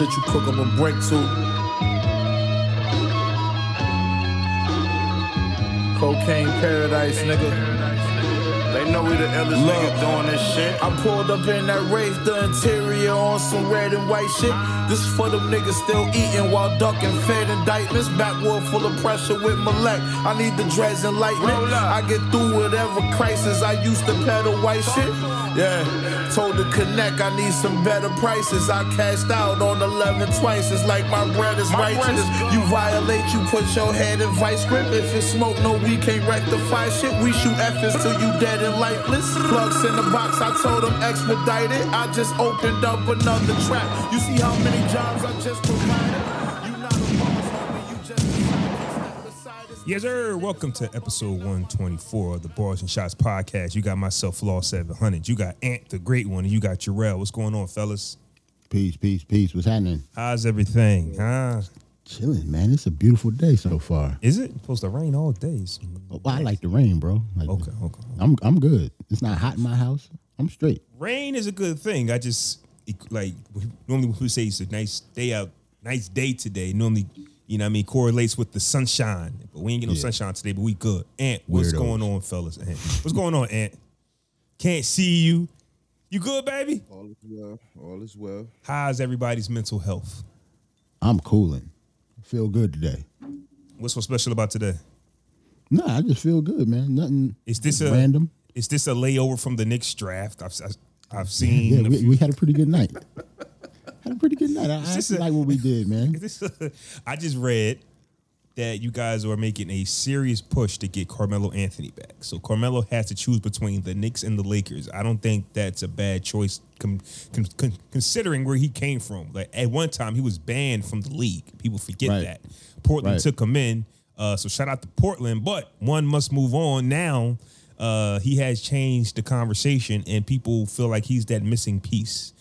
shit you cook up a brick to. Cocaine paradise, nigga. They know we the illest Look. niggas doing this shit. I pulled up in that Wraith, the interior on some red and white shit. This for them niggas still eating while ducking fed indictments. Backwood full of pressure with Malek. I need the dreads and lightning. I get through whatever crisis. I used to peddle white shit. Yeah, told the connect I need some better prices. I cashed out on 11 twice. It's like my bread is My bread righteous. is. You violate, you put your head in vice grip. If it's smoke, no, we can't rectify shit. We shoot efforts till you dead and lifeless. Plugs in the box, I told them expedite it. I just opened up another trap. You see how many jobs I just provided? Yes, sir. Welcome to episode 124 of the Bars and Shots podcast. You got myself, Law 700. You got Ant, the great one, and you got Jarrell. What's going on, fellas? Peace, peace, peace. What's happening? How's everything? Huh? Chilling, man. It's a beautiful day so far. Is it supposed to rain all days? Well, I like the rain, bro. Like, Okay, okay. I'm I'm good. It's not hot in my house. I'm straight. Rain is a good thing. I just like normally when we say it's a nice day out, nice day today. Normally, you know, what I mean, correlates with the sunshine. But we ain't get no Yeah. sunshine today. But we good. Ant, what's Weirdos. going on, fellas? Ant, what's going on, Ant? Can't see you. You good, baby? All is well. All is well. How's everybody's mental health? I'm cooling. Feel good today. What's so special about today? Nah, I just feel good, man. Nothing Is this a random. Is this a layover from the Knicks draft? I've I've, I've seen. Yeah, a we, few- we had a pretty good night. had a pretty good night. I, I actually a- like what we did, man. A- I just read that you guys are making a serious push to get Carmelo Anthony back. So Carmelo has to choose between the Knicks and the Lakers. I don't think that's a bad choice, com, con, con- considering where he came from. Like at one time, he was banned from the league. People forget Right. that. Portland Right. took him in. Uh, so shout out to Portland, but one must move on now. Uh, he has changed the conversation, and people feel like he's that missing piece.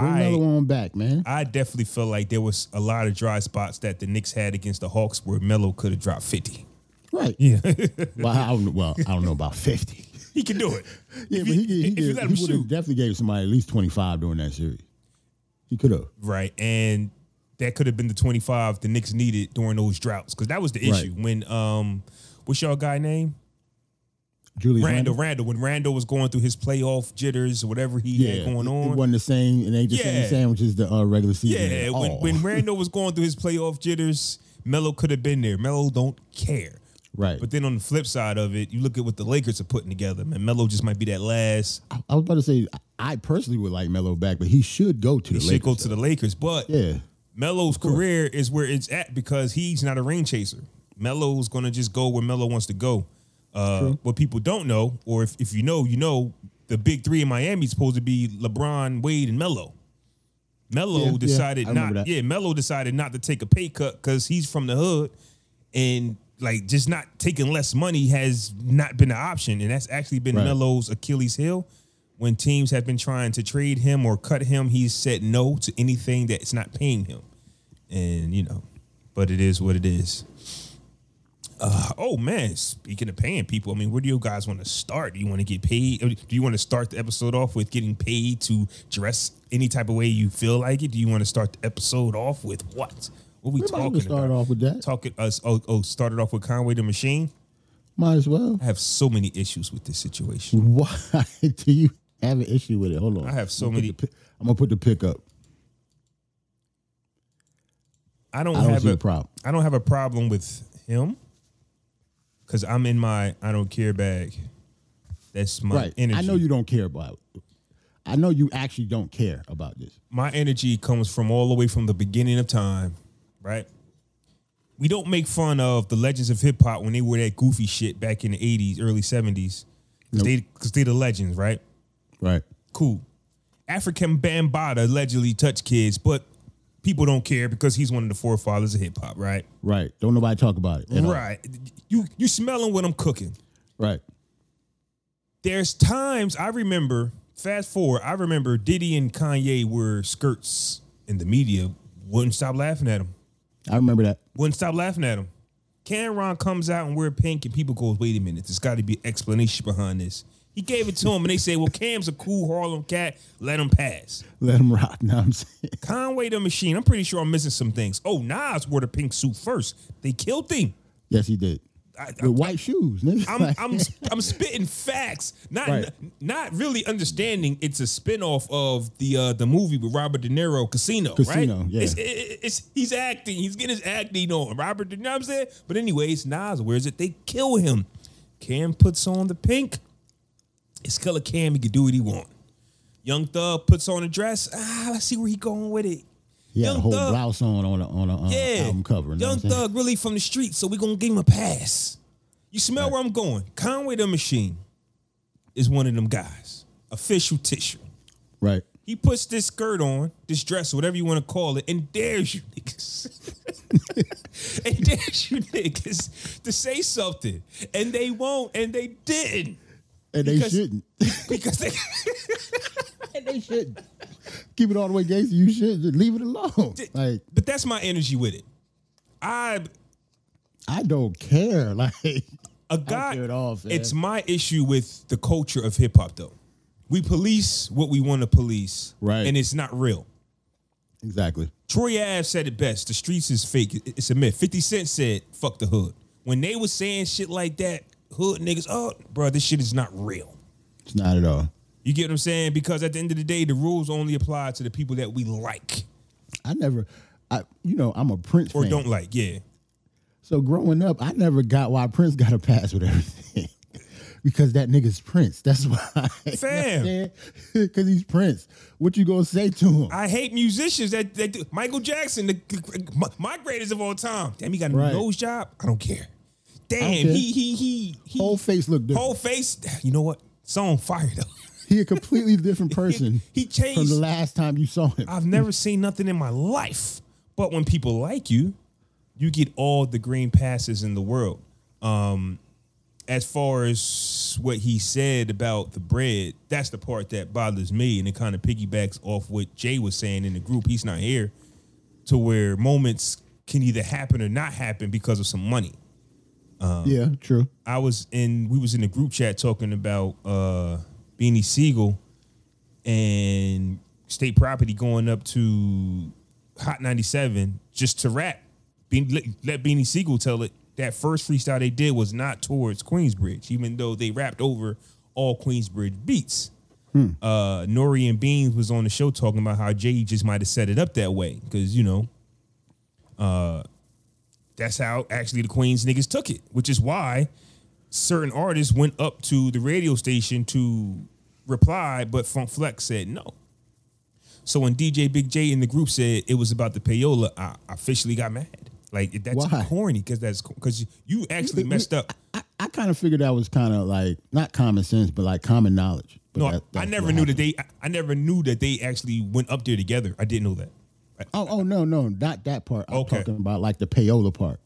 Bring Melo on back, man. I definitely feel like there was a lot of dry spots that the Knicks had against the Hawks where Melo could have dropped 50. right. Yeah. Well, I don't, well, I don't know about 50. he can do it. Yeah, If but he, he, did- he would have definitely gave somebody at least 25 during that series. He could have. Right. And that could have been the 25 the Knicks needed during those droughts. Because that was the Right. issue. When um what's y'all guy name? Julius Randle. Randle. When Randle was going through his playoff jitters or whatever he Yeah, had going on. It wasn't the same. It ain't the Yeah. same sandwich as the uh, regular season. Yeah, when, when Randle was going through his playoff jitters, Melo could have been there. Melo don't care. right. But then on the flip side of it, you look at what the Lakers are putting together. Man, Melo just might be that last. I, I was about to say I personally would like Melo back, but he should go to He the should Lakers. go to the Lakers. But yeah, Melo's career is where it's at because he's not a ring chaser. Melo's gonna just go where Melo wants to go. Uh, what people don't know, or if, if you know, you know, the big three in Miami is supposed to be LeBron, Wade, and Melo. Melo Yeah, yeah, decided I not. that. Yeah, Melo decided not to take a pay cut because he's from the hood, and like just not taking less money has not been an option, and that's actually been Right. Melo's Achilles heel. When teams have been trying to trade him or cut him, he's said no to anything that's not paying him, and you know, but it is what it is. Uh, oh man, speaking of paying people, I mean, where do you guys want to start? Do you want to get paid? Do you want to start the episode off with getting paid to dress any type of way you feel like it? Do you want to start the episode off with what? What we talking well start about? off with that. Talking us. Oh, oh, started off with Conway the Machine. Might as well. I have so many issues with this situation. Why do you have an issue with it? Hold on. I have so I'm many- the I'm gonna put the pick up. I don't, I don't have a a problem. I don't have a problem with him because I'm in my I don't care bag. That's my right. energy. I know you don't care about. it. I know you actually don't care about this. my energy comes from all the way from the beginning of time, right? We don't make fun of the legends of hip hop when they were that goofy shit back in the 80s, early 70s. Because Nope. they, 'cause they the legends, right? Right. Cool. Afrika Bambaataa allegedly touched kids, but people don't care because he's one of the forefathers of hip hop, right? Right. Don't nobody talk about it. Right. all. You you smelling what I'm cooking. Right. There's times I remember, fast forward, I remember Diddy and Kanye were skirts in the media, wouldn't stop laughing at him. I remember that. wouldn't stop laughing at him. Cam'ron comes out and wear pink, and people goes, "Wait a minute, there's got to be an explanation behind this." He gave it to him, and they say, "Well, Cam's a cool Harlem cat. Let him pass." Let him rock. Now I'm saying? Conway the Machine. I'm pretty sure I'm missing some things. Oh, Nas wore the pink suit first. They killed him. Yes, he did. I- With white shoes, nigga. I'm I'm I'm spitting facts, not Right. not really understanding. It's a spinoff of the uh, the movie with Robert De Niro, Casino. Casino, right? yeah. It's, it- it's he's acting. He's getting his acting on. Robert, De- you know what I'm saying? But anyways, Nas wears it. They kill him. Cam puts on the pink. It's color Cam. He can do what he want. Young Thug puts on a dress. Ah, let's see where he going with it. he had a Young whole Thug- blouse on on a, on a uh, yeah. album cover. Young what I'm saying? Thug really from the street, so we gonna give him a pass. You smell where I'm going. Conway the Machine is one of them guys. Official tissue. Right. He puts this skirt on, this dress, whatever you want to call it, and dares you niggas. and dares you niggas to say something. And they won't, and they didn't. And they shouldn't. Because they and they shouldn't. Keep it all the way gangster. You should just leave it alone. Like but that's my energy with it. I I don't care. Like a guy care all, it's my issue with the culture of hip hop though. We police what we want to police. Right. And it's not real. exactly. Troy Ave said it best. The streets is fake. It's a myth. 50 Cent said, fuck the hood. When they was saying shit like that, hood niggas, oh, bro, this shit is not real. It's not at all. You get what I'm saying? Because at the end of the day, the rules only apply to the people that we like I never. I you know I'm a Prince or fan. don't like. Yeah. So growing up, I never got why Prince got a pass with everything. because that nigga's Prince. That's why. Fam. Because he's Prince. What you gonna say to him? I hate musicians that, that do. Michael Jackson, the, my, my greatest of all time. Damn, he got a Right. nose job. I don't care. Damn, he he he he. Whole face look different. whole face. You know what? Song fire though. he a completely different person he changed. from the last time you saw him. I've never seen nothing in my life. But when people like you, you get all the green passes in the world. Um, as far as what he said about the bread, that's the part that bothers me, and it kind of piggybacks off what Jay was saying in the group. He's not here to where moments can either happen or not happen because of some money. Yeah, true. I was in we was in the group chat talking about uh Beanie Sigel and state property going up to Hot 97 just to rap. Bean, let, let Beanie Sigel tell it. That first freestyle they did was not towards Queensbridge, even though they rapped over all Queensbridge beats. Uh, Nori and Beans was on the show talking about how Jay just might have set it up that way because you know uh, that's how actually the Queens niggas took it, which is why certain artists went up to the radio station to reply, but Funk Flex said no. So when DJ Big J in the group said it was about the payola, I officially got mad. Like that's Why? corny because that's because you actually messed up. I, I kind of figured that was kind of like not common sense, but like common knowledge. But No, that- I never knew that they. I- I never knew that they actually went up there together. I didn't know that. Oh, oh no, no, not that part. I'm Okay. talking about like the payola part.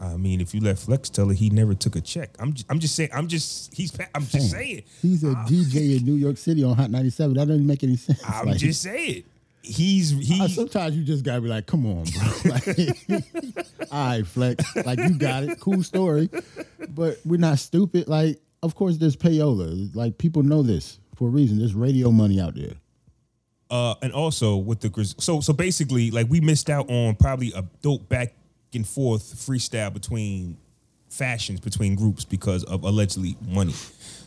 I mean, if you let Flex tell it, he never took a check. I'm. Just, I'm just saying. I'm just. He's. I'm just saying. He's a DJ in New York City on Hot 97. That doesn't make any sense. I'm Like, just saying. He's. He. uh, sometimes you just gotta be like, come on, bro. Like, all right, Flex. Like you got it. Cool story. But we're not stupid. Like, of course there's payola. Like people know this for a reason. There's radio money out there. Uh, and also with the Grizz- so so basically, like we missed out on probably a dope back and forth freestyle between fashions between groups because of allegedly money.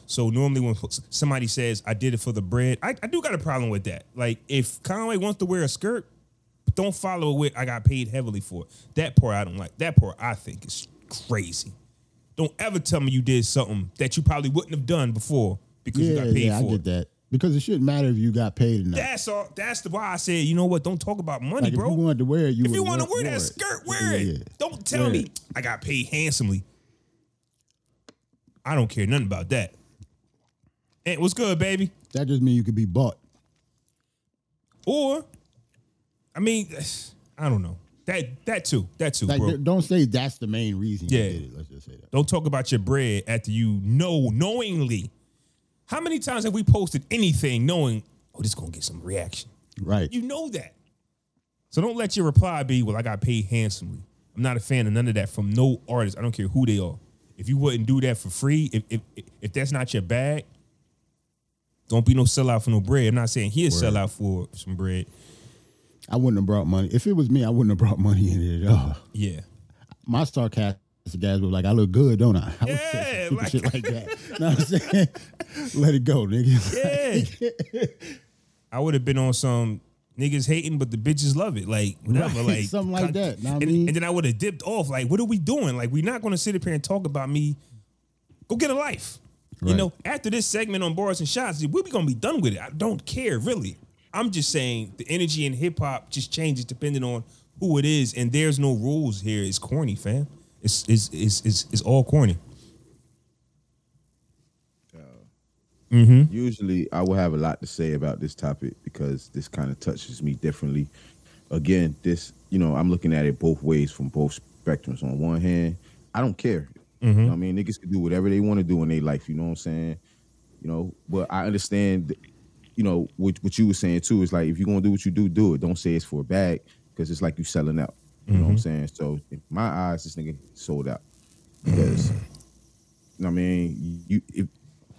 So normally when somebody says I did it for the bread, I, I do got a problem with that. Like if Conway wants to wear a skirt, don't follow it with I got paid heavily for it. That part I don't like. That part I think is crazy. Don't ever tell me you did something that you probably wouldn't have done before because you got paid yeah, I for get it. that. Because it shouldn't matter if you got paid or not. That's all. That's the why I said, you know what? Don't talk about money, like bro. if you wanted to wear it, you if you want to wear that it. skirt, wear Yeah, it. yeah. Don't tell Wear me it. I got paid handsomely. I don't care nothing about that. And what's good, baby? That just means you could be bought. Or, I mean, I don't know. That that too. That too, Like, bro. don't say that's the main reason Yeah. you did it. Let's just say that. Don't talk about your bread after you know knowingly. How many times have we posted anything knowing, oh, this gonna get some reaction? Right. You know that. So don't let your reply be, well, I got paid handsomely. I'm not a fan of none of that from no artist. I don't care who they are. If you wouldn't do that for free, if if if that's not your bag, Don't be no sellout for no bread. I'm not saying he'll sell out for some bread. I wouldn't have brought money. If it was me, I wouldn't have brought money in it at all. Yeah. My sarcastic guys were like, I look good, don't I? I would Yeah, like- shit like that. know what I'm saying? Let it go, nigga. Yeah. I would have been on some niggas hating, but the bitches love it. Like whatever, Right, like something like that, know what I and, mean? and then I would have dipped off. Like, what are we doing? Like, we're not gonna sit up here and talk about me. Go get a life. You know, after this segment on bars and shots, we're gonna be done with it. I don't care really. I'm just saying the energy in hip hop just changes depending on who it is, and there's no rules here. It's corny, fam. It's it's it's it's, it's all corny. Mm-hmm. Usually, I will have a lot to say about this topic because this kind of touches me differently. Again, this, you know, I'm looking at it both ways from both spectrums. On one hand, I don't care. You mm-hmm. know I mean, niggas can do whatever they want to do in their life. You know what I'm saying? You know, but I understand. You know what what you were saying too is like if you're gonna do what you do, do it. Don't say it's for a bag because it's like you selling out. You know what I'm mm-hmm. saying? So in my eyes, this nigga sold out because. Mm. you know what I mean, you if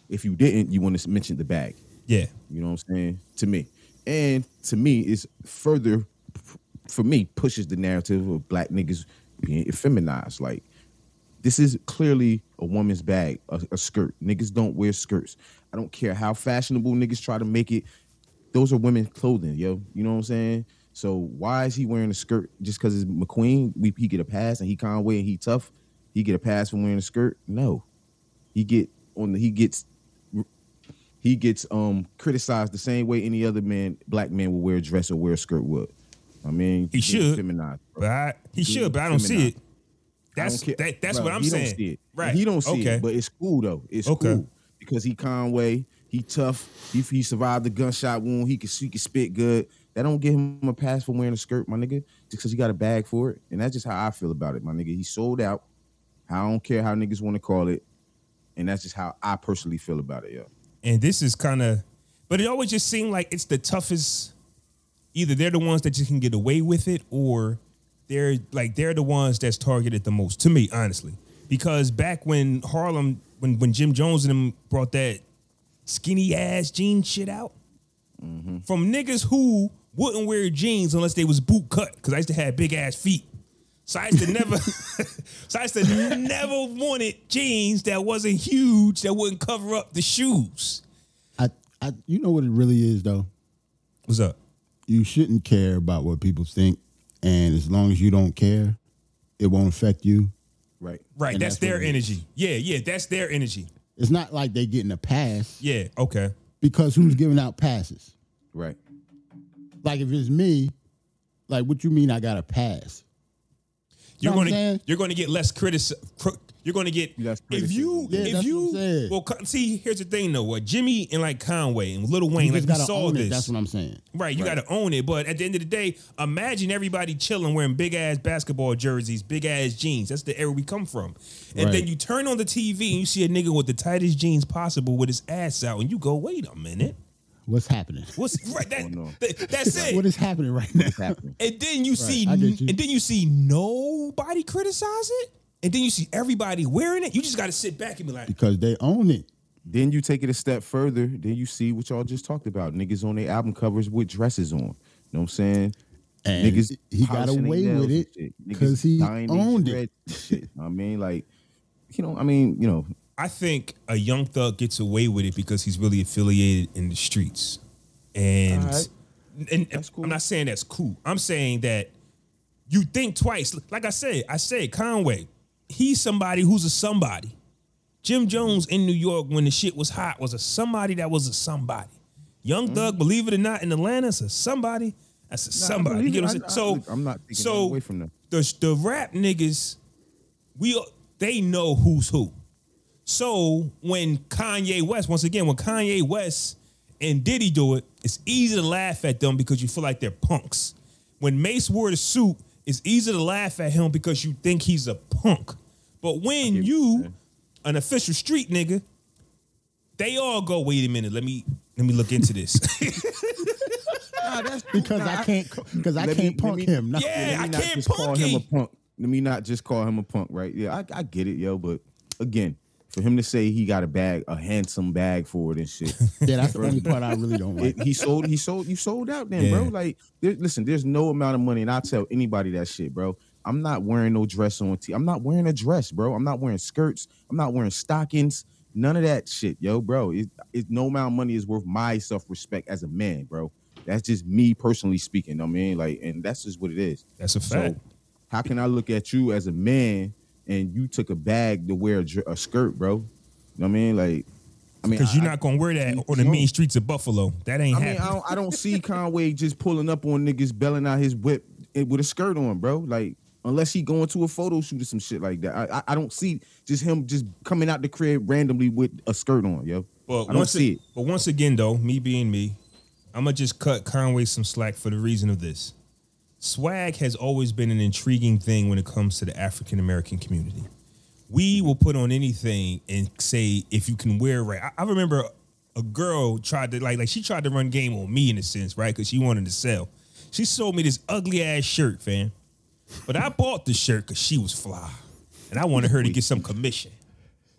if you didn't, you want to mention the bag. Yeah. You know what I'm saying? To me. And to me, it's further, for me, pushes the narrative of black niggas being effeminized. Like, this is clearly a woman's bag, a, a skirt. Niggas don't wear skirts. I don't care how fashionable niggas try to make it. Those are women's clothing, yo. You know what I'm saying? So why is he wearing a skirt just because it's McQueen? We he get a pass and he Conway and he tough. He get a pass for wearing a skirt? No. He get on the he gets he gets um criticized the same way any other man, black man would wear a dress or wear a skirt would. I mean, He should. feminized. But I, he He should, but I don't see it. That's that, that's Bro, what I'm he saying. Don't see it. Right. He don't see okay. it, but it's cool though. It's Okay. cool because he Conway. He tough. He, he survived the gunshot wound. He can he can spit good. That don't give him a pass for wearing a skirt, my nigga, just because he got a bag for it. And that's just how I feel about it, my nigga. He sold out. I don't care how niggas want to call it, and that's just how I personally feel about it, yo. and this is kind of, but it always just seemed like it's the toughest. Either they're the ones that just can get away with it, or they're like they're the ones that's targeted the most. To me, honestly, because back when Harlem, when when Jim Jones and them brought that skinny ass jean shit out, mm-hmm. from niggas who wouldn't wear jeans unless they was boot cut, because I used to have big ass feet. So I used to never, so I used to never wanted jeans that wasn't huge that wouldn't cover up the shoes. I, I, you know what it really is though. What's up? You shouldn't care about what people think, and as long as you don't care, it won't affect you. Right. Right, that's, that's their it is. energy. Yeah, yeah, that's their energy. It's not like they getting a pass Yeah, okay. because who's giving out passes? Right. Like if it's me, like what you mean I got a pass? You're Know what I'm going to you're going to get less critic. You're going to get Less if you. Yeah, if you what I'm saying. well see here's the thing though. What Jimmy and like Conway and Little Wayne You like we saw this. it. That's what I'm saying. Right, you got to own it. But at the end of the day, imagine everybody chilling wearing big ass basketball jerseys, big ass jeans. That's the era we come from. And Right. then you turn on the TV and you see a nigga with the tightest jeans possible with his ass out, and you go, wait a minute, What's happening? what's right? That, going on? that- that's it. What is happening right now? Happening. and then you see, you. and then you see nobody criticize it, and then you see everybody wearing it. You just got to sit back and be like, Because they own it. Then you take it a step further. Then you see what y'all just talked about. Niggas on their album covers with dresses on. You know what I'm saying? And niggas he got away with it and shit. Niggas because he dyeing their owned it. Shit. I mean, like, you know, I mean, you know, I think a young thug gets away with it because he's really affiliated in the streets, and right. and, That's cool. I'm not saying that's cool. I'm saying that you think twice. Like I said, I said Conway, he's somebody who's a somebody. Jim Jones in New York when the shit was hot was a somebody that was a somebody. Young Thug, believe it or not, in Atlanta, is a somebody. That's a Mm-hmm. Somebody. You get what I'm saying? I- so I'm not so away from them. The the rap niggas, we they know who's who. So when Kanye West, once again, when Kanye West and Diddy do it, it's easy to laugh at them because you feel like they're punks. When Mase wore the suit, it's easy to laugh at him because you think he's a punk. But when you're you, saying. an official street nigga, they all go, wait a minute, let me let me look into this. nah, that's Because I can't because I can't me- let punk me- him. No. Yeah. let me I not can't just call him a punk punk. Let me not just call him a punk, right? Yeah, I, I get it, yo. But again, for him to say he got a bag, a handsome bag for it and shit. Yeah, that's the only part I really don't like. It, he sold, he sold, you sold out then, Yeah. bro. Like, there, listen, there's no amount of money, and I tell anybody that shit, bro. I'm not wearing no dress on T. I'm not wearing a dress, bro. I'm not wearing skirts. I'm not wearing stockings. None of that shit, yo, bro. It, it no amount of money is worth my self respect as a man, bro. That's just me personally speaking. I mean, like, and that's just what it is. That's a fact. So, how can I look at you as a man and you took a bag to wear a, a skirt, bro? You know what I mean? Like, I mean, Because you're I- not gonna wear that on the mean streets of Buffalo. That ain't I mean, I happening. don't, I don't see Conway just pulling up on niggas, belling out his whip eh, with a skirt on, bro. Like, unless he going to a photo shoot or some shit like that. I, I, I don't see just him just coming out the crib randomly with a skirt on, yo. But I don't see a- it. But once again, though, me being me, I'm gonna just cut Conway some slack for the reason of this. Swag has always been an intriguing thing when it comes to the African American community. We will put on anything and say if you can wear it right. I, I remember a girl tried to like like she tried to run game on me in a sense, right? Because she wanted to sell. She sold me this ugly ass shirt, fam. But I bought the shirt because she was fly, and I wanted her to get some commission.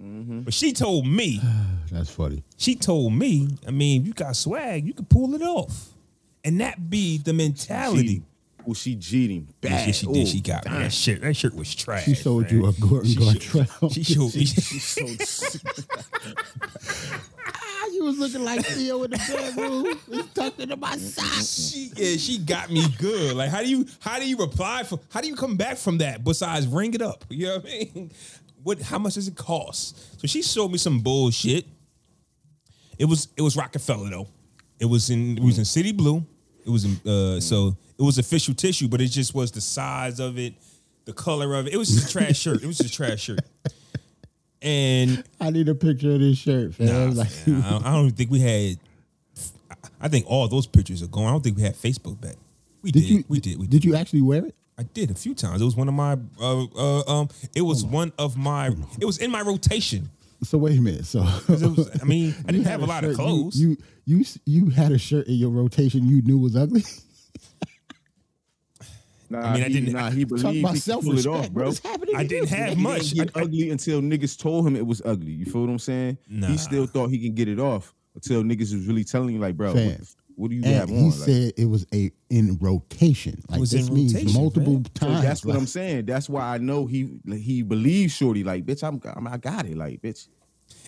Mm-hmm. But she told me That's funny. she told me, I mean, you got swag, you can pull it off. And that be the mentality. Cheating. Oh, she cheating. Yeah, Bad. she did. Ooh, She got me. That shirt. That shirt was trash. She sold man. you a Gordon She Gartrell. She showed me. She sold- Ah, you was looking like Theo in the bedroom. It's tucked into my socks. She yeah, she got me good. Like, how do you how do you reply for how do you come back from that besides ring it up? You know what I mean? What how much does it cost? So she showed me some bullshit. It was it was Rockefeller though. It was in it was in City Blue. It was uh so it was official tissue, but it just was the size of it, the color of it. It was just a trash shirt. It was just a trash shirt. And I need a picture of this shirt, fam. Nah, like, man, I, don't, I don't even think we had. I think all those pictures are gone. I don't think we had Facebook back. We did. did you? we did. We did. Did you actually wear it? I did a few times. It was one of my. Uh, uh, um. It was one of my. It was in my rotation. So wait a minute. So was, I mean, I didn't have a lot of clothes. You, you you you had a shirt in your rotation you knew was ugly. Nah, I mean, I didn't- Nah, he Talk believed he could pull it off, bro. What is happening? I didn't have He much. didn't get I- I- ugly until niggas told him it was ugly. You feel what I'm saying? Nah. He still thought he can get it off until niggas was really telling you, like, bro, Fam. what, the f- what do you And have he on? Like, said it was a in rotation. Like was this in means rotation, multiple man. so times. that's what I'm saying. That's why I know he he believes Shorty. Like, bitch, I'm, I'm I got it. Like, bitch.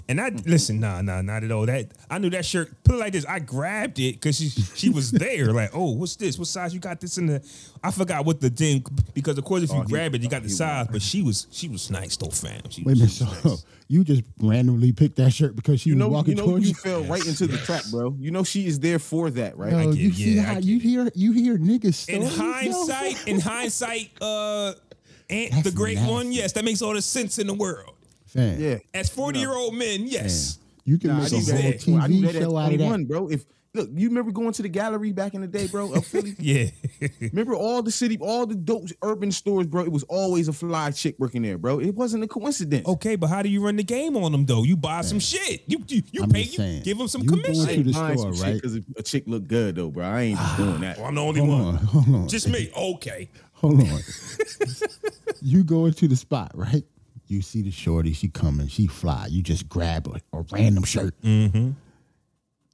And I listen, nah, nah, not at all. That I knew that shirt. Put it like this. I grabbed it because she she was there. Like, oh, what's this? What size you got this in the? I forgot what the thing because of course if you Oh, he- grab it, you got the he- size. But she was she was nice though, fam. She, Wait a minute. So nice. you just randomly picked that shirt because she You was know, walking you know, towards you you? fell right into the trap, bro. You know, she is there for that, right? Yo, get you it. see Yeah, I how get you hear you hear niggas in stories, yo? hindsight, in hindsight, uh, Ant That's the great nasty. one, yes, that makes all the sense in the world. Fam, yeah. As forty year old men, yes. you can Nah, I make a knew whole that. at 20 I knew TV that at show out of 21, that. bro. If look, you remember going to the gallery back in the day, bro, of Philly? Yeah, Remember all the city, all the dope urban stores, bro. It was always a fly chick working there, bro. It wasn't a coincidence. okay, but how do you run the game on them though? You buy some shit. You you, you I'm pay. You saying, give them some you go commission. to the Buying store, some right? Because a chick look good though, bro. I ain't just doing ah, that. Oh, I'm the only Hold one. on, hold on. Just me. Okay. Hold on. you go into the spot, right? You see the shorty, she coming, she fly. You just grab a, a random shirt. Mm-hmm.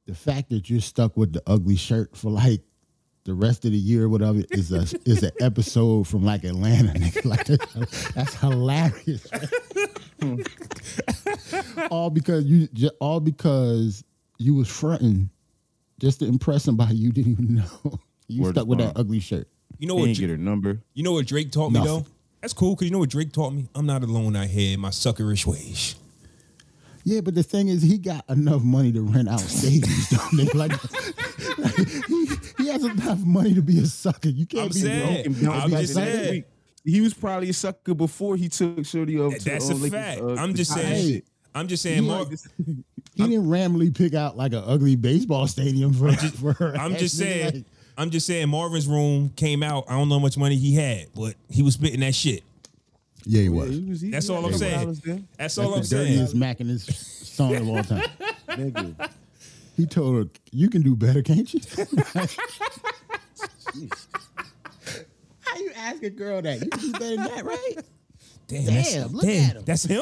The fact that you're stuck with the ugly shirt for like the rest of the year or whatever is a is an episode from like Atlanta. Nigga. Like that's, that's hilarious. all because you ju- all because you was fronting just to impress somebody you didn't even know. You Word stuck with that ugly shirt. You know He what? ain't Dra- get her number. you know what Drake taught me Nothing. though. That's cool because you know what Drake taught me. I'm not alone out here in my suckerish ways. Yeah, but the thing is, he got enough money to rent out stadiums. Don't they? Like, like, he, he has enough money to be a sucker. You can't I'm be saying. Can bounce I'm just to saying. He was probably a sucker before he took Shorty off. to, That's uh, a Lakers, fact. uh, I'm just saying. shit. I'm just saying. He Mar- like this- He didn't randomly pick out like an ugly baseball stadium for, for her. I'm just saying. Like, I'm just saying. Marvin's room came out. I don't know how much money he had, but he was spitting that shit. yeah, he Yeah, was. he was- he That's all I'm saying. That's all I'm That's the saying. dirtiest Mac in his song of all time. Nigga. He told her, "You can do better, can't you?" How you ask a girl that? You can do better than that, right? Damn, Damn, that's, look damn, at him. That's him.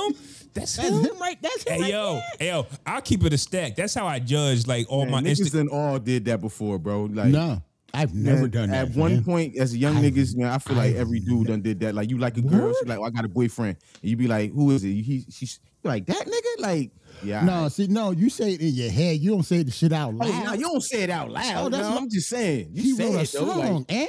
That's, That's him. him right. That's him. Hey right yo, there. hey yo, I'll keep it a stack. That's how I judge like all Man, my niggas Insta- done all did that before, bro. Like No, I've never man, done that. At one man. point, as a young niggas, man, I feel like every dude done did that. Like you like a girl, she like, oh, I got a boyfriend, and you be like, who is it? He, she's like that nigga, like, yeah. No, see, no, you say it in your head. You don't say the shit out Oh, loud. nah, you don't say it out Oh, loud. that's no, what- I'm just saying. You he say wrote a it though. song, eh?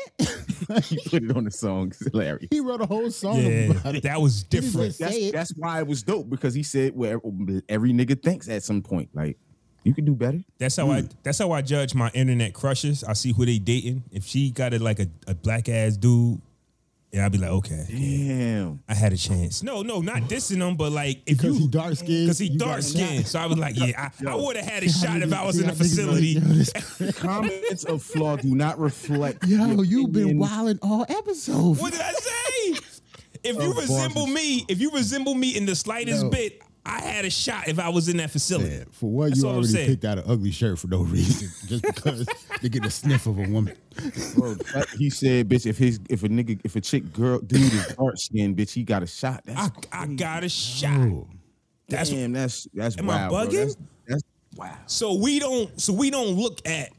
Like, he put it on the song. It's hilarious. he wrote a whole song Yeah, about it. that was different. That's, that's why it was dope because he said where every nigga thinks at some point. Like, you can do better. That's how I that's how I judge my internet crushes. I see who they dating. If she got it like a, a black ass dude, yeah, I'd be like, okay, Damn. I had a chance. No, no, not dissing him, but like if Because you he dark skinned. because he dark got- skinned. So I was like, yeah, I, I would have had a shot if I was in the how niggas like, facility. Comments of flaw do not reflect. Yo, you've been wilding all episodes. What did I say? If you resemble me, if you resemble me in the slightest No. bit, I had a shot if I was in that facility. Yeah, for what That's you all I'm already picked out an ugly shirt for no reason, just because to get a sniff of a woman. Bro, he said, "Bitch, if his if a nigga if a chick girl dude is dark skinned, bitch, he got a shot." That's I, I got a shot. Oh, That's damn. That's that's Am I wild. bro. bugging? That's, that's wow. So we don't so we don't look at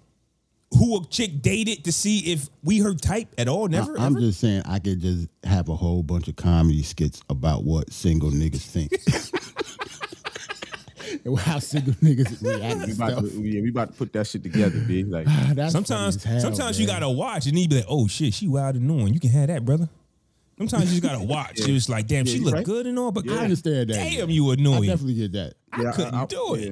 who a chick dated to see if we her type at all. Never. I, am ever? just saying I could just have a whole bunch of comedy skits about what single niggas think. And How single niggas react We about stuff. to, yeah, we about to put that shit together, big. Like, Ah, That's sometimes hell, sometimes you gotta watch and you be like, oh shit, she wild and knowing. You can have that, brother. Sometimes you just gotta watch. It was like, damn, Yeah, she you look right. good and all, but I understand that. Damn, yeah. you I annoying. definitely get that. I, Yeah, couldn't I- I- do it. yeah.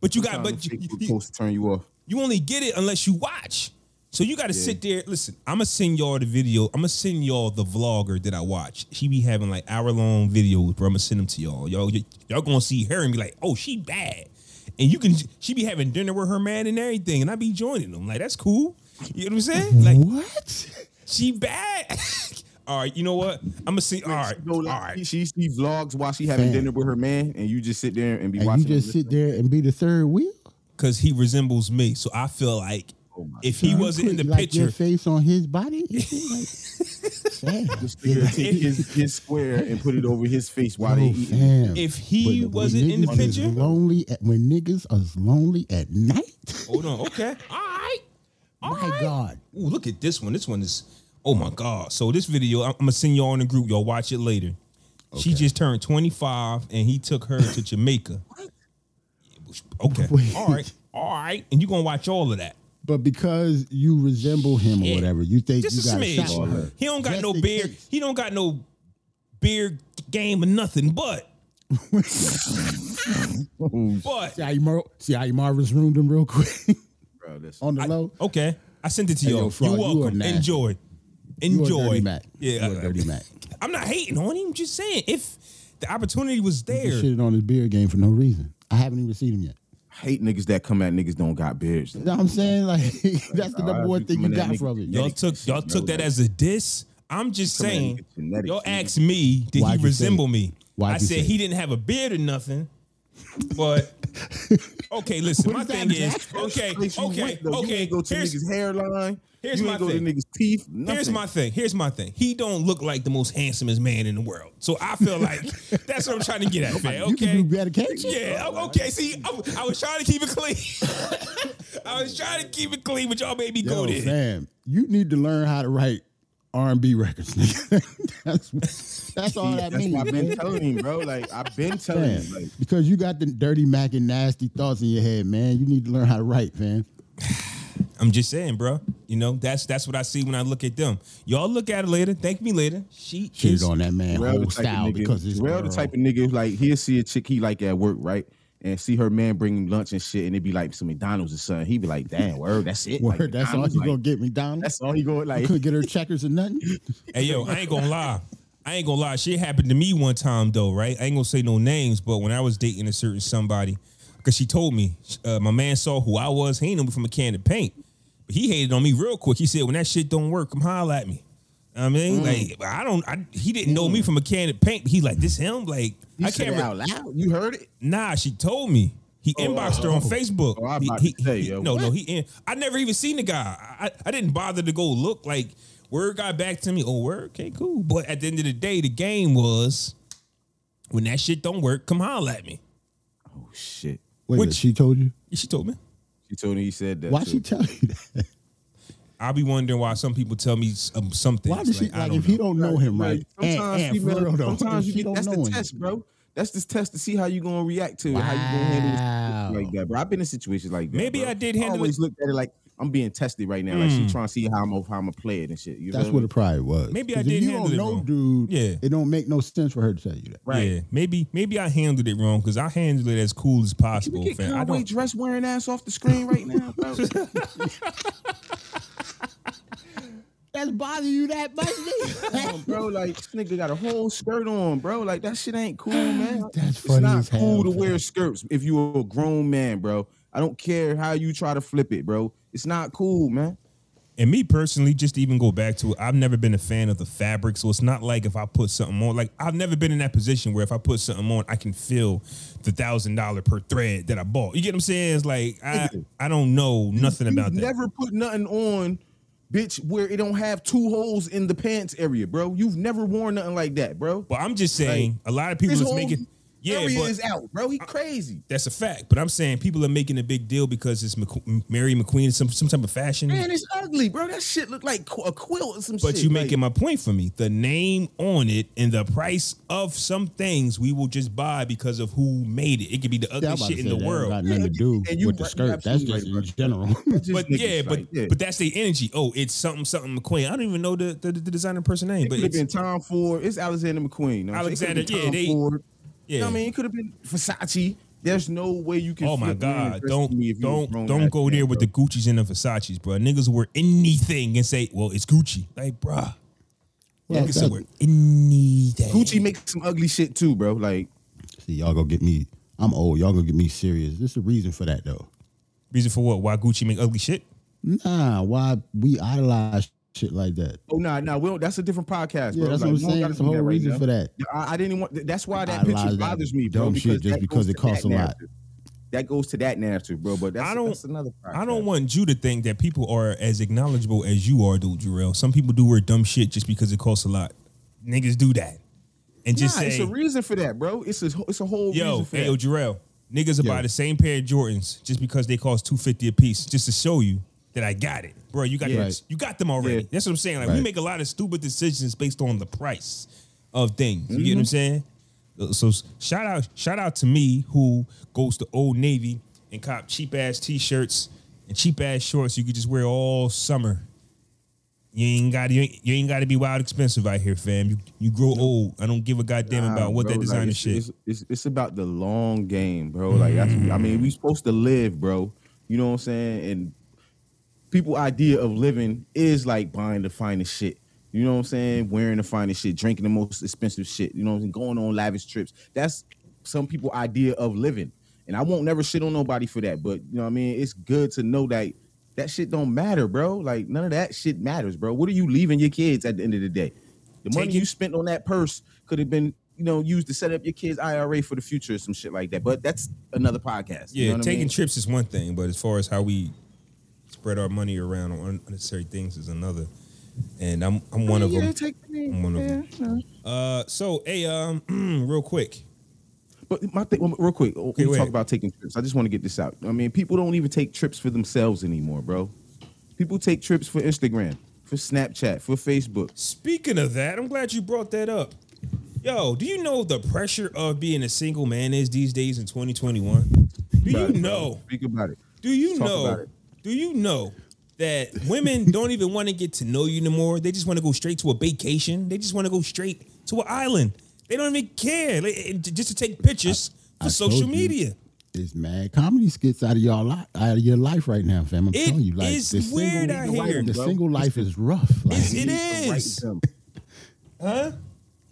But you got, but you, Facebook you, posts turn you off. you only get it unless you watch. So you got to sit there. Listen, I'm gonna send y'all the video. I'm gonna send y'all the vlogger that I watch. She be having like hour long videos, bro. I'm gonna send them to y'all. Y'all, y- y'all gonna see her and be like, oh, she bad. And you can, she be having dinner with her man and everything, and I be joining them. Like that's cool. You know what I'm saying? Like What? she bad. all right, you know what? I'm gonna see. All right, She go all. She, she vlogs while she having Fam. dinner with her man, and you just sit there and be And watching. you just sit there and be the third wheel? Because he resembles me, so I feel like Oh my if he You wasn't in the like, picture, your face on his body. Like, Just figure take his, his square and put it over his face while oh, they Oh, eating. fam. if he But wasn't in the picture, lonely at, when niggas are lonely at night. hold on, okay, all right. All My right. God. Ooh, look at this one. This one is, oh my God. So this video, I'm, I'm gonna send y'all in the group. Y'all watch it later. She just turned 25 and he took her to Jamaica. Okay. Wait. All right. All right. And you gonna watch all of that. But because you resemble him Yeah. or whatever, you think Just you a got a shot smidge. with her. He don't got Just no in beard. case. He don't got no beard game or nothing. But, but See how you, Mar- see how you Marvin's ruined him real quick Bro, this, on the I- low. okay. I sent it to Hey, yo, y'all. Frog, You're you are welcome. nasty. Enjoy. You a Enjoy. dirty Mac. Yeah. you a dirty Mac. I'm not hating on him. Just saying, if the opportunity was there, shitted on his beard game for no reason. I haven't even seen him yet. Hate niggas that come at niggas don't got beards. You know what I'm saying? Like that's the number one thing you got from it. y'all took y'all took that as a diss. I'm just saying. niggas genetic Y'all asked me, did Why'd he resemble me? Why'd I said he didn't have a beard or nothing. But okay, listen. my thing is okay, you okay. You okay. go to Here's, niggas hairline. here's you my go thing. to niggas teeth. Nothing. here's my thing. Here's my thing. He don't look like the most handsomest man in the world. So I feel like that's what I'm trying to get at, man. You Okay. can do better, can't you? Yeah, okay. See, I, I was trying to keep it clean. I was trying to keep it clean, but y'all made me go Yo, there. fam, you need to learn how to write R&B records, nigga. that's that's all that That's means. what I've been telling him, bro. Like I've been telling Fam, him, like because you got the dirty Mac and nasty thoughts in your head, man. You need to learn how to write, man. I'm just saying, bro. You know, that's that's what I see when I look at them. Y'all look at it later. Thank me later. She Shit is, on that man Terrell whole style nigga, because it's Terrell the type of nigga like he'll see a chick he like at work, right? And see her man bring him lunch and shit, and it'd be like some McDonald's or something. He'd be like, "Damn, word, that's it." Word, Like, that's all McDonald's, you like, gonna get me down. That's all he going like. Couldn't get her checkers or nothing. Hey yo, I ain't gonna lie. I ain't gonna lie. Shit happened to me one time though, right? I ain't gonna say no names, but when I was dating a certain somebody, because she told me, uh, my man saw who I was. He ain't know me from a can of paint. But he hated on me real quick. He said, when that shit don't work, come holler at me. I mean, mm. like I don't. I, he didn't know me mm. from a can of paint. But he like this him. Like You I can't. it Re- out loud. You heard it. Nah, she told me. He oh, inboxed her on oh. Facebook. Oh, I'm He- about he- to say, he- yo, no, no, he. In, I never even seen the guy. I, I didn't bother to go look. Like word got back to me. Oh, word. Okay, cool. But at the end of the day, the game was When that shit don't work, come holler at me. Oh shit. Wait, Which- she told you? She told me. She told me he said that. Why too. she tell you that? I'll be wondering why some people tell me some, um, some things. Why does she I like don't if he know. don't know him right? Sometimes, and, and for female- real though, sometimes you get, don't know. that's know the him. test, bro. That's the test to see how you gonna react to it, how you gonna handle it like that, bro. I've been in situations like that. Maybe bro. I did handle always it- looked at it like I'm being tested right now. Like she mm. trying to see how I'm how I'm gonna play it and shit. You That's feel what me? it probably was. Maybe I did If you handle don't it know, wrong. dude, Yeah. it don't make no sense for her to tell you that. Right. Yeah, maybe maybe I handled it wrong because I handled it as cool as Can possible, we get fam. I Conway don't. dress wearing ass off the screen right now, bro? That's bothering you that much, Come on, bro. Like this nigga got a whole skirt on, bro. Like that shit ain't cool, man. That's it's funny not as hell, cool to fam. wear skirts if you're a grown man, bro. I don't care how you try to flip it, bro. It's not cool, man. And me personally, just to even go back to it, I've never been a fan of the fabric. So it's not like if I put something on, like I've never been in that position where if I put something on, I can feel the thousand dollar per thread that I bought. You get what I'm saying? It's like I I don't know nothing You've about that. Never put nothing on, bitch, where it don't have two holes in the pants area, bro. You've never worn nothing like that, bro. But I'm just saying, a lot of people is making yeah, area but is out, bro. He crazy. that's a fact. But I'm saying people are making a big deal because it's McQ- Mary McQueen, some some type of fashion. Man, it's ugly, bro. That shit look like a quilt or some But shit. you like- making my point for me. The name on it and the price of some things we will just buy because of who made it. It could be the Yeah, ugliest shit in the that world. Got nothing to do And you with the skirt. That's absolutely just in general. Just But niggas, yeah, but like, yeah. but that's the energy. Oh, it's something something McQueen. I don't even know the the, the designer person name, It but could have it's, been Tom Ford. It's Alexander McQueen. You know what I'm saying? Alexander, It could've yeah, been they- Tom Ford. You yeah. know what I mean, it could have been Versace. There's no way you can. Oh my flip wearing a God! Don't me if don't don't go man, there with bro. the Gucci's and the Versace's, bro. Niggas wear anything and say, "Well, it's Gucci." Like, bruh, Well, niggas that- wear anything. Gucci makes some ugly shit too, bro. Like See, y'all gonna get me. I'm old. Y'all gonna get me serious. There's a reason for that though. reason for what? Why Gucci make ugly shit? Nah, why we idolize shit like that? Oh no, no, we don't, that's a different podcast, Yeah, bro. that's Like, what I'm saying. gotta That's the whole that right reason now. for that. I, I didn't want. That's why that Idolize picture that bothers me, bro. dumb shit just because it costs that a lot. That goes to that narrative, bro. But that's, I don't- that's another. Podcast. I don't want you to think that people are as acknowledgeable as you are, dude, Jarrell. Some people do wear dumb shit just because it costs a lot. Niggas do that, and just Nah, say, it's a reason for that, bro. It's a it's a whole "Yo, reason for hey, that. yo, Jarrell, niggas will Yo. buy the same pair of Jordans just because they cost two fifty a piece, just to show you that I got it, bro. You got Yeah. them, you got them already. Yeah. That's what I'm saying. Like we make a lot of stupid decisions based on the price of things. You get Mm-hmm. what I'm saying? Uh, So shout out, shout out to me who goes to Old Navy and cop cheap ass t-shirts and cheap ass shorts you could just wear all summer. You ain't got you ain't, you ain't got to be wild expensive out here, fam. You you grow old. I don't give a goddamn Nah, about what bro, that like, designer it's, shit. It's, it's, it's about the long game, bro. Like that's, I mean, we supposed to live, bro. You know what I'm saying? And people idea of living is like buying the finest shit. You know what I'm saying? Wearing the finest shit, drinking the most expensive shit. You know what I'm saying? Going on lavish trips. That's some people idea of living. And I won't never shit on nobody for that. But you know what I mean? It's good to know that that shit don't matter, bro. Like none of that shit matters, bro. What are you leaving your kids at the end of the day? The money you spent on that purse could have been, you know, used to set up your kids' IRA for the future or some shit like that. But that's another podcast. you Yeah, know what I taking mean? trips is one thing, but as far as how we spread our money around on unnecessary things is another. And I'm I'm one of yeah, them. Take, I'm one of them. them. Uh, so hey, um, real quick, But my thing, real quick, okay, we wait. talk about taking trips. I just want to get this out. I mean, people don't even take trips for themselves anymore, bro. People take trips for Instagram, for Snapchat, for Facebook. Speaking of that, I'm glad you brought that up. Yo, do you know the pressure of being a single man is these days in 2021? Do you About it, bro. know? Speak about it. Do you Talk know? About it. Do you know that women don't even want to get to know you anymore? They just want to go straight to a vacation. They just want to go straight to an island. They don't even care Like, eh, eh, just to take pictures for I social told you. media. It's mad comedy skits out of y'all li- out of your life right now, fam. I'm It telling you, like is the weird single, out here, the single life is rough. Like, It's- We need to write them. Huh?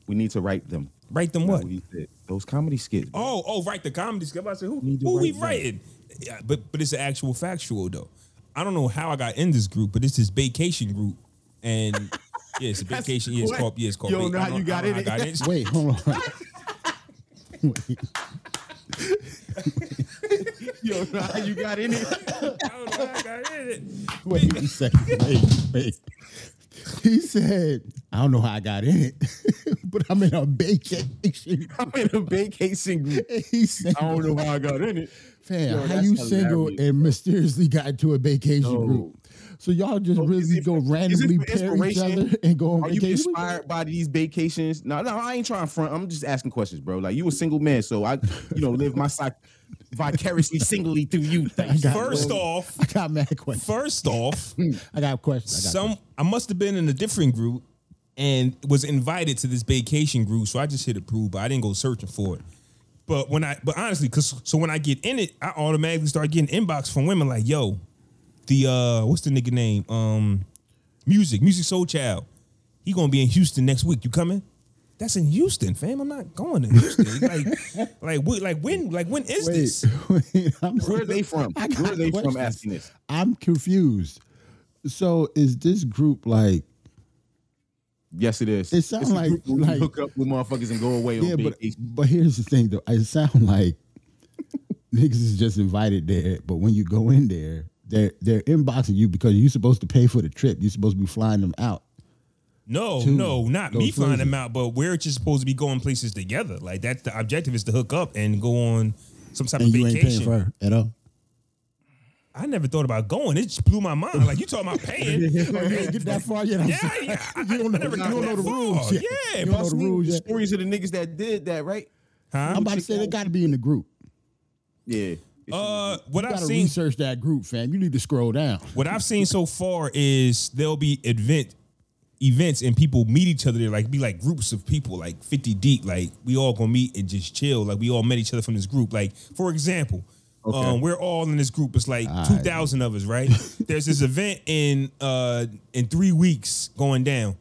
We need to write them. Write them what? What. Those comedy skits. bro. Oh, oh, write The comedy skit. I said, who, Need to who we write that. writing? Yeah, but but it's an actual factual though. I don't know how I got in this group, but it's this vacation group, and yeah, it's a vacation. Yeah, it's what? called. Yeah, it's called. You don't va- know I how you got I in don't know it. how I Wait, hold on. Wait. Yo, know how you got in it? I don't know how I got in it. Wait a second. Wait, wait. He said, I don't know how I got in it, but I'm in a vacation. I'm in a vacation group. He said, I don't know how I got in it. Fam, Yo, how you single hilarious. and mysteriously got into a vacation No. group? So y'all just is really go for- is it randomly pair each other and go on Are you inspired by these vacations? No, no, I ain't trying to front. I'm just asking questions, bro. Like you a single man, so I, you know, live my side vicariously, singly through you. I got- First off, I got mad questions. first off, I got questions. I got some I must have been in a different group and was invited to this vacation group, so I just hit approve, but I didn't go searching for it. But when I, but honestly, cause so when I get in it, I automatically start getting inbox from women like, "Yo, the uh, what's the nigga name? Um, music, Musiq Soulchild. He gonna be in Houston next week. You coming? That's in Houston, fam. I'm not going to Houston. like, like, what, like when, like when is this? Wait, wait, Where are they from? Where are they from asking this? I'm confused. So is this group like? Yes, it is. It sounds like- group where we like- hook up with motherfuckers and go away Yeah, on but vacation. but here's the thing though. It sounds like niggas is just invited there, but when you go in there, they're they're inboxing you because you're supposed to pay for the trip. You're supposed to be flying them out. No, to no, not me those flying them out, but we're just supposed to be going places together. Like that's the objective is to hook up and go on some type And of you ain't paying vacation. for her at all. I never thought about going. It just blew my mind. Like you talking about paying? Oh, you ain't get that far yet. I'm yeah, sorry. yeah. I, You don't know, never you don't know the far. rules yet. Yeah, You don't know the rules yet. stories of the niggas that did that, right? Huh? I'm about to say they got to be in the group. Yeah. Uh, what You I've got to seen, research that group, fam. You need to scroll down. what I've seen so far is there'll be event events and people meet each other there. Like be like groups of people, like fifty deep. Like we all gonna meet and just chill. Like we all met each other from this group. Like for example. Okay. Um, we're all in this group. It's like two thousand of us, right? There's this event in uh in three weeks going down.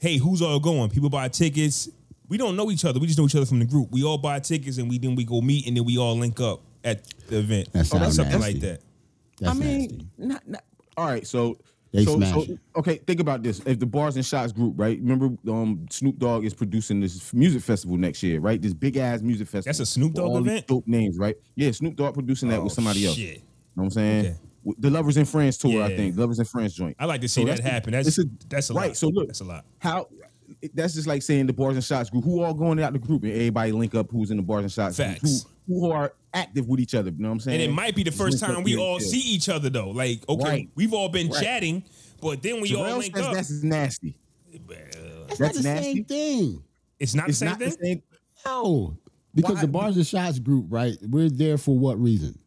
Hey, who's all going? People buy tickets. We don't know each other. We just know each other from the group. We all buy tickets and we then we go meet and then we all link up at the event. That sounds something nasty. like that. That's I mean, nasty. not, not, all right. So, They so, smash so okay. Think about this: if the Bars and Shots group, right? Remember, um, Snoop Dogg is producing this music festival next year, right? This big ass music festival. That's a Snoop Dogg all these event? Dope names, right? Yeah, Snoop Dogg producing that with Oh, somebody else. shit. You know what I'm saying? Okay. The Lovers and Friends tour, I think. Lovers and Friends joint. I like to see So that that's happen. That's a- that's a right. lot. So look, that's a lot. How? That's just like saying the Bars and Shots group. Who all going out the group and everybody link up? Who's in the Bars and Shots? group, Facts. Who, who are active with each other? You know what I'm saying? And it might be the first time we all chill. see each other though. Like, okay, Right. we've all been Right. chatting, but then we all Jarrell link says up. that's nasty. That's, That's not the nasty. same thing. It's not It's the same not thing. the same. No. Because Why? the Bars and Shots group, right? We're there for what reason?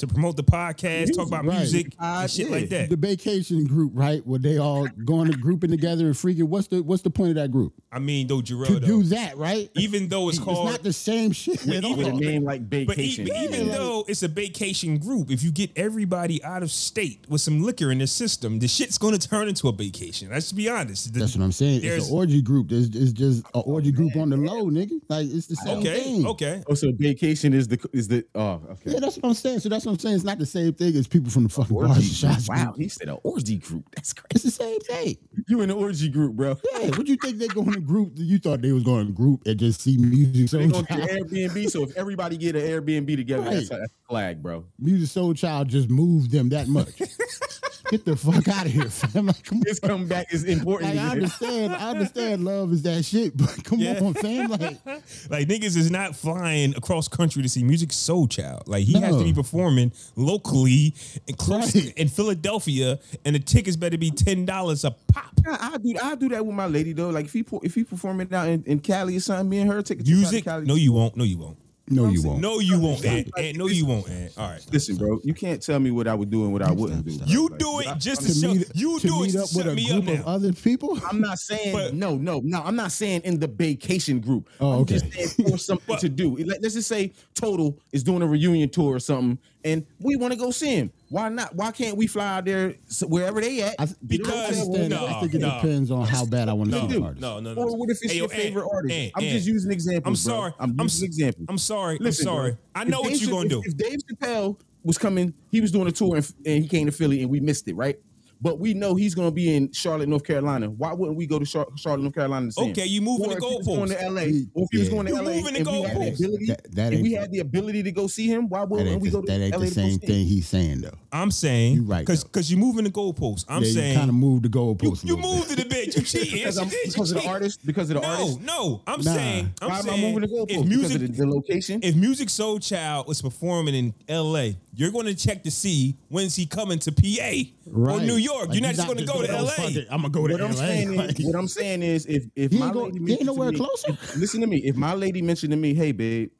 To promote the podcast, talk about Right. music, Uh, shit yeah. like that. The vacation group, right? Where they all going to grouping together and freaking. What's the what's the point of that group? I mean, though, Jarrell, To though, do that, right? even though it's It's called, not the same shit at even With a name like but e- vacation. but even Yeah. though it's a vacation group, if you get everybody out of state with some liquor in the system, the shit's going to turn into a vacation. Let's be honest. The- That's what I'm saying. It's an orgy group. It's, it's just an orgy group on the low, nigga. Like it's the same okay, thing. okay. oh, so vacation is the is the oh okay. Yeah, that's what I'm saying. So that's what I'm saying. It's not the same thing as people from the fucking bars and Orgy shots group. Wow, group. he said an orgy group. That's crazy. It's the same thing. You in the orgy group, bro. Yeah, what you think they're going to group? You thought they was going to group and just see music They soul going to. Airbnb. So if everybody get an Airbnb together, Right. that's, that's a flag, bro. Musiq Soulchild just moved them that much. Get the fuck out of here, fam. Like, come on. His comeback is important. Like, I understand, I understand love is that shit, but come Yeah. on, fam. Like, Like niggas is not flying across country to see Musiq Soulchild. Like he has to be performing locally and close Right. in Philadelphia, and the tickets better be ten dollars a pop. I, I do I do that with my lady though. Like if he if he performing out in, in Cali or something, me and her take a trip out to Music? Cali. No, you won't. No, you won't. No, you won't. No, you won't. Ant. Ant, no, you won't. Ant. All right. Listen, bro, you can't tell me what I would do and what I wouldn't do. You Like, do it just to To show. meet, You to do it meet to up with shut a me up group of now. other people. I'm not saying But- no, no, no. I'm not saying in the vacation group. Oh, I'm okay. just saying for something to do. Let- Let's just say Total is doing a reunion tour or something, and we want to go see him. Why not? Why can't we fly out there s- wherever they at? I, Because- I understand. no, I think it no. depends on how bad I want to No, see the artist. no, no, no. Or what if it's Hey, yo, your favorite Ant, artist? Ant, I'm Ant. just using examples. I'm bro. sorry. I'm I'm using s- examples. I'm sorry. Listen, I'm sorry. bro. I If know what you're gonna do. If, if Dave Chappelle was coming, he was doing a tour and, and he came to Philly and we missed it, right? But we know he's going to be in Charlotte, North Carolina. Why wouldn't we go to Char- Charlotte, North Carolina? To see? Okay, you moving Or the if he was going to LA, or if he was going to You LA, moving the and we had the goalposts. ability, That- that and we ain't- had the ability to go see him. Why That wouldn't ain't, we the, go to that ain't LA the same thing he's saying though. I'm saying you're right, because though. because you moving the goalposts. I'm yeah, saying you kind of moved the you, goalposts. a you little moved it a bit. You cheating. Because, I'm, did. You because of the artist, because of the No, artist. no. no. I'm Nah. saying I'm Why am I saying moving the goalposts? if because music of the, the location. if Musiq Soulchild was performing in L.A., you're going to check to see when's he coming to PA or New York. Like, you're not just going to go to gonna L.A. fuck it, I'm gonna go to I'm LA. saying Like, is, what I'm saying is, if if He my ain't go- lady ain't mentioned to nowhere me- closer. listen to me. If my lady mentioned to me, "Hey, babe,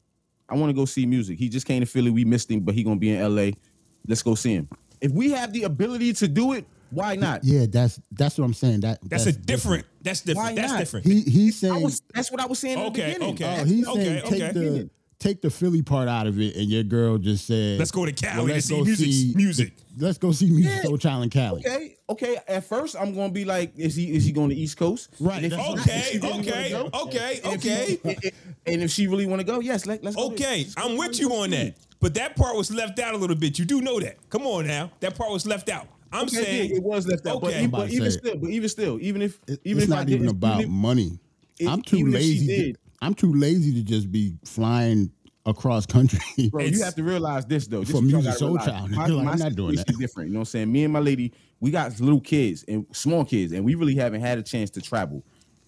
I want to go see music. He just came to Philly. We missed him, but he gonna be in L.A. Let's go see him." If we have the ability to do it, why not? yeah, that's that's what I'm saying. That That's, a different. That's different. Why That's not? different. He he's I saying. was. That's what I was saying. in the Okay, beginning. okay. Oh, he's Okay, saying take okay. the take the Philly part out of it, and your girl just said, Let's go to Cali well, to let's see go music- see- music. Let's go see music Yeah. Soul Child in Cali. Okay, okay. At first, I'm gonna be like, "Is he? Is he going to East Coast?" Right, And if that's he- what- Okay, if okay, go, okay, and if he- okay. and- and- and if she really want to go, yes, let, let's. go to- Okay, go I'm with you on that. But that part was left out a little bit. You do know that. Come on now. That part was left out. I'm Okay, saying yeah, it was left out. But, Okay. even, but even still, but even still, even if It- even it's if I not didn't, even about even if- money. if- I'm too even if she lazy. Did- I'm too lazy to just be flying across country. Bro, It's- you have to realize this though. This For is what y'all Music gotta Soul realize. Child, My, like, my I'm not doing situation that. is different. You know what I'm saying? Me and my lady, we got little kids and small kids, and we really haven't had a chance to travel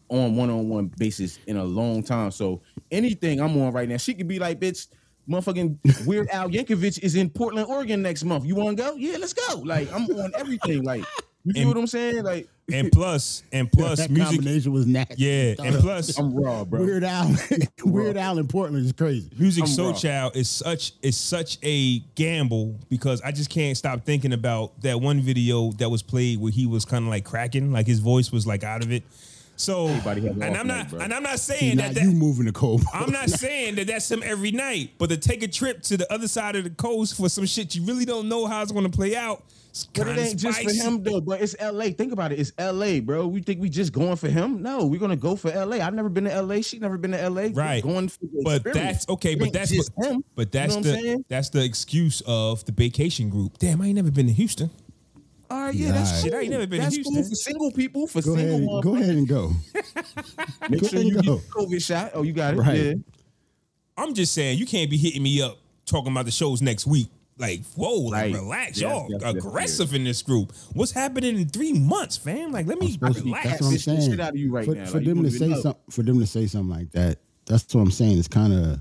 on one-on-one basis in a long time. So anything I'm on right now, she could be like, bitch. Motherfucking Weird Al Yankovic is in Portland, Oregon next month. You want to go? Yeah, let's go. Like I'm on everything. Like you feel And- what I'm saying? Like and plus and plus that music. combination was nasty. Yeah, and plus I'm raw, bro. Weird Al, Weird Al in Portland is crazy. Music I'm Soul raw. Child is such is such a gamble because I just can't stop thinking about that one video that was played where he was kind of like cracking, like his voice was like out of it. So and I'm not bro. and I'm not saying now that, that you moving the cold. I'm not saying that that's him every night, but to take a trip to the other side of the coast for some shit you really don't know how it's going to play out. It's But it of ain't just for him though. But it's L.A. Think about it. It's L.A., bro. We think we just going for him? No, we're gonna go for L.A. I've never been to L.A. She never been to L.A. We're Right. going for the But experience. that's okay. It But that's just what, him. but that's you know what I'm the that's the excuse of the vacation group. Damn, I ain't never been to Houston. All right, yeah, Yeah, that's alright. cool. Shit, I ain't never been to Houston. cool for single people. For Go single, ahead, go ahead and go. Make go sure you and get go. the COVID shot. Oh, you got it. Right. Yeah. I'm just saying you can't be hitting me up talking about the shows next week. Like, whoa, like Right. relax, Yes, y'all yes, yes, aggressive in this group. What's happening in three months, fam? Like, let me supposed to relax. That's what I'm saying. shit out of you right for, now. for Like, them to say know. something, for them to say something like that, that's what I'm saying. It's kind of,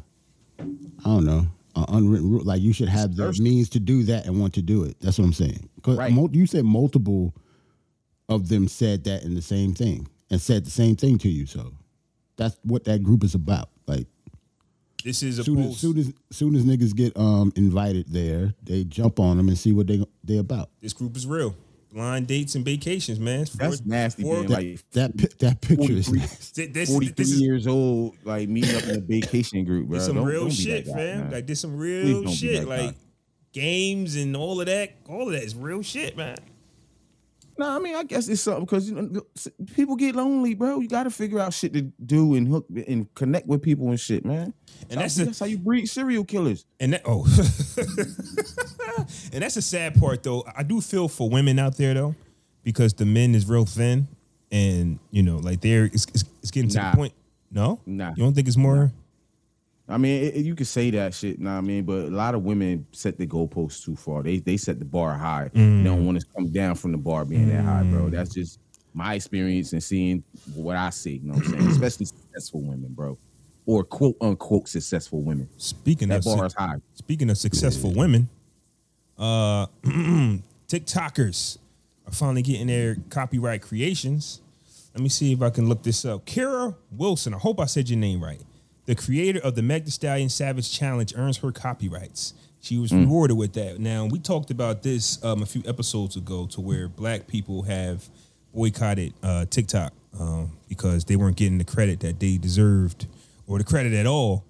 I don't know, an unwritten rule. Like you should have the means to do that and want to do it. That's what I'm saying. Because Right. you said multiple of them said that in the same thing and said the same thing to you. So that's what that group is about. Like This is a soon as, soon as soon as niggas get um invited there, they jump on them and see what they they about. This group is real. Blind dates and vacations, man. That's nasty, four- man. Like That that picture is nasty. This, this, 43 this is years old, like meeting up in a vacation group, bro. this some Don't- real don't shit, that guy, fam. man. Like, this some real shit. that guy. Like, games and all of that. All of that is real shit, man. No, I mean, I guess it's something because you know, people get lonely, bro. You got to figure out shit to do and hook and connect with people and shit, man. And that's the- how you breed serial killers. And that oh, and that's the sad part though. I do feel for women out there though, because the men is real thin, and you know, like they're it's, it's, it's getting to Nah. the point. No, Nah. you don't think it's more? I mean, it, it- you can say that shit, nah, I mean, but a lot of women set the goalposts too far. They they set the bar high. Mm. They don't want to come down from the bar being that high, bro. That's just my experience and seeing what I see. You know what I'm saying? Especially successful women, bro, or quote unquote successful women. Speaking That of bar su- is high. speaking of successful women, uh, TikTokers are finally getting their copyright creations. Let me see if I can look this up. Kara Wilson, I hope I said your name right. The creator of the Meg Thee Stallion Savage Challenge earns her copyrights. She was rewarded with that. Now we talked about this um, a few episodes ago, to where black people have boycotted uh, TikTok um, because they weren't getting the credit that they deserved, or the credit at all,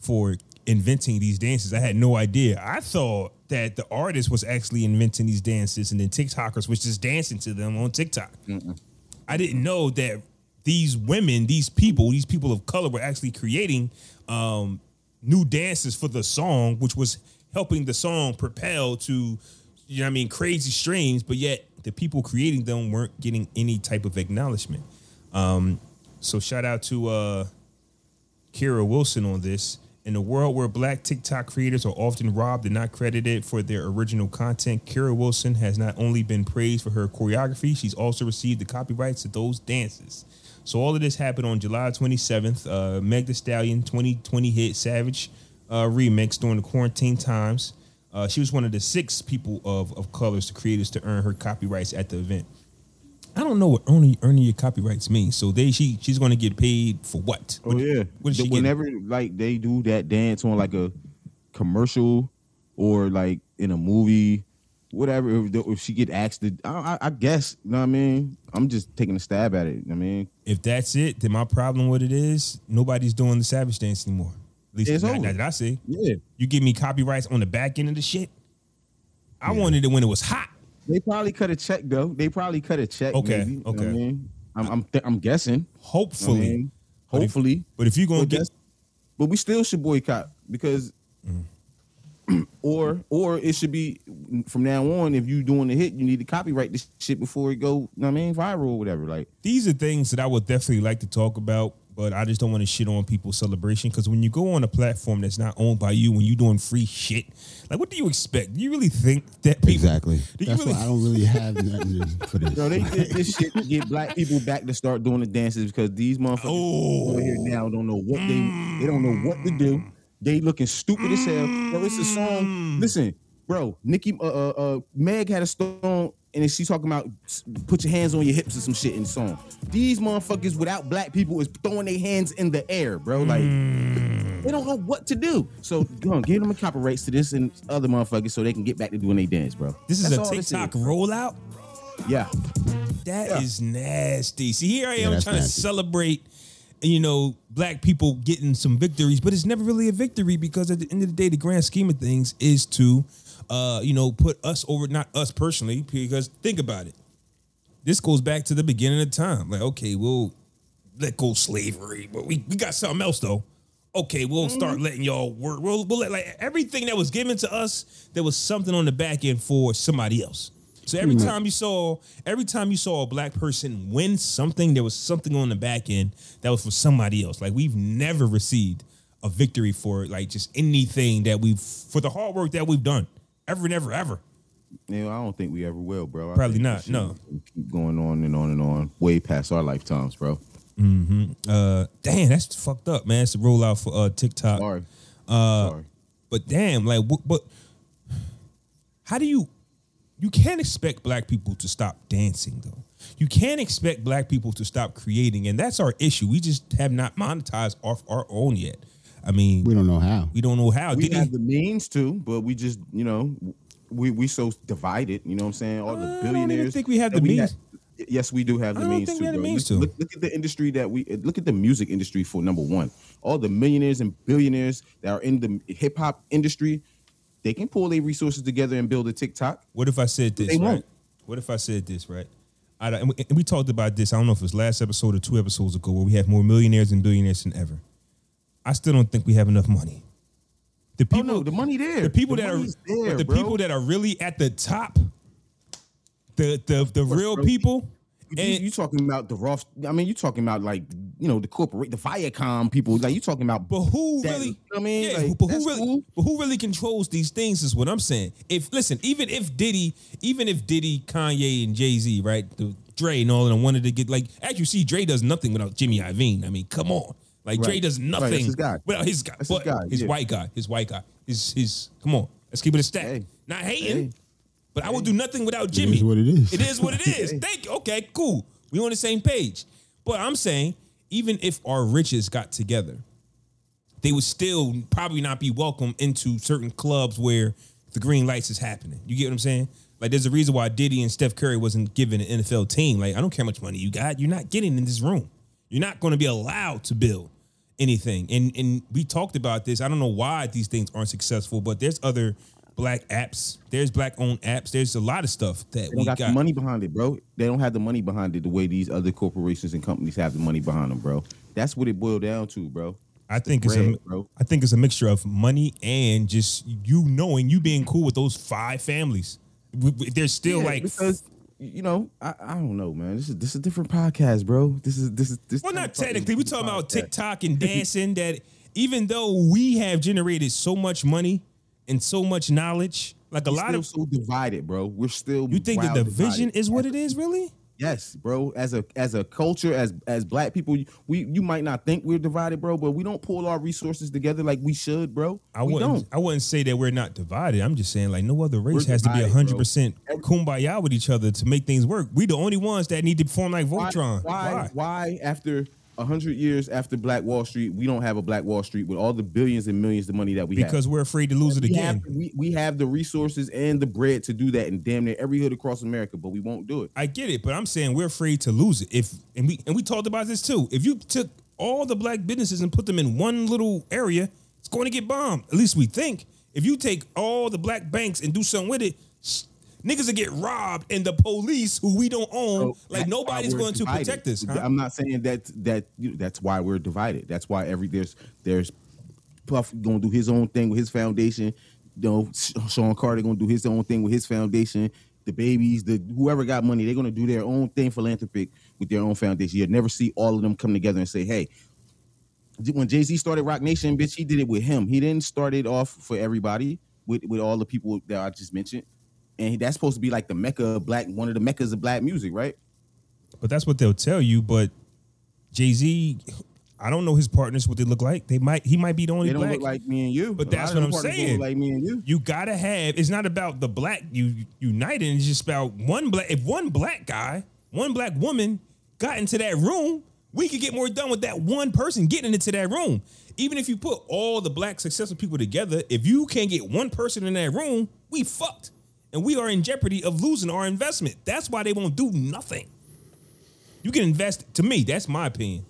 for inventing these dances. I had no idea. I thought that the artist was actually inventing these dances, and then TikTokers was just dancing to them on TikTok. I didn't know that these women, these people, these people of color were actually creating um, new dances for the song, which was helping the song propel to, you know I mean, crazy streams, but yet the people creating them weren't getting any type of acknowledgement. Um, so shout out to uh, Keara Wilson on this. In a world where black TikTok creators are often robbed and not credited for their original content, Keara Wilson has not only been praised for her choreography, she's also received the copyrights to those dances. So all of this happened on July 27th. Uh, Meg The Stallion 2020 hit Savage uh, remix during the quarantine times. Uh, she was one of the six people of, of colors, the creators, to earn her copyrights at the event. I don't know what earning earning your copyrights means. So they she she's going to get paid for what? Oh What- yeah. What is The- she getting? Whenever like they do that dance on like a commercial or like in a movie, whatever. If, if she get asked to, I, I, I guess. You know what I mean? I'm just taking a stab at it. I mean, If that's it, then my problem with it is nobody's doing the Savage dance anymore. At least It's not, not that I see. yeah. You give me copyrights on the back end of the shit. I wanted it when it was hot. They probably cut a check though. They probably cut a check. Okay, maybe, you know okay. I mean? I'm I'm, th- I'm guessing. Hopefully, I mean, But if- hopefully. but if you're gonna But get but we still should boycott because, mm. or or it should be from now on. If you doing the hit, you need to copyright this shit before it go. You know what I mean, viral or whatever. Like, these are things that I would definitely like to talk about, but I just don't want to shit on people's celebration because when you go on a platform that's not owned by you, when you're doing free shit, like what do you expect? Do you really think that people Exactly. Do That's really? why I don't really have nothing for this. yo, they did this shit to get black people back to start doing the dances because these motherfuckers Oh. over here now don't know what they they don't know what to do. They looking stupid as hell. Bro, it's a song. Listen, bro, Nicki, uh, uh, uh, Meg had a song, and then she's talking about put your hands on your hips or some shit in the song. These motherfuckers without black people is throwing their hands in the air, bro. Like they don't know what to do. So go on, give them a copyrights to this and other motherfuckers so they can get back to doing their dance, bro. this is That's a all this TikTok is. rollout. Yeah. That is Yeah. nasty. See, here I am that's trying to celebrate, you know, black people getting some victories, but it's never really a victory because at the end of the day, the grand scheme of things is to, uh, you know, put us over, not us personally, because think about it. This goes back to the beginning of time. Like, okay, we'll let go slavery, but we, we got something else though. Okay, we'll start letting y'all work. We'll, we'll let like everything that was given to us, there was something on the back end for somebody else. So every time you saw, every time you saw a black person win something, there was something on the back end that was for somebody else. Like we've never received a victory for like just anything that we've for the hard work that we've done, ever, never, ever. Yeah, I don't think we ever will, bro. I Probably not, no. Keep going on and on and on, way past our lifetimes, bro. Uh, damn, that's fucked up, man. It's a rollout for uh TikTok. Sorry. Uh, Sorry. But damn, like, what, but how do you? You can't expect black people to stop dancing, though. You can't expect black people to stop creating, and that's our issue. We just have not monetized our, our own yet. I mean, We don't know how. we don't know how. We Did he- have the means to, but we just, you know, we we so divided. You know what I'm saying? All uh, I the don't billionaires. think we have that the means. have- yes, we do have I the don't means think to. we have the means look, to. Look, look at the industry that we look at the music industry for number one. All the millionaires and billionaires that are in the hip hop industry, they can pull their resources together and build a TikTok. What if I said this? They right? won't. What if I said this? Right. I, and we- and we talked about this. I don't know if it was last episode or two episodes ago, where we have more millionaires and billionaires than ever. I still don't think we have enough money. The Oh people, no, the money there. the people The that are there, the bro. people that are really at the top, the the the real bro. people. You, And you talking about the Roth? I mean, you talking about like you know the corporate, the Viacom people. Like you talking about, but who that- really? you know I mean? yeah, Like, but who really? cool. But who really controls these things? Is what I'm saying. If listen, even if Diddy, even if Diddy, Kanye, and Jay Z, right, the Dre and all of them wanted to get like, as you see, Dre does nothing without Jimmy Iovine. I mean, come on. Like Dre Right. does Right, nothing his guy. without his guy, his guy, his yeah. white guy, his white guy, his his. Come on, let's keep it a stack. Hey. Not hating, Hey. But I will do nothing without Jimmy. is what it is. It is what it is. Thank you. Okay, cool. We on the same page. But I'm saying, even if our riches got together, they would still probably not be welcome into certain clubs where the green lights is happening. You get what I'm saying? Like, there's a reason why Diddy and Steph Curry wasn't given an NFL team. Like, I don't care how much money you got. You're not getting in this room. You're not going to be allowed to build anything. And and we talked about this. I don't know why these things aren't successful, but there's other black apps. There's black owned apps. There's a lot of stuff that they we got, got. the money behind it, bro. They don't have the money behind it the way these other corporations and companies have the money behind them, bro. That's what it boiled down to, bro. I think it's a, bro. I think it's a mixture of money and just you knowing you being cool with those five families. They're still Yeah, like because you know, I, I don't know, man. This is this is a different podcast, bro. This is this is this. Well, not technically. We're talking about. TikTok and dancing. that even though we have generated so much money and so much knowledge, like a We're lot still of so divided, bro. We're still. you think the division divided. is what it is, really? Yes, bro. As a as a culture, as as black people, we you might not think we're divided, bro, but we don't pull our resources together like we should, bro. I we wouldn't. don't. I wouldn't say that we're not divided. I'm just saying like no other race We're has to be divided, hundred percent kumbaya with each other to make things work. We the only ones that need to form like Why, Voltron. why, why, after hundred years after Black Wall Street, we don't have a Black Wall Street with all the billions and millions of money that we have? Because we're afraid to lose it we again. have, we, we have the resources and the bread to do that in damn near every hood across America, but we won't do it. I get it, but I'm saying we're afraid to lose it. If and we and we talked about this too. If you took all the black businesses and put them in one little area, it's going to get bombed. At least we think. If you take all the black banks and do something with it, niggas will get robbed, and the police, who we don't own, So like nobody's going to protect us. huh? I'm not saying that that you know, that's why we're divided. That's why every there's there's Puff gonna do his own thing with his foundation. You know, Sean Carter gonna do his own thing with his foundation. The babies, the whoever got money, they're gonna do their own thing philanthropic with their own foundation. You'll never see all of them come together and say, "Hey." When Jay Z started Roc Nation, bitch, he did it with him. He didn't start it off for everybody with with all the people that I just mentioned, and that's supposed to be like the mecca of black, one of the meccas of black music, right? But that's what they'll tell you. But Jay Z, I don't know his partners what they look like. They might he might be the only They don't black. look like me and you. But A that's what I'm saying. look Like me and you. you gotta have. It's not about the black you uniting. It's just about one black. If one black guy, one black woman got into that room, we could get more done with that one person getting into that room. Even if you put all the black successful people together, if you can't get one person in that room, we fucked, and we are in jeopardy of losing our investment. That's why they won't do nothing. You can invest. To me, that's my opinion.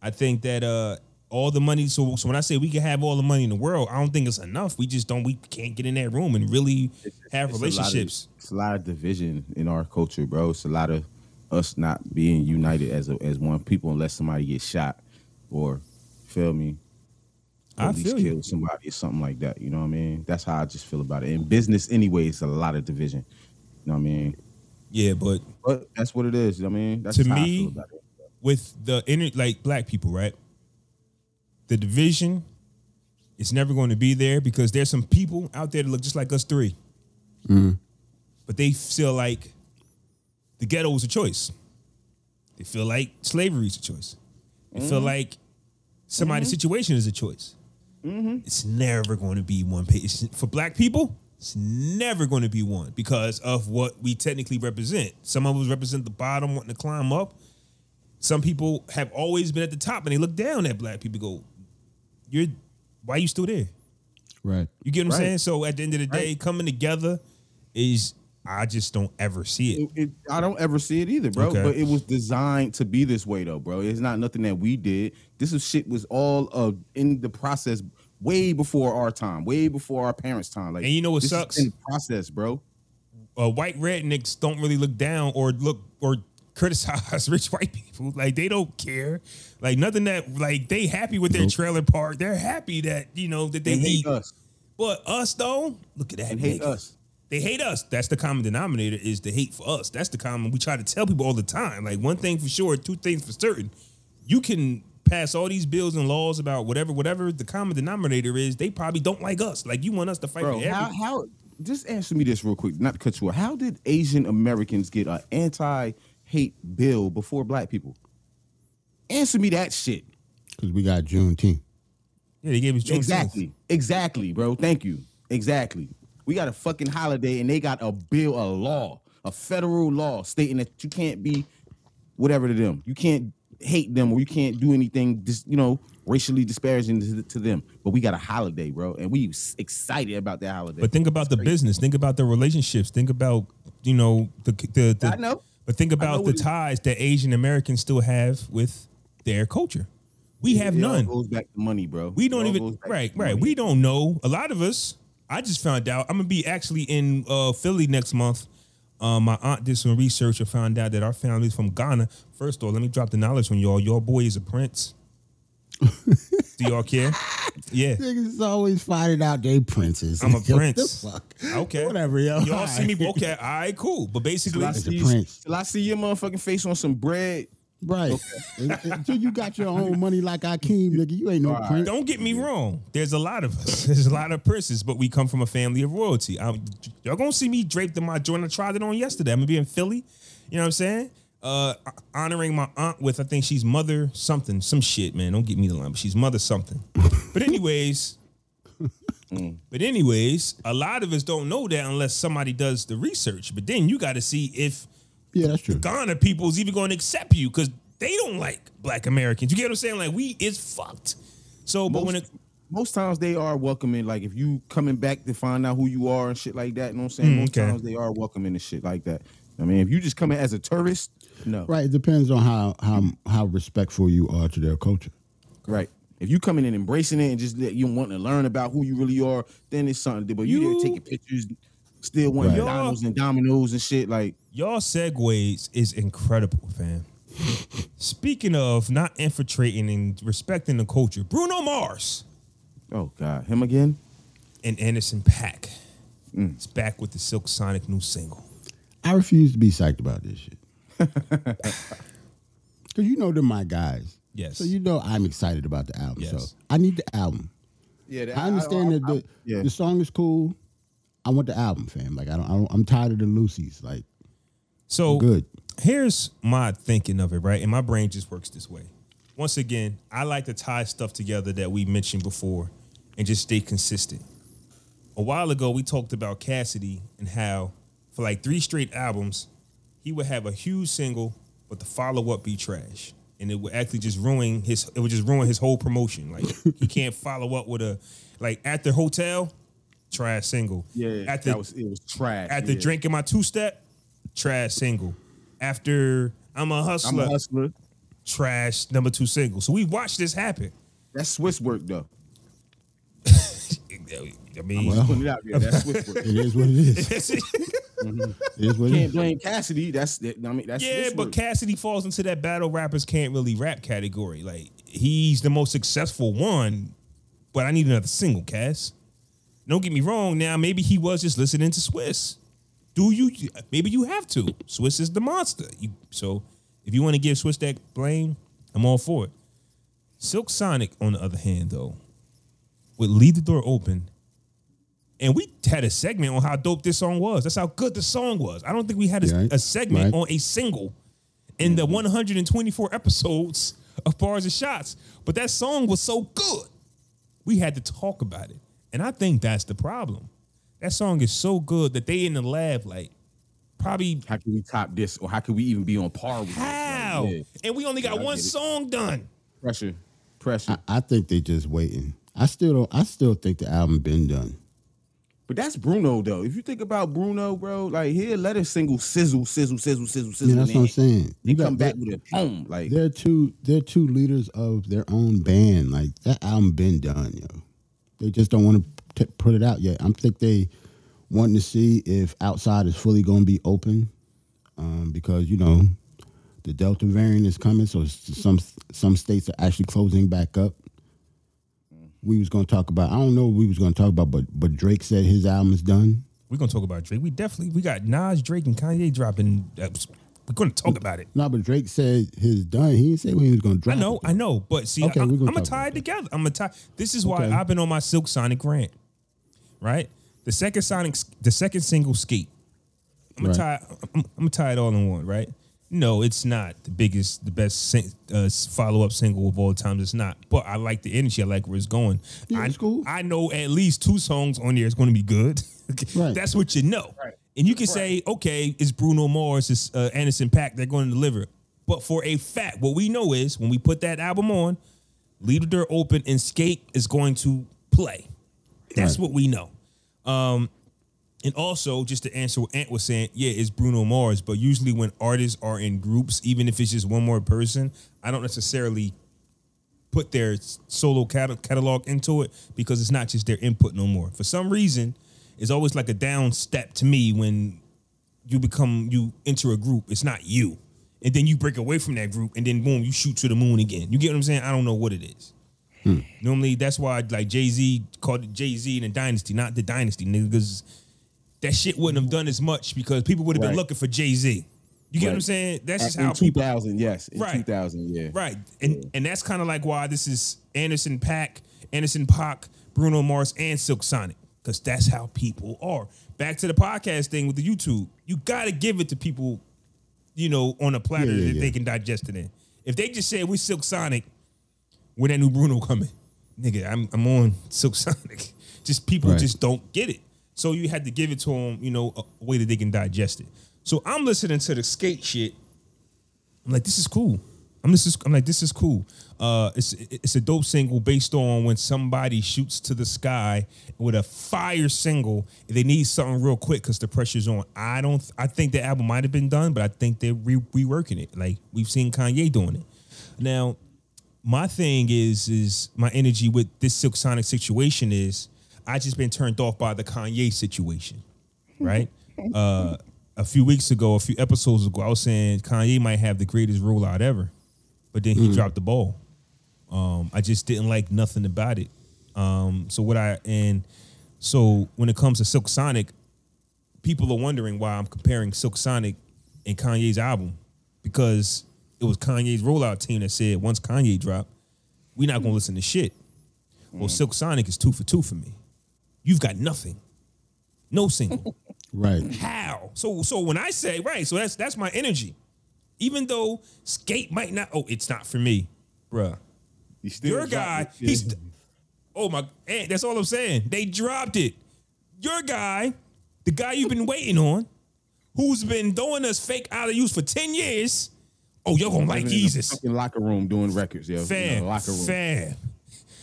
I think that uh all the money. So so when I say we can have all the money in the world, I don't think it's enough. We just don't. We can't get in that room and really have It's a of- relationships. It's a lot of division in our culture, bro. It's a lot of us not being united as a, as one people unless somebody gets shot or feel me. I Police feel you. kill somebody or something like that. You know what I mean? That's how I just feel about it. In business, anyway, it's a lot of division. You know what I mean? Yeah, but But that's what it is. You know what I mean, that's To me, it. with the inner like black people, right? The division is never going to be there because there's some people out there that look just like us 3 mm-hmm. but they feel like the ghetto is a choice. They feel like slavery is a choice. They feel mm-hmm. like somebody's mm-hmm. situation is a choice. Mm-hmm. It's never going to be one page for black people. It's never going to be one because of what we technically represent. Some of us represent the bottom, wanting to climb up. Some people have always been at the top, and they look down at black people. Go, you're why you still there? Right. You get what I'm Right. saying? So at the end of the day, Right. coming together is I just don't ever see it. It- it- I don't ever see it either, bro. Okay. But it was designed to be this way, though, bro. It's not nothing that we did. This is shit was all uh, in the process way before our time, way before our parents' time. Like, And you know what sucks? In the process, bro. uh, white rednecks don't really look down or look or criticize rich white people. Like they don't care. Like nothing that like they happy with their trailer park. They're happy that you know that they And hate eat. us But us though, look at that. and hate us. They hate us. That's the common denominator is the hate for us. That's the common. We try to tell people all the time. Like one thing for sure, two things for certain. You can pass all these bills and laws about whatever, whatever. The common denominator is they probably don't like us. Like you want us to fight Bro, for how, how just answer me this real quick, not to cut you off. How did Asian Americans get an anti-hate bill before black people? Answer me that shit. Because we got Juneteenth. Yeah, they gave us Juneteenth. Exactly. Exactly, bro. Thank you. Exactly. We got a fucking holiday and they got a bill, a law, a federal law stating that you can't be whatever to them. You can't hate them or you can't do anything just, you know, racially disparaging to, to them. But we got a holiday, bro. And we excited about that holiday. But think about the business. Think about the relationships. Think about you know the the. the I know. But think about the ties that Asian Americans still have with their culture. We have It none. goes back to money, bro. We don't even right, right. money. We don't know. A lot of us. I just found out. I'm gonna be actually in uh, Philly next month. Um, my aunt did some research and found out that our family's from Ghana. First of all, let me drop the knowledge on y'all. Your boy is a prince. Do y'all care? Yeah. Niggas always finding out they princes. I'm a What the prince. fuck? Okay. Whatever, yo. Y'all see me? Alright. Okay. All right. Cool. But basically, Till I, see, till I see your motherfucking face on some bread. Right. Un- Until you got your own money like Akeem, nigga, you ain't no prince. Don't get me wrong. There's a lot of us. There's a lot of princes, but we come from a family of royalty. I'm, y'all gonna see me draped in my joint. I tried it on yesterday. I'm gonna be in Philly. You know what I'm saying? Uh, honoring my aunt with I think she's mother something, some shit, man. Don't get me the line, but she's mother something. But anyways, but anyways, a lot of us don't know that unless somebody does the research. But then you got to see if Yeah, that's true. Ghana people is even going to accept you because they don't like black Americans. You get what I'm saying? Like we is fucked. So, but Most, when it most times they are welcoming. Like if you coming back to find out who you are and shit like that. You know what I'm saying? Mm, most okay. times they are welcoming and shit like that. I mean, if you just come in as a tourist, no. Right. It depends on how how how respectful you are to their culture. Right. If you coming in embracing it and just that you want to learn about who you really are, then it's something. But you, You- there taking pictures, still wanting Right. McDonald's and Domino's and shit. Like, y'all segues is incredible, fam. Speaking of not infiltrating and respecting the culture, Bruno Mars oh god, him again? and Anderson .Paak mm. it's back with the Silk Sonic new single. I refuse to be psyched about this shit. Cause you know they're my guys. Yes. So you know I'm excited about the album. So Yes. I need the album. Yeah, I understand that the, yeah. the song is cool. I want the album, fam. Like I don't, I don't I'm tired of the Lucy's. Like So good. here's my thinking of it, right? And my brain just works this way. Once again, I like to tie stuff together that we mentioned before and just stay consistent. A while ago, we talked about Cassidy and how for like three straight albums, he would have a huge single, but the follow up be trash. And it would actually just ruin his it would just ruin his whole promotion. Like he can't follow up with a like at the hotel, trash single. yeah, At the that was it was trash. after yeah. drinking my two step, trash single. After I'm a I'm hustler, a hustler. trash number two single. So we watched this happen. That's Swizz work though. I mean, Well, Putting it out there. That's Swizz work. it is what it is. It is what it Can't is. blame Cassidy. That's I mean that's yeah, Swizz but work. Cassidy falls into that battle rappers can't really rap category. Like he's the most successful one, but I need another single, Cass. Don't get me wrong. Now maybe he was just listening to Swizz. Do you? Maybe you have to. Swizz is the monster. You, so if you want to give Swizz that blame, I'm all for it. Silk Sonic, on the other hand, though, would leave the door open. And we had a segment on how dope this song was. That's how good the song was. I don't think we had a, Yeah, a segment Right. on a single in the 124 episodes of Bars and Shots. But that song was so good. We had to talk about it. And I think that's the problem. That song is so good that they in the lab, like, probably how can we top this or how can we even be on par with this? Like, how? yeah. And we only got Yeah, one song done. Pressure. Pressure. I, I think they just waiting. I still don't. I still think the album been done. But that's Bruno though. If you think about Bruno, bro, like he'll let a single sizzle, sizzle, sizzle, sizzle, sizzle. Yeah, that's what I'm saying. They You got come back with a poem. Like They're two. They're two leaders of their own band. Like that album been done, yo. They just don't want to put it out yet. I'm think they wanting to see if outside is fully going to be open, um, because you know the Delta variant is coming. So some some states are actually closing back up. We was going to talk about. I don't know what we was going to talk about, but but Drake said his album is done. We're gonna talk about Drake. We definitely we got Nas, Drake, and Kanye dropping. We're gonna talk about it. No, but Drake said his done. He didn't say when he was going to I drop. know, it. I know, but see, Okay, I, we're am gonna gonna tie it together. I'm gonna tie. This is why Okay. I've been on my Silk Sonic rant. Right, the second Sonic, the second single, Skate. I'm gonna Right. tie. I'm, I'm gonna tie it all in one. Right. No, it's not the biggest, the best uh, follow up single of all times. It's not, but I like the energy. I like where it's going. Yeah, I, it's cool. I know at least two songs on there is going to be good. Right. That's what you know. And you can say, okay, it's Bruno Mars, it's uh, Anderson .Paak. They're going to deliver. But for a fact, what we know is when we put that album on, Leave the Door Open and Skate is going to play. That's Right. what we know. Um, and also, just to answer what Ant was saying, yeah, it's Bruno Mars. But usually, when artists are in groups, even if it's just one more person, I don't necessarily put their solo catalog into it because it's not just their input no more. For some reason, it's always like a down step to me when you become you enter a group. It's not you, and then you break away from that group, and then boom, you shoot to the moon again. You get what I'm saying? I don't know what it is. Hmm. Normally, that's why like Jay Z called it Jay Z and the Dynasty, not the Dynasty, nigga. Because that shit wouldn't have done as much because people would have been looking for Jay Z. You get what I'm saying? That's just in how people 2000, yes, in Right. 2000, yeah, Right. And and that's kind of like why this is Anderson .Paak, Anderson .Paak, Bruno Mars, and Silk Sonic. Because that's how people are. Back to the podcast thing with the YouTube. You gotta give it to people, you know, on a platter Yeah, yeah, that yeah. they can digest it in. If they just say we Silk Sonic, when that new Bruno coming, nigga, I'm I'm on Silk Sonic. Just people Right. just don't get it. So you had to give it to them, you know, a way that they can digest it. So I'm listening to the skate shit I'm like, this is cool. I'm this is I'm like, this is cool. Uh, it's it's a dope single based on when somebody shoots to the sky with a fire single. They need something real quick because the pressure's on. I don't. I think the album might have been done, but I think they're re- reworking it. Like we've seen Kanye doing it. Now, my thing is is my energy with this Silk Sonic situation is I just been turned off by the Kanye situation, right? uh, a few weeks ago, a few episodes ago, I was saying Kanye might have the greatest rollout ever, but then he dropped the ball. Um, I just didn't like nothing about it. Um, so what I and so when it comes to Silk Sonic, people are wondering why I'm comparing Silk Sonic and Kanye's album because it was Kanye's rollout team that said once Kanye dropped, we're not gonna listen to shit. Well, Silk Sonic is two for two for me. You've got nothing, no single. Right. How? So so when I say right, so that's that's my energy. Even though skate might not, oh, it's not for me, bruh. You still Your guy, he's oh my, eh, that's all I'm saying. They dropped it. Your guy, the guy you've been waiting on, who's been throwing us fake out of use for ten years. Oh, you're gonna like Jesus, In locker room doing records, yo. In fam, the locker room. fam.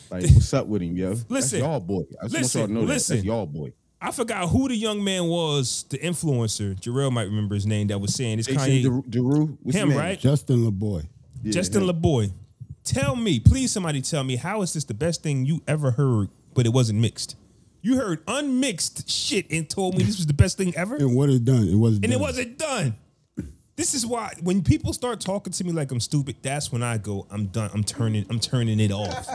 Like, what's up with him, yo? Listen, That's y'all boy. I just listen, want y'all to know listen. that. That's y'all boy. I forgot who the young man was, the influencer. Jarrell might remember his name. That was saying it's Jason Kanye. Deru, Deru what's him, name? right? Justin LaBoy. Yeah, Justin him. LaBoy, tell me, please, somebody tell me, how is this the best thing you ever heard, but it wasn't mixed? You heard unmixed shit and told me this was the best thing ever, And what it done? It wasn't and it wasn't done. This is why when people start talking to me like I'm stupid, that's when I go, I'm done. I'm turning, I'm turning it off.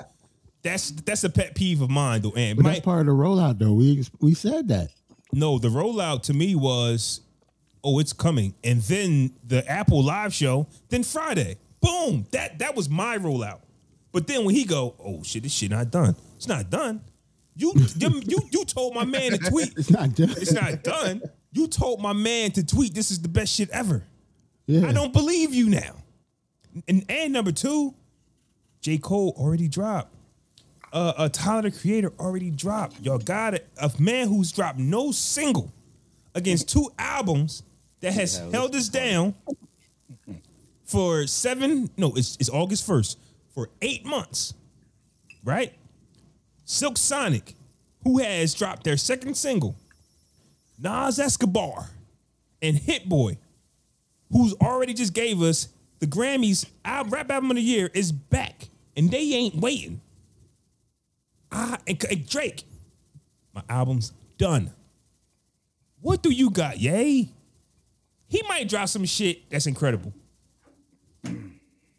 That's that's a pet peeve of mine, though. And But my, that's part of the rollout, though. We we said that. no, the rollout to me was, oh, it's coming, and then the Apple Live show, then Friday, boom, that that was my rollout. But then when he go, oh shit, this shit not done. It's not done. You you you, you told my man to tweet. It's not done. It's not done. You told my man to tweet. This is the best shit ever. Yeah. I don't believe you now. And and number two, J Cole already dropped. Uh, uh Tyler the Creator already dropped. Y'all got it. A man who's dropped no single against two albums that has held us down for seven. No, it's it's August first for eight months, right? Silk Sonic, who has dropped their second single, Nas Escobar, and Hit Boy, who's already just gave us the Grammys al- rap album of the year, is back, and they ain't waiting. I and, and Drake, my album's done. What do you got, yay? He might drop some shit that's incredible.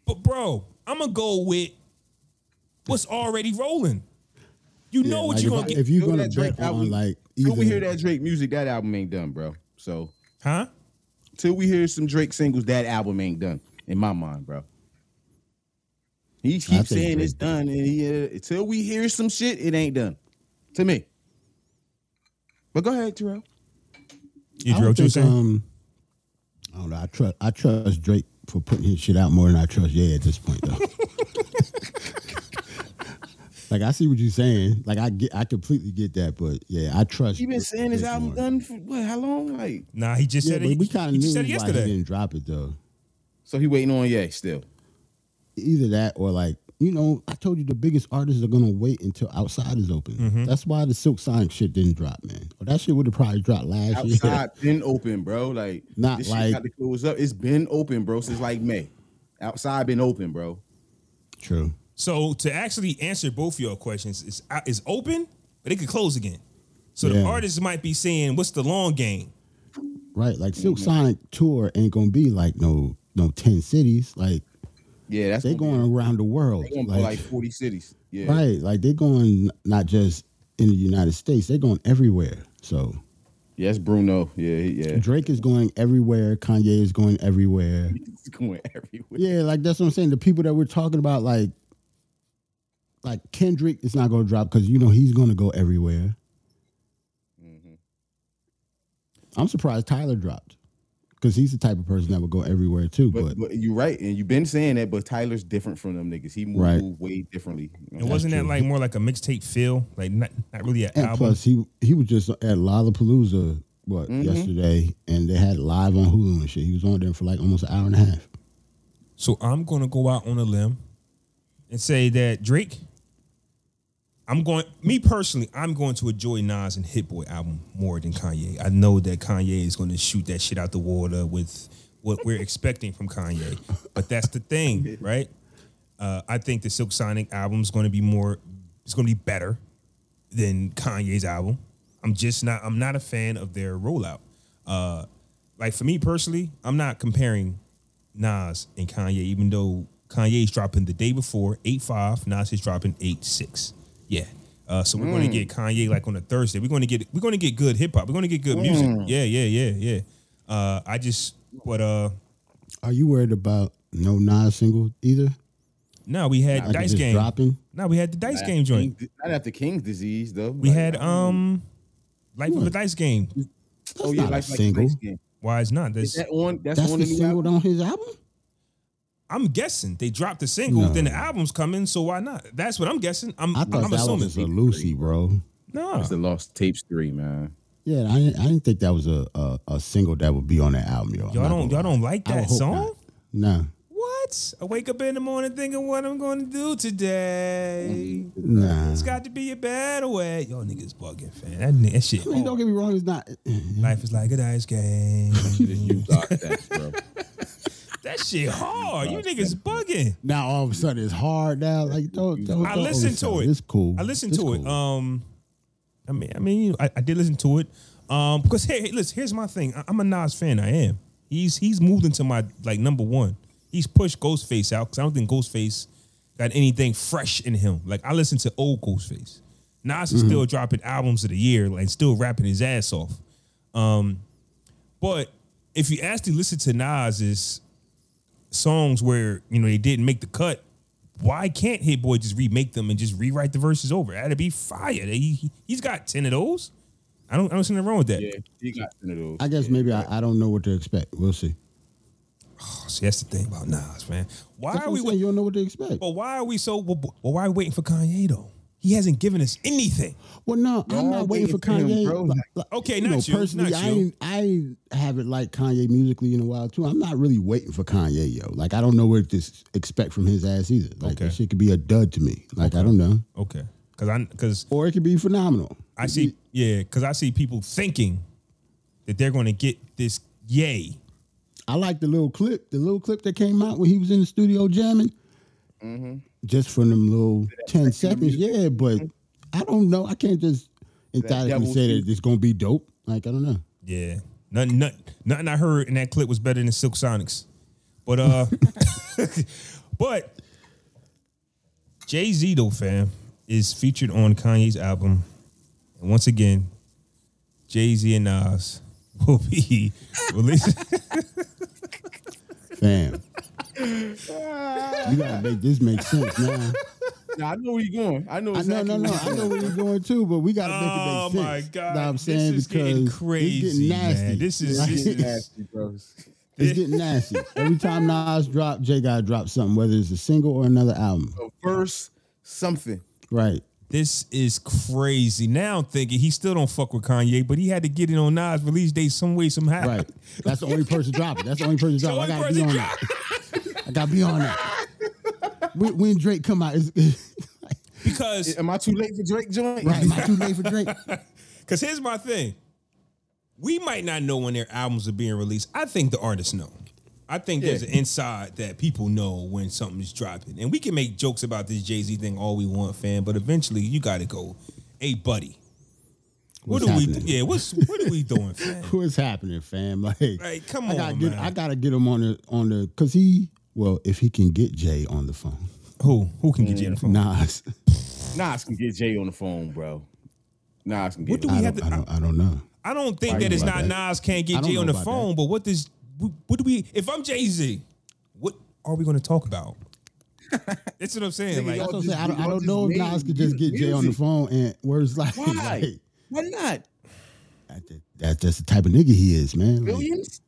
But bro, I'm gonna go with what's already rolling. You know what Like, you're gonna get, if you're gonna that Drake bet on album- like Till we hear that Drake music, that album ain't done, bro. So huh? till we hear some Drake singles, that album ain't done in my mind, bro. He keeps saying it's done, and he, uh, until we hear some shit, it ain't done. To me. But go ahead, Terrell. You I Drew, what you saying? um, I don't know. I trust I trust Drake for putting his shit out more than I trust Ye at this point, though. like I see what you're saying. Like I get, I completely get that, but yeah, I trust. He been saying his album more. done for what? How long? Like, Nah, he just Yeah, said it. we kind of just knew said it why yesterday. he didn't drop it though. so he waiting on yeah still. Either that or like you know, I told you the biggest artists are gonna wait until outside is open. Mm-hmm. That's why the Silk Sonic shit didn't drop, man. Or that shit would have probably dropped last year. Outside been open, bro. Like Not this like- shit got to close up. It's been open, bro, since like May. Outside been open, bro. True. So to actually answer both your questions, it's uh, it's open, but it could close again. So the artists might be saying, "What's the long game?" Right. Like Silk Sonic tour ain't gonna be like no no ten cities. Like Yeah, that's they gonna be- going around the world. They gonna Like, like forty cities. Yeah, right, like they're going not just in the United States, they're going everywhere. So yes, Bruno. Yeah, yeah. Drake is going everywhere. Kanye is going everywhere. He's going everywhere. Yeah, like that's what I'm saying. The people that we're talking about, like, like Kendrick is not going to drop because you know he's going to go everywhere. Mm-hmm. I'm surprised Tyler dropped because he's the type of person that would go everywhere too. But, But, but you're right, and you've been saying that. But Tyler's different from them niggas. He moved Right. way differently. And wasn't that like more like a mixtape feel? Like not not really an and album. plus he he was just at Lollapalooza what Mm-hmm. yesterday, and they had live on Hulu and shit. He was on there for like almost an hour and a half. So I'm gonna go out on a limb and say that Drake. I'm going. Me personally, I'm going to enjoy Nas and Hit Boy album more than Kanye. I know that Kanye is going to shoot that shit out the water with what we're expecting from Kanye, but that's the thing, right? Uh, I think the Silk Sonic album is going to be more. It's going to be better than Kanye's album. I'm just not. I'm not a fan of their rollout. Uh, like for me personally, I'm not comparing Nas and Kanye, even though Kanye's dropping the day before eight five, Nas is dropping eight six. Yeah. Uh, so we're going to get Kanye like on a Thursday. We're going to get we're going to get good hip hop. We're going to get good music. Yeah, yeah, yeah, yeah. Uh, I just but uh Are you worried about no Nas single either? no, we had Like Dice Game. dropping. No, we had the Dice Not Game joint. King's- Not after King's disease though. We Like, had um Life of a Dice Game. oh not a like- like single. Game. Why is not? Is that on? That's, That's on the the single album? on his album. I'm guessing they dropped the single, No. then the album's coming, so why not? That's what I'm guessing. I'm I thought I'm that assuming. was a Lucy, bro. no. It's the Lost Tapes three, man. Yeah, I didn't, I didn't think that was a, a, a single that would be on that album, yo. I'm Y'all don't y'all don't like that song? not. No, What? I wake up in the morning thinking what I'm going to do today. nah. It's got to be a better way. Y'all niggas bugging, fam. That, that shit. I mean, don't get me wrong, it's not. Life is like a dice game. Just use our stats, bro. That shit hard. You niggas bugging. Now all of a sudden it's hard now. Like don't, don't, I listened to it. It's cool. I listened It's to it. Um, I mean, I mean, you know, I, I did listen to it. Um, because hey, hey, listen, here's my thing. I, I'm a Nas fan. I am. He's he's moved into my like number one. He's pushed Ghostface out because I don't think Ghostface got anything fresh in him. Like I listen to old Ghostface. Nas is Mm-hmm. still dropping albums of the year and still rapping his ass off. Um, but if you actually listen to Nas's songs where you know they didn't make the cut, why can't Hit Boy just remake them and just rewrite the verses over? That'd be fire. He, he- he's got ten of those. I don't I don't see nothing wrong with that. Yeah, he got ten of those. I guess maybe I, I don't know what to expect. We'll see. Oh, see, that's the thing about Nas, man. Why That's are we? I'm saying. Wait, You don't know what to expect. but why are we so? Well, well, why are we waiting for Kanye though? He hasn't given us anything. Well, no, I'm not waiting for waiting for him, Kanye. bro. Like- like, Okay, you not know, you, Personally, not I you. ain't, I ain't haven't liked Kanye musically in a while too. I'm not really waiting for Kanye, yo. Like I don't know what to expect from his ass either. Like Okay. that shit could be a dud to me. Like I don't know, Okay, because I because or it could be phenomenal. I see yeah because I see people thinking that they're going to get this yay. I like the little clip, the little clip that came out when he was in the studio jamming. Mm-hmm. Just from them little ten seconds, yeah. But I don't know. I can't just emphatically say that it's gonna be dope. Like I don't know. Yeah. Nothing, nothing, nothing I heard in that clip was better than Silk Sonics. But uh but Jay Z though, fam, is featured on Kanye's album. And once again, Jay Z and Nas will be releasing. Fam, you gotta make this make sense now. Nah, I know where you're going. I know I know, exactly. no, no. where I you're know going. where you're going too, but we gotta make oh it make oh my sense. god. Know what I'm saying this is because getting it's crazy. getting nasty. Man. This is, Like, this is Nasty, bro. it's getting nasty. Every time Nas drop, Jay gotta drop something, whether it's a single or another album. A verse, something. Right. This is crazy. Now I'm thinking he still don't fuck with Kanye, but he had to get it on Nas release date some way, somehow. Right. That's the only person dropping. That's the only person The dropping. I gotta be on that. I gotta be on that. When, when Drake come out, is Because Am I too late for Drake joint? right? Am I too late for Drake? Because here's my thing. We might not know when their albums are being released. I think the artists know. I think there's an inside that people know when something's dropping. And we can make jokes about this Jay Z thing all we want, fam, but eventually you got to go, hey, buddy. What What's are we happening? Yeah, what's what are we doing, fam? What's happening, fam? Like, Like, come I gotta on, get, man. I gotta get him on the on the because he Well, if he can get Jay on the phone, Who? Who can get Jay on the phone? Nas. Nas can get Jay on the phone, bro. Nas can get. What do him. we I have don't, to? I don't, I don't know. I don't think I that it's not about Nas can't get Jay on the about phone, but what does what, what do we? If I'm Jay Z, what are we going to talk about? That's what I'm saying. Like, I'm just- saying. I don't, I don't know if Nas could just get music. Jay on the phone and words like, Why? like, Why not? that, that, that's the type of nigga he is, man. Like, Billions?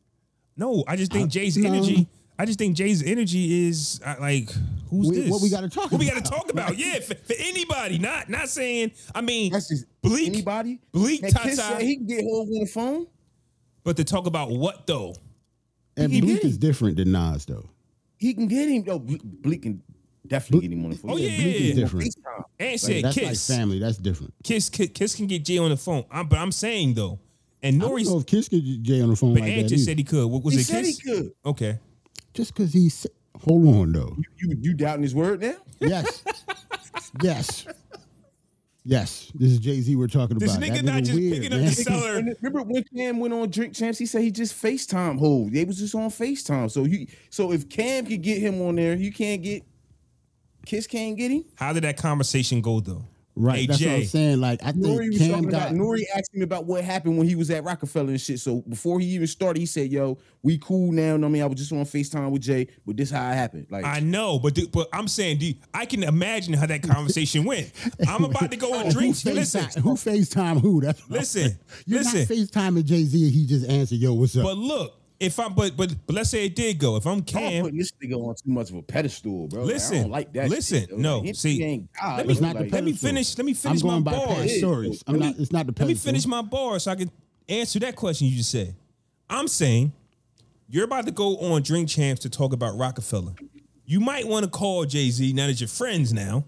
no, I just think Jay's no. energy. I just think Jay's energy is uh, like, who's We- this? what we gotta talk What we got to about. talk about? Yeah, for, for anybody. Not not saying. I mean, That's just Bleek. anybody. Bleek, And Tata. he can get hold on the phone. but to talk about what though? and he Bleek is different than Nas, though. He can get him. Yo, Ble- Bleek can definitely get him on the phone. Oh, yeah. Bleek is different. FaceTime. And said That's Kiss. like family. That's different. Kiss, Kiss, Kiss can get Jay on the phone. I'm, but I'm saying though, and I don't Nori's, know if Kiss could get Jay on the phone but like Ant just either. said he could. What was He it? said Kiss? he could. Okay. Just because he's hold on, though. You you doubting his word now? Yes. yes. Yes. This is Jay Z we're talking This about. This nigga That not just weird, picking up the seller. Remember when Cam went on Drink Champs? He said he just FaceTime hold. They was just on FaceTime. So you so if Cam could get him on there, you can't get Kiss can't get him. How did that conversation go though? Right. Hey, that's what I'm saying. Like, I think Nori was Cam talking got. about Nori asked him about what happened when he was at Rockefeller and shit. So before he even started, he said, "Yo, we cool now." know I mean, I was just on Facetime with Jay, but this how it happened. Like, I know, but do- but I'm saying, do you- I can imagine how that conversation went. I'm about to go and who drink. Listen, who FaceTime who? That's Listen. You're listen. not FaceTiming Jay Z and he just answered, yo, what's up? but look, if I'm but but but let's say it did go. If I'm I'm Cam, putting this nigga on too much of a pedestal, bro. Like, I Listen, don't like that. listen, shit, no, Like, see, God. let me- it's not Like, the let me finish. Let me finish I'm going my by bars. past stories. I'm not. It's not the Pedestal. Let me finish my bar so I can answer that question you just said. I'm saying you're about to go on Drink Champs to talk about Rockefeller. You might want to call Jay Z now that you're friends now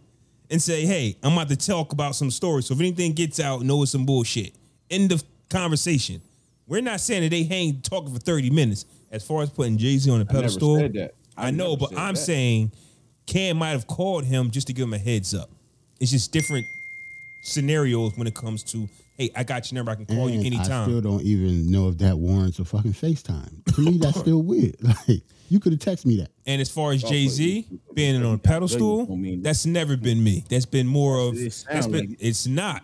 and say, hey, I'm about to talk about some stories. So if anything gets out, know it's some bullshit. End of conversation. We're not saying that they hang talking for 30 minutes. As far as putting Jay Z on the never pedestal, said that. I I know, never but said I'm that. saying Cam might have called him just to give him a heads up. It's just different scenarios when it comes to, hey, I got your number, I can call you anytime. I still don't even know if that warrants a fucking FaceTime. To me, that's still weird. Like, you could have texted me that. and as far as Jay Z being on a pedestal, that's never been me. That's been more of. It been, it's not.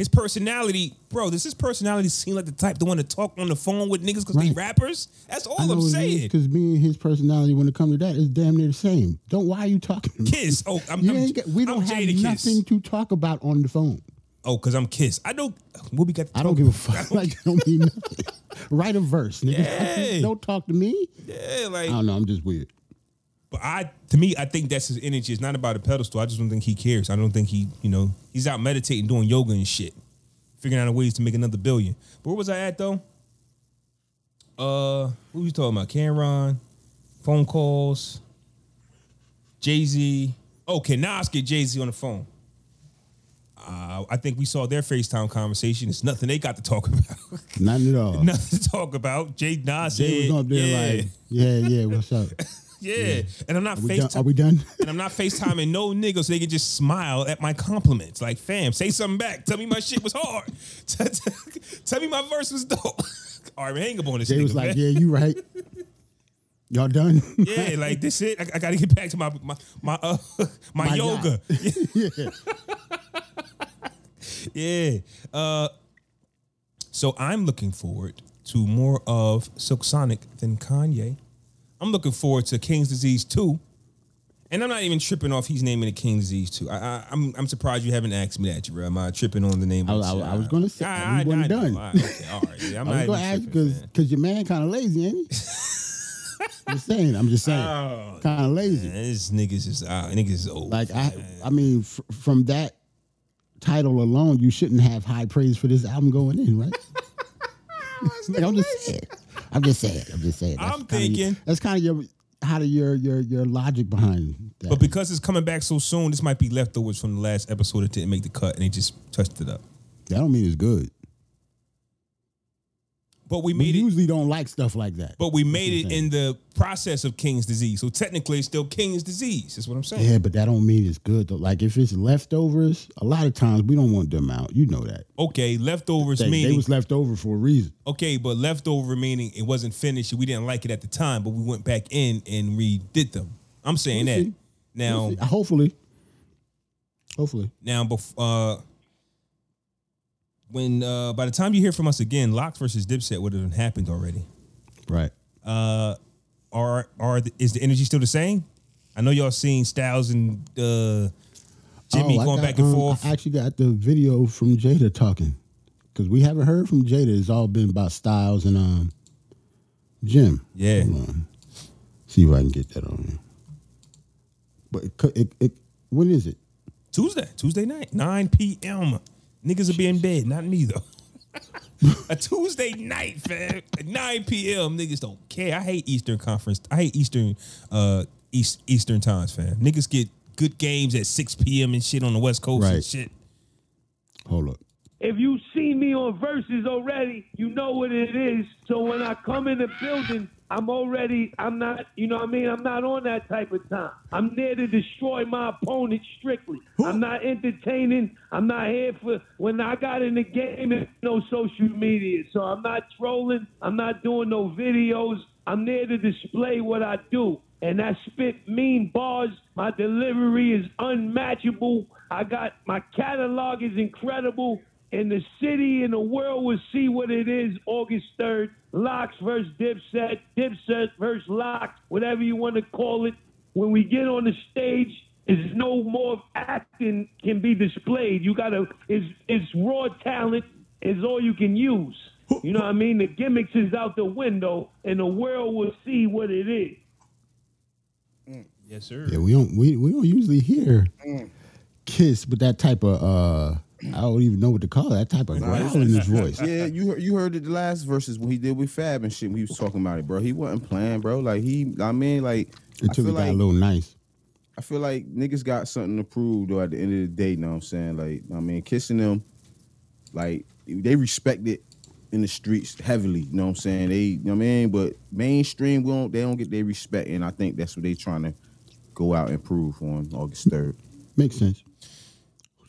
His personality, bro. Does his personality seem like the type to want to talk on the phone with niggas because they rappers? That's all I'm saying. because me and his personality, when it comes to that, is damn near the same. Don't why are you talking to me? Kiss. Oh, I'm, You I'm, get, we don't I'm have Jada nothing Kiss. to talk about on the phone. Oh, because I'm Kiss. I don't. What we got? To I don't give a fuck. Like, I don't mean nothing. Write a verse, nigga. Yeah. Don't talk to me. Yeah, like I don't know. I'm just weird. But I, to me, I think that's his energy. It's not about a pedestal. I just don't think he cares. I don't think he, you know, he's out meditating, doing yoga and shit, figuring out ways to make another billion. But where was I at though? Uh, who you talking about? Cam'ron, phone calls, Jay Z. Oh, can Nas get Jay Z on the phone? Uh, I think we saw their FaceTime conversation. It's nothing they got to talk about. Nothing at all. nothing to talk about. Jay Nas Jay was up there yeah, like, yeah, yeah, what's up? yeah. And I'm not Are we, done? FaceTime. Are we done? And I'm not FaceTiming no niggas so they can just smile at my compliments. Like, fam, say something back. Tell me my shit was hard. Tell me my verse was dope. All right, man, hang up on this Jay nigga, was like, man. yeah, you right. Y'all done? Yeah, like this it. I, I got to get back to my my my uh, my, My yoga. yeah. yeah. Uh, so I'm looking forward to more of Silk Sonic than Kanye. I'm looking forward to King's Disease 2. And I'm not even tripping off he's naming it King's Disease 2. I, I, I'm I'm surprised you haven't asked me that, Jarrell. Am I tripping on the name I, of I. I was going to say, I, we wasn't done. All right, okay, all right. Yeah, I'm I was going to ask because your man kind of lazy, ain't he? just saying. I'm just saying. Oh, kind of lazy. man, this niggas is uh, niggas is old. Like I, I mean, f- from that title alone, you shouldn't have high praise for this album going in, right? Like, I'm just saying. I'm just saying. I'm just saying. I'm kinda- thinking- that's kind of your how do your your your logic behind that. But because it's coming back so soon, this might be leftovers from the last episode that didn't make the cut, and they just touched it up. that don't mean it's good. But we We it. usually don't like stuff like that. But we made it in the process of King's disease. So technically, it's still King's disease. Is what I'm saying. Yeah, but that don't mean it's good though. Like if it's leftovers, a lot of times we don't want them out. You know that. Okay, leftovers They, they was left over for a reason. okay, but leftover meaning it wasn't finished. We didn't like it at the time, but we went back in and redid them. I'm saying We'll that see. now. We'll. Hopefully. Hopefully. Now, bef- uh, when uh, by the time you hear from us again, LOX versus Dipset would have happened already. Right. Uh, are are the, is the energy still the same? I know y'all seen Styles and uh, Jimmy Oh, going got, back and um, forth. I actually got the video from Jada talking. Because we haven't heard from Jada. It's all been about Styles and um Jim. Yeah. Hold on. See if I can get that on here. But it, it, it when is it? Tuesday, Tuesday night, 9 p.m. Niggas will be in bed, not me though. a Tuesday night, fam. 9 p.m. Niggas don't care. I hate Eastern Conference. I hate Eastern uh East Eastern times, fam. Niggas get good games at 6 p.m. and shit on the West Coast and Right. shit. Hold up. If you see me on verses already, you know what it is. So when I come in the building, I'm already, I'm not, you know what I mean? I'm not on that type of time. I'm there to destroy my opponent strictly. I'm not entertaining. I'm not here for, when I got in the game, there's no social media. So I'm not trolling. I'm not doing no videos. I'm there to display what I do. And I spit mean bars. My delivery is unmatchable. I got, my catalog is incredible and the city and the world will see what it is August 3rd. LOX versus Dipset, Dipset versus LOX, whatever you want to call it. When we get on the stage, is no more acting can be displayed. You gotta, it's, it's raw talent is all you can use. You know what I mean? The gimmicks is out the window and the world will see what it is. Yes, sir. Yeah, we don't we, we don't usually hear Kiss with that type of uh I don't even know what to call that type of growl in his voice. Yeah, you heard, you heard it the last verses when he did with Fab and shit. When he was talking about it, bro. He wasn't playing, bro. Like he, I mean, like I Until feel he got like a little nice. I feel like niggas got something to prove though. At the end of the day, you know what I'm saying? Like, I mean, kissing them, like they respect it in the streets heavily. You know what I'm saying? They, you know what I mean? But mainstream, we don't, they don't get their respect, and I think that's what they trying to go out and prove on August third. Makes sense.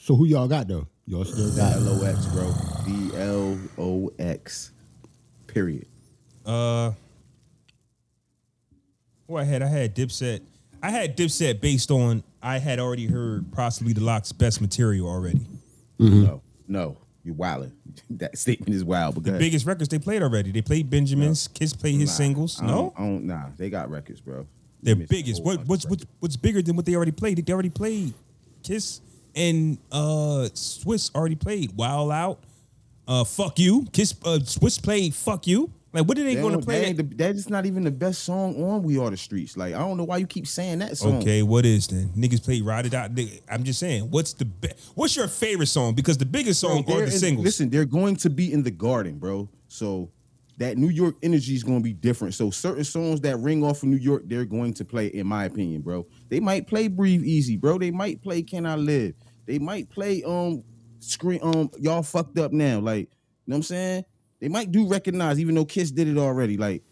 So who y'all got though? Y'all still got L O X, bro. D L O X. Period. Uh, who I had? I had Dipset. I had Dipset based on I had already heard possibly the LOX' best material already. No, no, you're wilding. that statement is wild. But go ahead. Biggest records they played already. They played Benjamin's. Kiss played his Nah, singles. I No, don't, I don't, nah, they got records, bro. they're They missed a biggest. What what's what's what's bigger than what they already played? They already played Kiss and uh Swizz already played Wild Out. Uh, fuck you. Kiss. Uh, Swizz played Fuck You. Like, what are they, They going to play? that that is not even the best song on We Are the Streets. Like I don't know why you keep saying that song. Okay, what is then? Niggas play Ride It Out. I'm just saying, what's the be- what's your favorite song? Because the biggest song they're are the in- singles. Listen, they're going to be in the garden, bro. So that New York energy is going to be different. So certain songs that ring off of New York, they're going to play, in my opinion, bro. They might play Breathe Easy, bro. They might play Can I Live. They might play um screen um y'all fucked up now. Like, you know what I'm saying? They might do recognize, even though Kiss did it already. Like,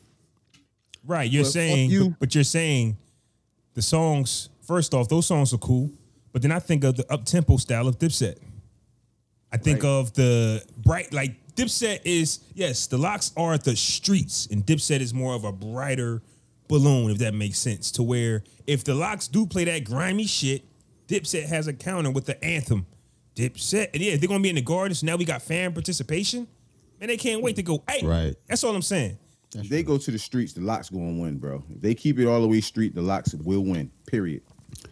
right, you're fuck saying, you. But, but you're saying the songs. First off, those songs are cool, but then I think of the up tempo style of Dipset. I think Right. of the bright, like Dipset is yes, the LOX are the streets, and Dipset is more of a brighter balloon, if that makes sense. To where if the LOX do play that grimy shit, Dipset has a counter with the anthem. Dipset, and yeah, they're gonna be in the garden. So now we got fan participation. and they can't wait to go. Hey, Right. That's all I'm saying. if they go to the streets, the LOX going to win, bro. If they keep it all the way street, the LOX will win. Period.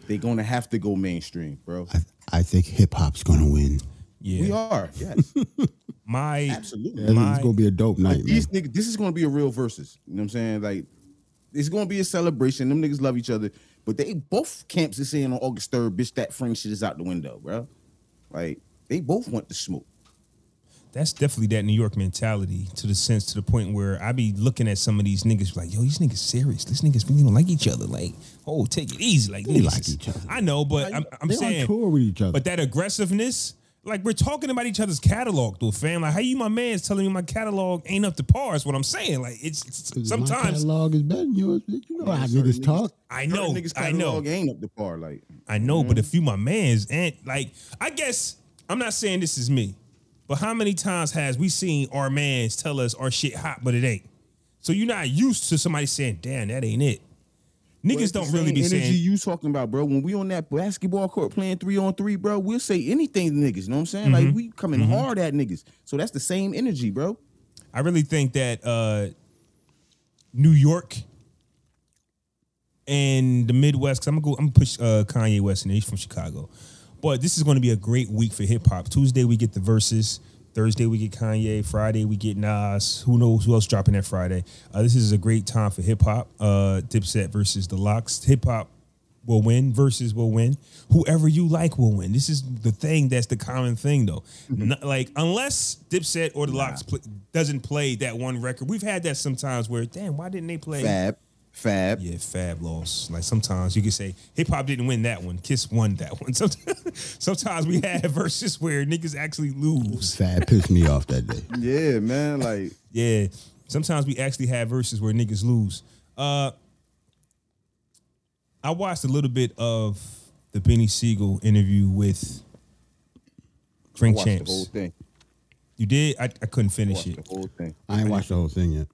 They're going to have to go mainstream, bro. I, I think hip hop's gonna win. Yeah, We are, yes, my absolutely. Yeah, My- it's gonna be a dope night, man. These niggas, this is gonna be a real versus. You know what I'm saying? Like, it's gonna be a celebration. Them niggas love each other, but they both camps is saying on August 3rd, bitch, that friend shit is out the window, bro. Like, they both want the smoke. that's definitely that New York mentality to the sense to the point where I be looking at some of these niggas like, yo, these niggas serious. These niggas really don't like each other. Like, oh, take it easy. Like, They like each other. I know, but I'm, I'm they saying on tour with each other. But that aggressiveness, like we're talking about each other's catalog, though, fam. Like, how you, my man's telling me my catalog ain't up to par? Is what I'm saying. Like, it's, it's 'Cause my sometimes catalog is better than yours. You know how niggas niggas- talk. I know, Niggas I know, catalog ain't up the par. Like I know. But mhm. if you, my man's, and like, I guess I'm not saying this is me, but how many times has we seen our man's tell us our shit hot, but it ain't? So you're not used to somebody saying, "Damn, that ain't it." Niggas don't really be energy saying. you talking about, bro. When we on that basketball court playing three on three, bro, we'll say anything to niggas. You know what I'm saying? Mm-hmm. Like we coming hard at niggas. So that's the same energy, bro. I really think that uh, New York and the Midwest. Cause I'm gonna go. I'm gonna push uh, Kanye West, and he's from Chicago. But this is going to be a great week for hip hop. Tuesday we get the verses. Thursday we get Kanye. Friday we get Nas. Who knows who else dropping that Friday? Uh, this is a great time for hip hop. Uh, Dipset versus the LOX. Hip hop will win. Versus will win. Whoever you like will win. This is the thing. That's the common thing though. Not- like unless Dipset or the Locks doesn't play that one record, we've had that sometimes where damn, why didn't they play? Fab, Fab. Yeah, Fab lost. Like sometimes you can say hip hop didn't win that one. Kiss won that one. Sometimes, sometimes we have verses where niggas actually lose. Fab pissed me off that day. Yeah, man. Like Yeah. Sometimes we actually have verses where niggas lose. Uh I watched a little bit of the Beanie Sigel interview with Drink watch the whole Champs. thing. You did? I, I couldn't finish Watch it. the whole thing. I ain't watched the whole thing yet.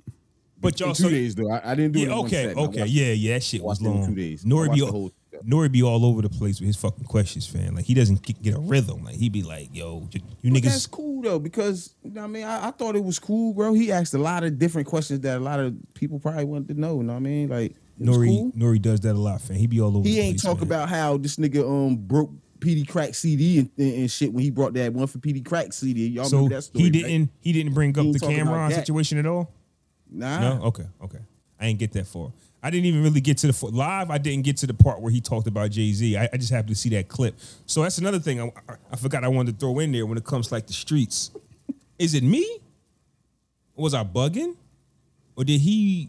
But y'all two so days though. I, I didn't do it. Yeah, one okay, set. Okay. Yeah, yeah, that shit was long. two days. Nori be all. Nori be all over the place with his fucking questions, fam. Like he doesn't get, a rhythm. Like he be like, "Yo, you But that's cool though, because you know what I mean, I, I thought it was cool, bro. He asked a lot of different questions that a lot of people probably wanted to know. You know what I mean? Like it Nori cool. Nori does that a lot, fam. He be all over. He the ain't place, talk man. about how this nigga um broke Peedi Crakk CD and, and, and shit when he brought that one for Peedi Crakk CD. Y'all So remember that story? he didn't. He didn't bring up ain't the Cam'ron situation at all. Nah. No. Okay. Okay. I didn't get that far. I didn't even really get to the fo- live. I didn't get to the part where he talked about Jay Z. I, I just happened to see that clip. So that's another thing I, I, I forgot I wanted to throw in there when it comes to, like the streets. Is it me? Was I bugging, or did he?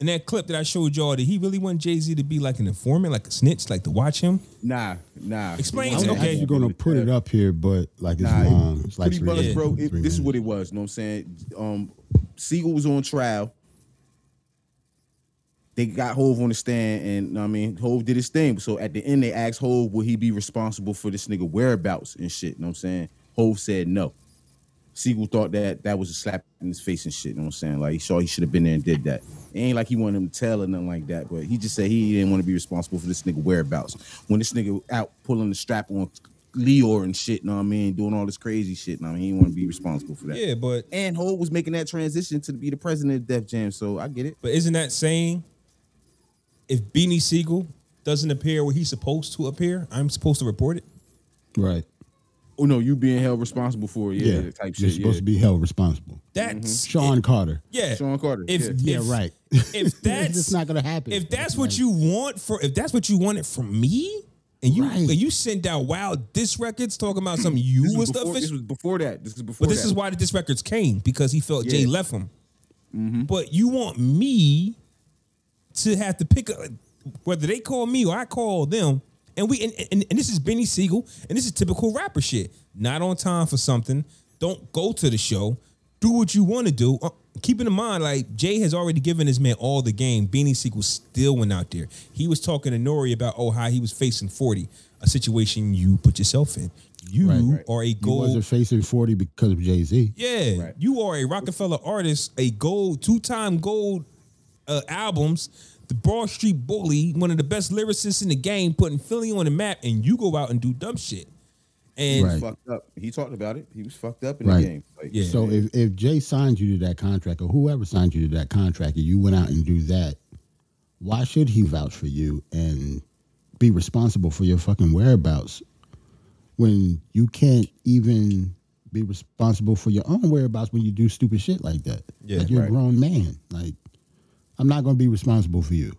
In that clip that I showed y'all, did he really want Jay Z to be like an informant, like a snitch, like to watch him? Nah, nah. Explain I to was okay. actually gonna put it up here, but like it's Nah, it- long. It's like pretty three much, minutes, bro. three It, this is what it was. You know what I'm saying? Um, Sigel was on trial. They got Hov on the stand, and I mean, Hov did his thing. So at the end, they asked Hov, "Will he be responsible for this nigga whereabouts and shit?" You know what I'm saying? Hov said no. Sigel thought that that was a slap in his face and shit. You know what I'm saying? Like he saw he should have been there and did that. It ain't like he wanted him to tell or nothing like that, but he just said he didn't want to be responsible for this nigga whereabouts. When this nigga out pulling the strap on Lyor and shit, you know what I mean, doing all this crazy shit. You know what I mean, he want to be responsible for that. Yeah, but And Hov was making that transition to be the president of Def Jam, so I get it. but isn't that saying if Beanie Sigel doesn't appear where he's supposed to appear, I'm supposed to report it? Right. Oh no, you being held responsible for it, yeah, Yeah. type You're shit. supposed yeah. to be held responsible. That's mm-hmm. Sean Carter. Yeah, Sean Carter, If, yeah. Yeah, right. If that's it's not gonna happen. if that's what you want for, if that's what you wanted from me, and you Right. and you sent out wild diss records talking about something you This was was, the before, this official. was before that. This is before But this that. is why the diss records came because he felt Jay Yeah. left him. Mm-hmm. But you want me to have to pick a, whether they call me or I call them. And we and, and, and this is Beanie Sigel, and this is typical rapper shit. Not on time for something. Don't go to the show. Do what you want to do. Uh, Keeping in mind, like Jay has already given his man all the game. Beanie Sigel still went out there. He was talking to Nori about oh how he was facing forty, a situation you put yourself in. You Right, right. are a He gold wasn't facing 40 because of Jay Z. yeah, Right. you are a Rockefeller artist, a gold, two-time gold uh, albums, the Broad Street Bully, one of the best lyricists in the game, putting Philly on the map, and you go out and do dumb shit. And Right. fucked up. He talked about it. He was fucked up in Right. the game. Like, Yeah. So if, if Jay signed you to that contract or whoever signed you to that contract and you went out and do that, why should he vouch for you and be responsible for your fucking whereabouts when you can't even be responsible for your own whereabouts when you do stupid shit like that? Yeah, like you're right. a grown man. Like I'm not going to be responsible for you.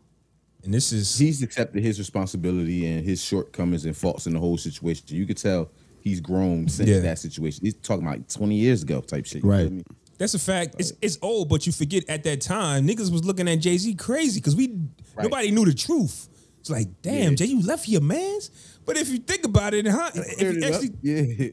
and this is he's accepted his responsibility and his shortcomings and faults in the whole situation. You could tell he's grown since Yeah. that situation. He's talking about 20 years ago type shit. you Right. feel me? that's a fact. It's it's old, but you forget at that time niggas was looking at Jay Z crazy because we nobody knew the truth. It's like, damn, Yeah. Jay, you left your man's. But if you think about it, huh? If Cleared you it actually yeah.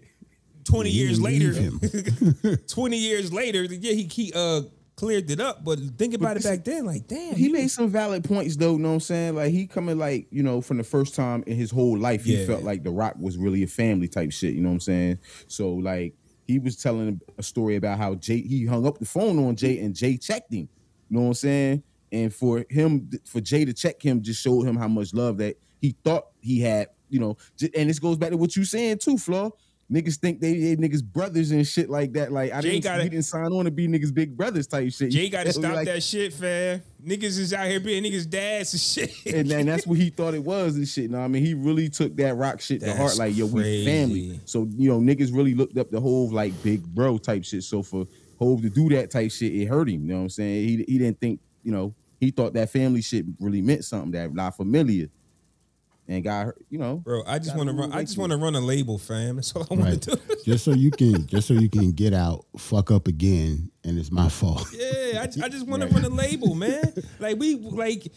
20 years later, 20 years later, yeah, he, he uh cleared it up. But think about it back then, like, damn, He made some valid points though, you know what I'm saying? Like he coming like, you know, from the first time in his whole life, he Yeah. felt like The Rock was really a family type shit, you know what I'm saying? So like he was telling a story about how Jay he hung up the phone on Jay and Jay checked him. You know what I'm saying? And for him for Jay to check him just showed him how much love that he thought he had, you know. And this goes back to what you're saying too, Flaw. Niggas think they, they niggas brothers and shit like that. Like I Jay didn't, gotta- didn't sign on to be niggas big brothers type shit. Jay got to stop like, that shit, fam. Niggas is out here being niggas' dads and shit. and then that's what he thought it was and shit. No, I mean, he really took that rock shit to heart. Like, yo, we family. So you know, niggas really looked up the whole like big bro type shit. So for Hov to do that type shit, it hurt him. You know what I'm saying? He he didn't think, you know, he thought that family shit really meant something that La Familia, and got hurt, you know. Bro, I just want to run. I just want to run a label, fam. That's all I want Right. to do. just so you can just so you can get out, fuck up again, and it's my fault. Yeah, I, I just want to run a label, man. Like we like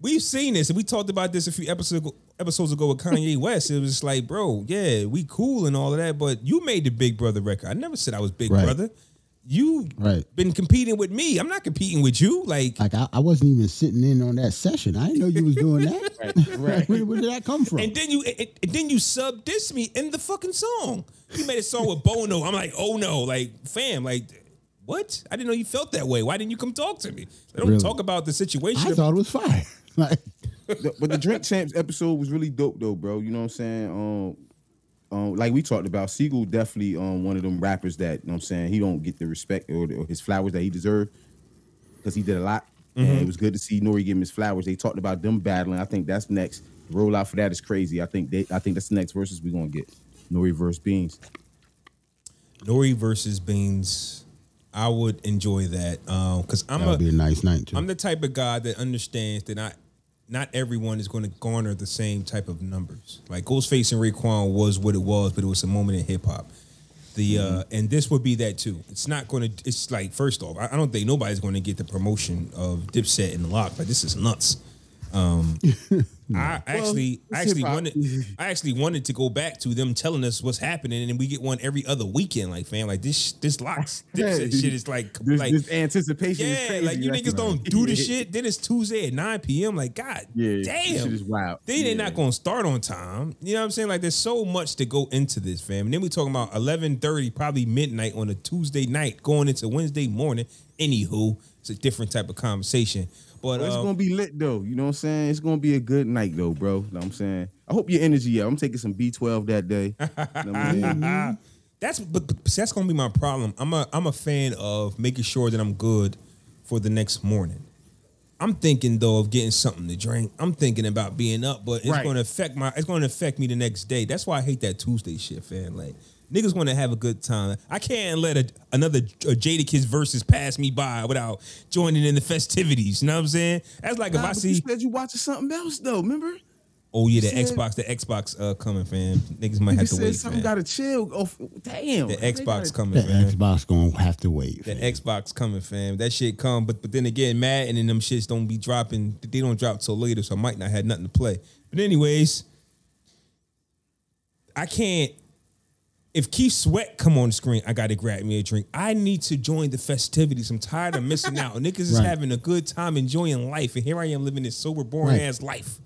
we've seen this, and we talked about this a few episodes ago, episodes ago with Kanye West. It was like, bro, yeah, we cool and all of that, but you made the Big Brother record. I never said I was Big Right. Brother. You Right. been competing with me. I'm not competing with you. Like, Like I, I wasn't even sitting in on that session. I didn't know you was doing that. right. where, where did that come from? and then you and, and then you sub diss me in the fucking song. You made a song with Bono. I'm like, oh no, like fam, like. What? I didn't know you felt that way. Why didn't you come talk to me? They don't Really? talk about the situation. I thought it was fire. Like The- but the Drink Champs episode was really dope though, bro. You know what I'm saying? Um, um, like we talked about, Sigel definitely um one of them rappers that you know what I'm saying he don't get the respect or, or his flowers that he deserved because he did a lot. And it was good to see Nori give him his flowers. They talked about them battling. I think that's next. The rollout for that is crazy. I think they I think that's the next verses we're gonna get. Nori versus Beans. Nori versus Beans. I would enjoy that because I'm that a would be a nice night too. I'm the type of guy that understands that not not everyone is going to garner the same type of numbers. Like Ghostface and Raekwon was what it was, but it was a moment in hip hop. The uh, and this would be that too. It's not going to. It's like first off, I, I don't think nobody's going to get the promotion of Dipset and Lock. Like this is nuts. Um, I actually, it's I actually hip-hop. wanted, I actually wanted to go back to them telling us what's happening, and we get one every other weekend. Like, fam, like this, this LOX, Dipset shit is like, This, like, this anticipation is yeah, crazy. like you right? niggas don't do the shit. Then it's Tuesday at 9 p.m. Like, God Yeah, this damn. shit is wild. Then they're not gonna start on time. You know what I'm saying? Like there's so much to go into this, fam. And then we talking about 11:30, probably midnight on a Tuesday night, going into Wednesday morning. Anywho, it's a different type of conversation. But But it's um, gonna be lit though. You know what I'm saying? It's gonna be a good night though, bro. You know what I'm saying? I hope your energy up. I'm taking some B12 that day. You know what I mean? That's but, but that's gonna be my problem. I'm a I'm a fan of making sure that I'm good for the next morning. I'm thinking though of getting something to drink. I'm thinking about being up, but it's Right. gonna affect my it's gonna affect me the next day. That's why I hate that Tuesday shit, fam. Like niggas want to have a good time. I can't let a, another a Jadakiss versus pass me by without joining in the festivities. You know what I'm saying? That's like if I but you see said you watching something else though. Remember? oh yeah the said- Xbox the Xbox uh coming, fam. Niggas might have to said wait, something gotta chill. Oh, damn. The Xbox gotta- coming, the fam. Xbox gonna have to wait. The fam. Xbox coming, fam. That shit come, but but then again, Madden and them shits don't be dropping. They don't drop till later, so I might not have nothing to play. But anyways, I can't. If Keith Sweat come on the screen, I gotta grab me a drink. I need to join the festivities. I'm tired of missing out. Niggas is Right. having a good time, enjoying life, and here I am living this sober, boring Right. ass life.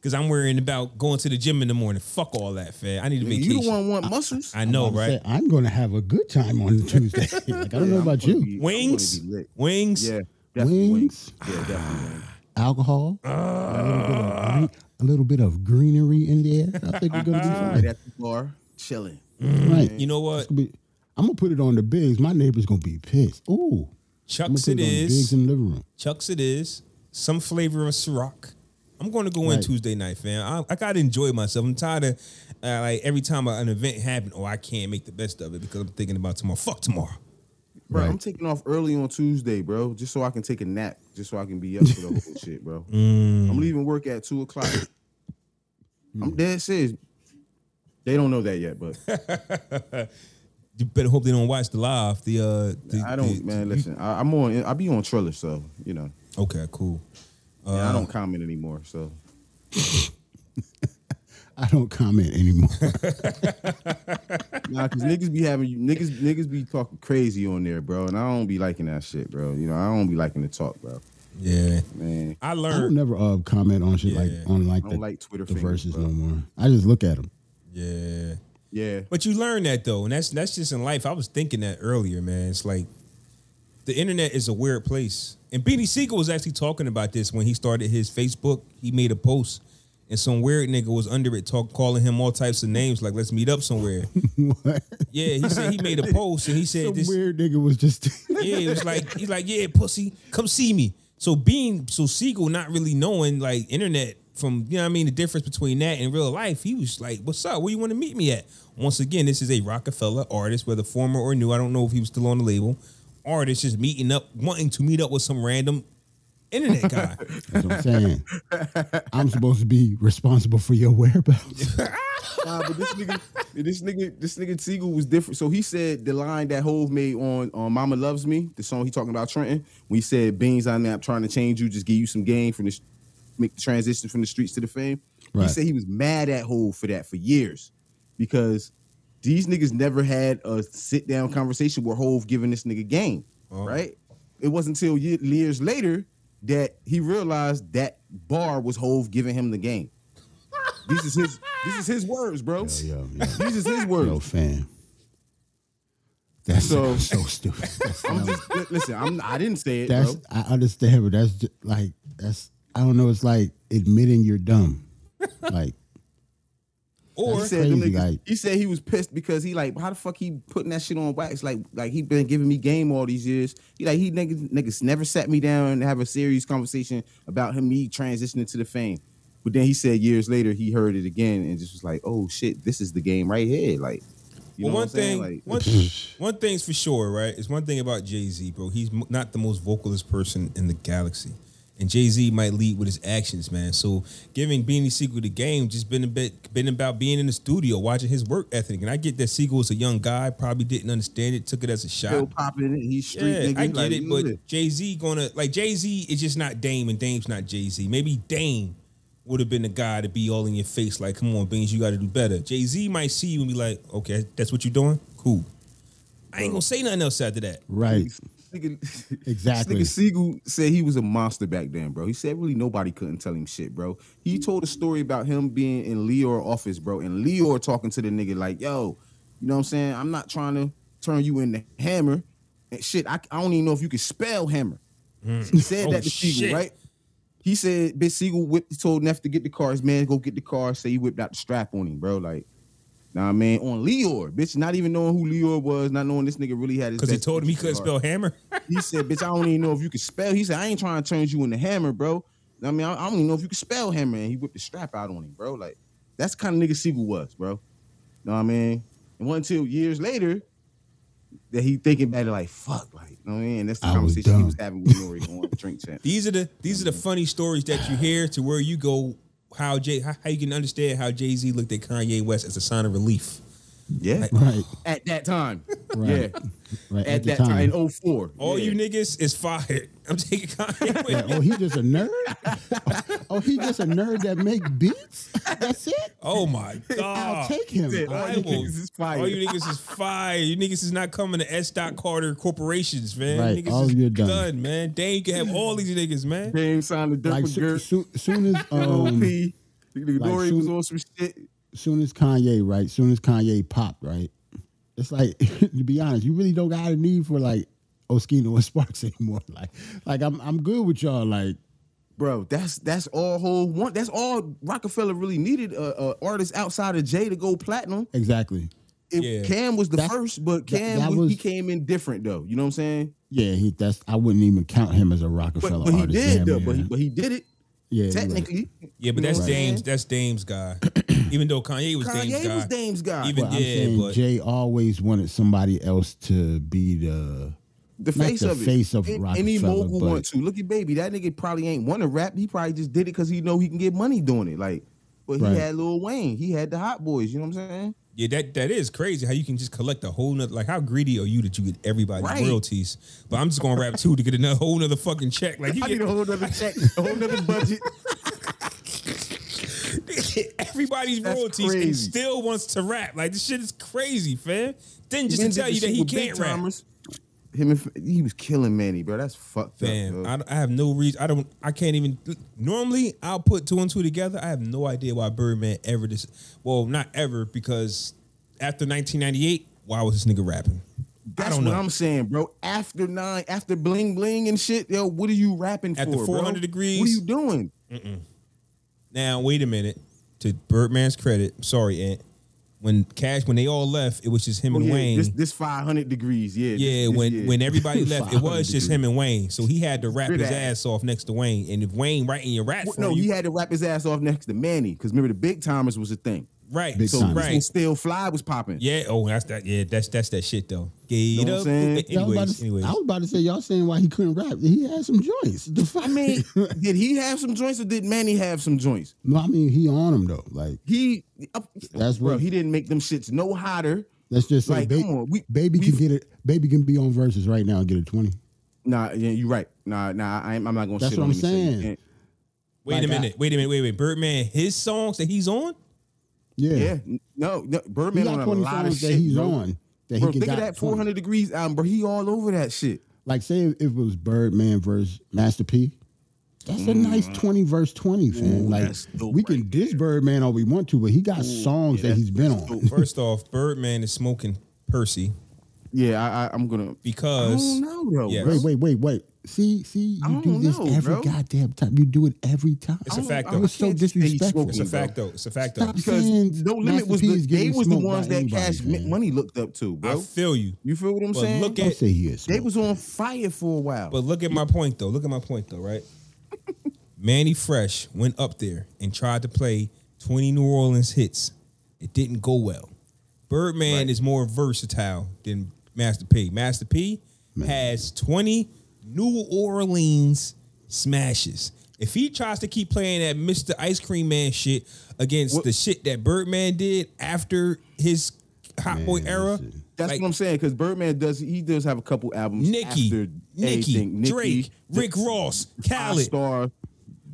Because I'm worrying about going to the gym in the morning. Fuck all that, fam. I need to vacation. You the one want muscles. I know, I'm right? saying, I'm gonna have a good time on Tuesday. like I don't know about you. Wings, be lit. wings. Yeah, definitely Wings, Yeah, definitely. wings. alcohol, a, little bit of ah. a little bit of greenery in there. I think we're gonna be Right fine. at the bar, chilling. Right. You know what? Gonna be- I'm gonna put it on the bigs. My neighbor's gonna be pissed. Ooh. I'm gonna Chucks put it it bigs in the living room. Chucks it is. Some flavor of Ciroc. I'm going to go in Tuesday night, fam. I, I gotta enjoy myself. I'm tired of uh, like every time an event happens, oh, I can't make the best of it because I'm thinking about tomorrow. Fuck tomorrow. Bro, Right. I'm taking off early on Tuesday, bro, just so I can take a nap, just so I can be up for the whole shit, bro. Mm. I'm leaving work at two o'clock. I'm dead serious. They don't know that yet, but You better hope they don't watch the live. The uh, the, I don't, the- man. Listen, I, I'm on. I be on Triller, so you know, Okay, cool. and I don't comment anymore. So I don't comment anymore. Nah, cause niggas be having niggas niggas be talking crazy on there, bro, and I don't be liking that shit, bro. You know, I don't be liking to talk, bro. Yeah, Man, I learned. I don't never uh, comment on shit like on like I the, don't like Twitter the fingers, verses bro. no more. I just look at them. Yeah, yeah. but you learn that though, and that's that's just in life. I was thinking that earlier, man. It's like the internet is a weird place, and Beanie Sigel was actually talking about this when he started his Facebook. He made a post. And some weird nigga was under it, talk, calling him all types of names, like "Let's meet up somewhere." what? Yeah, he said he made a post, and he said Some this. weird nigga was just Yeah, it was like he's like, yeah, pussy, come see me. So being so Sigel not really knowing like internet from you know what I mean the difference between that and real life, he was like, What's up? Where you want to meet me at? Once again, this is a Rockefeller artist, whether former or new. I don't know if he was still on the label. Artist just meeting up, wanting to meet up with some random internet guy. That's what I'm saying. I'm supposed to be responsible for your whereabouts. Nah, but this nigga, this nigga, this nigga Sigel was different. So he said the line that Hov made on on "Mama Loves Me," the song he talking about Trenton, when he said "Beans on that, trying to change you, just give you some game from the sh- make the transition from the streets to the fame." He said he was mad at Hov for that for years because these niggas never had a sit down conversation where Hov giving this nigga game, oh. right? It wasn't until years later that he realized that bar was Hov giving him the game. This is his. This is his words, bro. Yo, yo, yo. These is his Yo, words. fam. That's So- so, so stupid. That's, I'm just listen. I'm. I didn't say it, that's bro. I understand, but that's just like that's I don't know. It's like admitting you're dumb. Like Or He said, crazy, niggas- like- he said he was pissed because he like, how the fuck he putting that shit on wax? Like, like he been giving me game all these years. He like he niggas, niggas never sat me down and have a serious conversation about him me transitioning to the fame. But then he said years later he heard it again and just was like, oh shit, this is the game right here. Like, you well, know one what I'm saying? thing, Like, one, one thing's for sure, right? It's one thing about Jay Z, bro. He's not the most vocalist person in the galaxy, and Jay Z might lead with his actions, man. So giving Beanie Sigel the game just been a bit been about being in the studio, watching his work ethic. And I get that Sigel was a young guy, probably didn't understand it, took it as a shot. still shot. popping it. He's street Yeah, nigga. I get like, it, but Jay Z gonna like Jay Z is just not Dame, and Dame's not Jay Z. Maybe Dame would have been the guy to be all in your face, like, "Come on, Beans, you got to do better." Jay Z might see you and be like, "Okay, that's what you're doing. Cool." I ain't gonna say nothing else after that. right. Nigga, Exactly. This nigga Sigel said he was a monster back then, bro. He said really nobody couldn't tell him shit, bro. He told a story about him being in Lyor office, bro, and Lyor talking to the nigga like, yo, you know what I'm saying? I'm not trying to turn you into hammer. And shit, I, I don't even know if you can spell hammer. Mm. He said Oh, that to Sigel, shit. right? He said, bitch, Sigel whipped, told Neff to get the car. His man, go get the car. Say he whipped out the strap on him, bro. Like, nah, man, on Lyor, bitch, not even knowing who Lyor was, not knowing this nigga really had his Because he told him he couldn't at spell hammer. He said, "Bitch, I don't even know if you can spell." He said, "I ain't trying to turn you into hammer, bro. I mean, I, I don't even know if you can spell hammer." And he whipped the strap out on him, bro. Like that's the kind of nigga Sigel was, bro. Know what I mean? And one until years later that he thinking about it, like fuck, like you know what I mean. And that's the I was conversation he was having with Nori on the Drink Champ. These are the these are the funny stories that you hear to where you go. How Jay how, how you can understand how Jay Z looked at Kanye West as a sign of relief. Yeah, Right. at that time, Right. yeah, Right. at, At, that time, time. in 04. All yeah. you niggas is fired. I'm taking Kanye with Yeah, oh, he just a nerd? oh, he just a nerd that make beats? That's it? Oh my god! I'll take him. Said, all I you will- niggas is fired. All you niggas is fired. You niggas is not coming to S. Dot Carter corporations, man. Right, Niggas all is of you done. man. Dang, you can have all these niggas, man. Dame signed the Dirt Like, with so, Gert, so, soon as um, OP. Nigga like, Nori soon- was on some shit. Soon as Kanye, right? Soon as Kanye popped, right? It's like to be honest, you really don't got a need for like Oschino and Sparks anymore. Like, like I'm I'm good with y'all. Like, bro. That's that's all whole one. That's all Rockefeller really needed. Uh, uh, a, a artist outside of Jay to go platinum. exactly. It, Yeah. Cam was the That- first, but Cam that was, he came in different though. You know what I'm saying? Yeah, he that's I wouldn't even count him as a But, Rockefeller but he artist. did damn though. But he, but he did it yeah, you're right. technically. Yeah, but that's what I'm Dame's. That's Dame's guy. Mm. Even though Kanye was Dame's Kanye guy. was Dame's guy. Even But I'm yeah, saying but Jay always wanted somebody else to be the the not face the of it. face of An- Any mogul but- want to look at baby. That nigga probably ain't want to rap. He probably just did it because he know he can get money doing it. Like, but he Right. had Lil Wayne. He had the Hot Boys. You know what I'm saying? yeah, that that is crazy. How you can just collect a whole nother like how greedy are you that you get everybody's Right. royalties? But I'm just gonna rap too to get another whole nother fucking check. Like you I get need a whole nother check, a whole nother budget. Get everybody's That's royalties and still wants to rap. Like this shit is crazy, fam. Then just to tell you that he can't rap. Him and, he was killing Mannie, bro. That's fucked Fam, up. I, I have no reason. I don't. I can't even. Normally, I'll put two and two together. I have no idea why Birdman ever this. Well, not ever because after 1998, why was this nigga rapping? That's I don't what know. I'm saying, bro. After nine, after bling bling and shit, yo, what are you rapping At for? 400 bro? degrees? What are you doing? Now, wait a minute. To Birdman's credit, sorry, Aunt. When Cash, when they all left, it was just him Oh, and yeah, Wayne. This this 500 degrees, yeah. yeah, this- when yeah. when everybody left, it was just degrees. him and Wayne. So he had to rap his that. ass off next to Wayne. And if Wayne writing your rap Well, no, you, he had to wrap his ass off next to Mannie because remember the Big Tymers was a thing. Right, Big so time. right, And still fly was popping. yeah. Oh, that's that. Yeah, that's that's that shit though. Get Know what I'm up. saying? Y'all was about Anyways, to- anyways. I was about to say y'all saying why he couldn't rap. He had some joints. The fuck? I mean, did he have some joints or did Mannie have some joints? no, I mean he on him though. Like He, uh, That's bro. what- He didn't make them shits no hotter. let's just say, Like, ba- come on, we- baby we- can get it. Baby can be on verses right now and get a twenty. Nah, yeah, you're right. Nah, nah, I, am I'm not gonna. That's shit what on I'm him say you saying. wait like a I- minute. wait a minute. Wait, wait. Birdman, his songs that he's on. Yeah, Yeah, no, no he Birdman on a twenty lot of songs that shit, he's bro. on that Bro, he can think got of that 20. 400 degrees album, bro. He all over that shit. Like say if it was Birdman versus Master P. That's a nice twenty verse twenty, fam. like Mm. that's dope we can right diss Birdman all we want to, but he got songs that he's been on. First off, Birdman is smoking Percy Yeah, I, I, I'm gonna. I because don't know, though. Yeah. bro. Wait, wait, wait, wait. See, see, you do this know, every bro. goddamn time. You do it every time. It's a don't- fact, I though. It's so can't say he's disrespectful. it's a fact though. It's a fact though. Because No Limit Master was P the they was the ones that Cash fam. Money looked up to, I bro. feel you. You feel what I'm But saying? look at say he is. they was on fire for a while. But look at my point though. Look at my point though, right? Mannie Fresh went up there and tried to play 20 New Orleans hits. It didn't go well. Birdman is more versatile than Master P. Master P has 20 New Orleans smashes. If he tries to keep playing that Mr. Ice Cream Man shit against What- the shit that Birdman did after his Hot Boy era. That's like- what I'm saying. Because Birdman does he does have a couple albums. Nicki, after Nicki, everything. Drake, Rick Ross, Khaled. Star.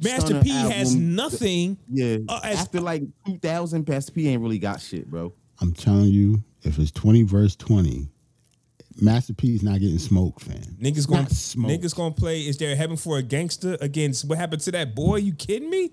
Master P has nothing. Yeah, uh, as- after like 2000, Master P ain't really got shit, bro. I'm telling you, if it's 20 verse 20, Master P is not getting smoked, fam. Niggas gonna Not smoked. niggas gonna play. Is there heaven for a gangster against what happened to that boy? You kidding me?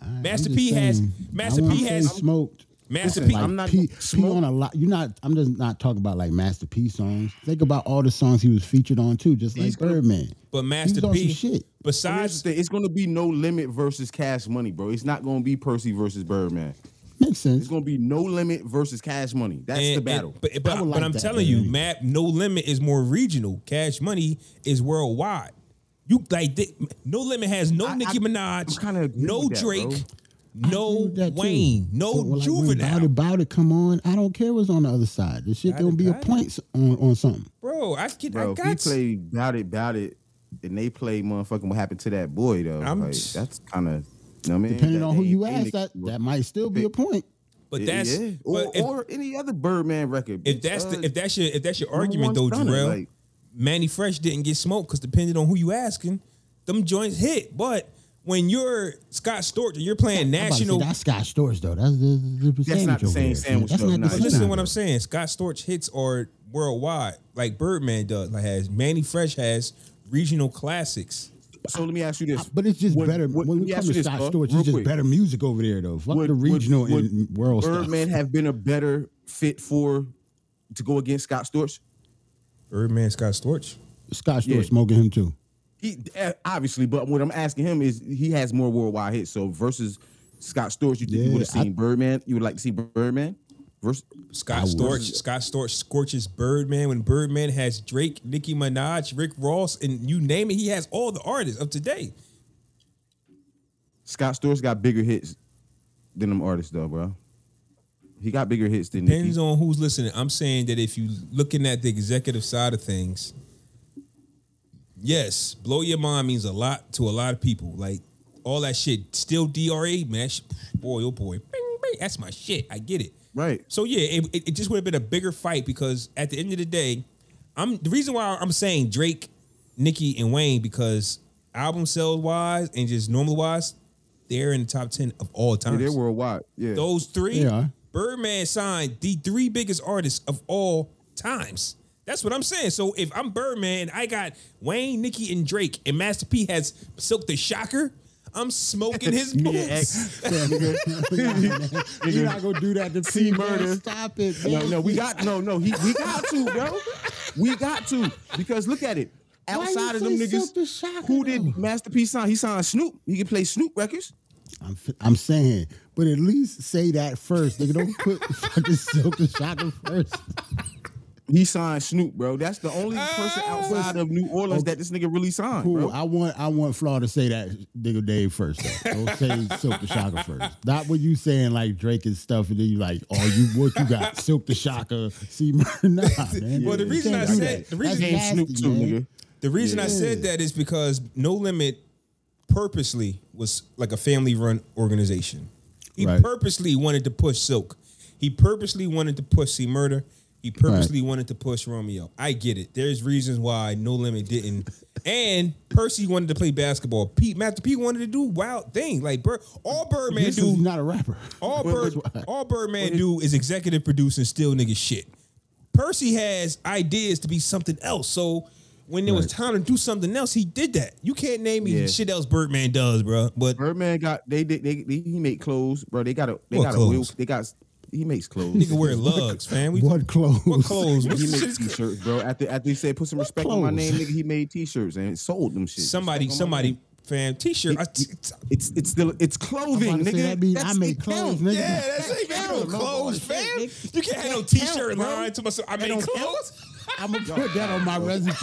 I'm Master just P has- Master I P has- smoked. Master Listen, P. I'm not P, gonna P on a lot. You're not. I'm just not talking about like Master P songs. Think about all the songs he was featured on too, just like gonna- Birdman. but Master P. shit. Besides, the thing, it's gonna be no limit versus Cash Money, bro. It's not gonna be Percy versus Birdman. Makes sense. It's gonna be no limit versus Cash Money. That's and- the and- battle. but but, I would but like I'm telling better you, anyway. Matt, No Limit is more regional. Cash Money is worldwide. You like they, No Limit has no I- Nicki Minaj, I'm kinda no with that, Drake, no agree with that, too. Wayne, no But, like, Juvenile. Bout it, bout it, come on. I don't care what's on the other side. The shit gonna be a bout point on, on something. Bro, I get, Bro, I if he got play Bout It, Bout It, and they play motherfucking what happened to that boy though. I'm- like, that's kind of, you know what I mean? Depending on who you ask, that that might still be a point. but that's yeah. or, but if, or any other Birdman record. if that's Uh, the, if that's your if that's your number argument though, one's Jarrell, like- Mannie Fresh didn't get smoked because depending on who you asking, them joints hit. But when you're Scott Storch and you're playing I'm about to say, national, that's Scott Storch though. That's the, the percentage not the over same there. sandwich, That's not the but it's listen to what I'm saying. Scott Storch hits are worldwide, like Birdman does. Like has Mannie Fresh has regional classics. So let me ask you this. But it's just Would- better would- when we it me comes ask to this, Scott Paul, Storch. It's just quick. better music over there though. Fuck Would- the regional would and world stuff. Birdman have been a better fit for to go against Scott Storch? Birdman, Scott Storch. Scott Storch Yeah. smoking him too. He eh, obviously, but what I'm asking him is he has more worldwide hits. So versus Scott Storch, you think you would have I- seen Birdman? You would like to see Birdman? Scott Storch. Scott Storch scorches Birdman when Birdman has Drake, Nicki Minaj, Rick Ross, and you name it. He has all the artists of today. Scott Storch got bigger hits than them artists, though, bro. He got bigger hits than Depends Nicki. on who's listening. I'm saying that if you looking at the executive side of things, yes, blow your mind means a lot to a lot of people. Like all that shit, still DRA, man. boy, oh boy, bing, bing, that's my shit. I get it. Right. So yeah, it, it, it just would have been a bigger fight because at the end of the day, I'm the reason why I'm saying Drake, Nicki, and Wayne because album sales wise and just normal wise, They're in the top ten of all Yeah, time. they're worldwide. Yeah. Those three, They are. Birdman signed the three biggest artists of all times. That's what I'm saying. So if I'm Birdman, I got Wayne, Nicki, and Drake, and Master P has Silkk the Shocker. I'm smoking his Yeah, boots. X. You're not gonna do that to See P, man. murder. Stop it, No, man. no, we got no, no. He, we got to, bro. We got to because look at it. Outside of them the niggas, Shocker, who did though? Master sign? He signed Snoop. He can play Snoop records. I'm, f- I'm saying, but at least say that first. Nigga, don't put fucking Silkk the Shocker first. He signed Snoop, bro. That's the only person outside of New Orleans that this nigga really signed, Cool. bro. I want I want Flaw to say that nigga Dave first. Though. Don't say Silkk the Shocker first. Not what you saying like Drake and stuff, and then you like, oh, you what you got? Silkk the Shocker. See, nah, man. Well, the You reason can't I said- that. the reason- That's Snoop nasty, too, man. nigga. The reason I said that is because No Limit purposely was like a family run organization. He Right. purposely wanted to push Silkk. He purposely wanted to push C Murder. He purposely wanted to push Romeo. I get it. There's reasons why No Limit didn't. and Percy wanted to play basketball. Pete Master P wanted to do wild things. Like Bir- all Birdman This do is not a rapper. all Bird, all Birdman do is executive produce and steal nigga shit. Percy has ideas to be something else. So when there was time to do something else, he did that. You can't name me Yeah. shit else Birdman does, bro. But Birdman got they did they, they he make clothes, bro. They got a they What got a wheel. They got he makes clothes. nigga wear lugs, fam. We, What clothes? what clothes? He makes t-shirts, bro. After after he said put some respect on my name, nigga, he made t-shirts and sold them shit. somebody, Respect on my somebody, fam, t-shirt. I- It- it's it's still it's clothing, I'm about nigga. say, that mean I That's- make clothes, count. nigga. yeah, that's ain't making no clothes, fam. You can't have no t-shirt count, line to myself. I That made clothes. I'm gonna put that on my resume.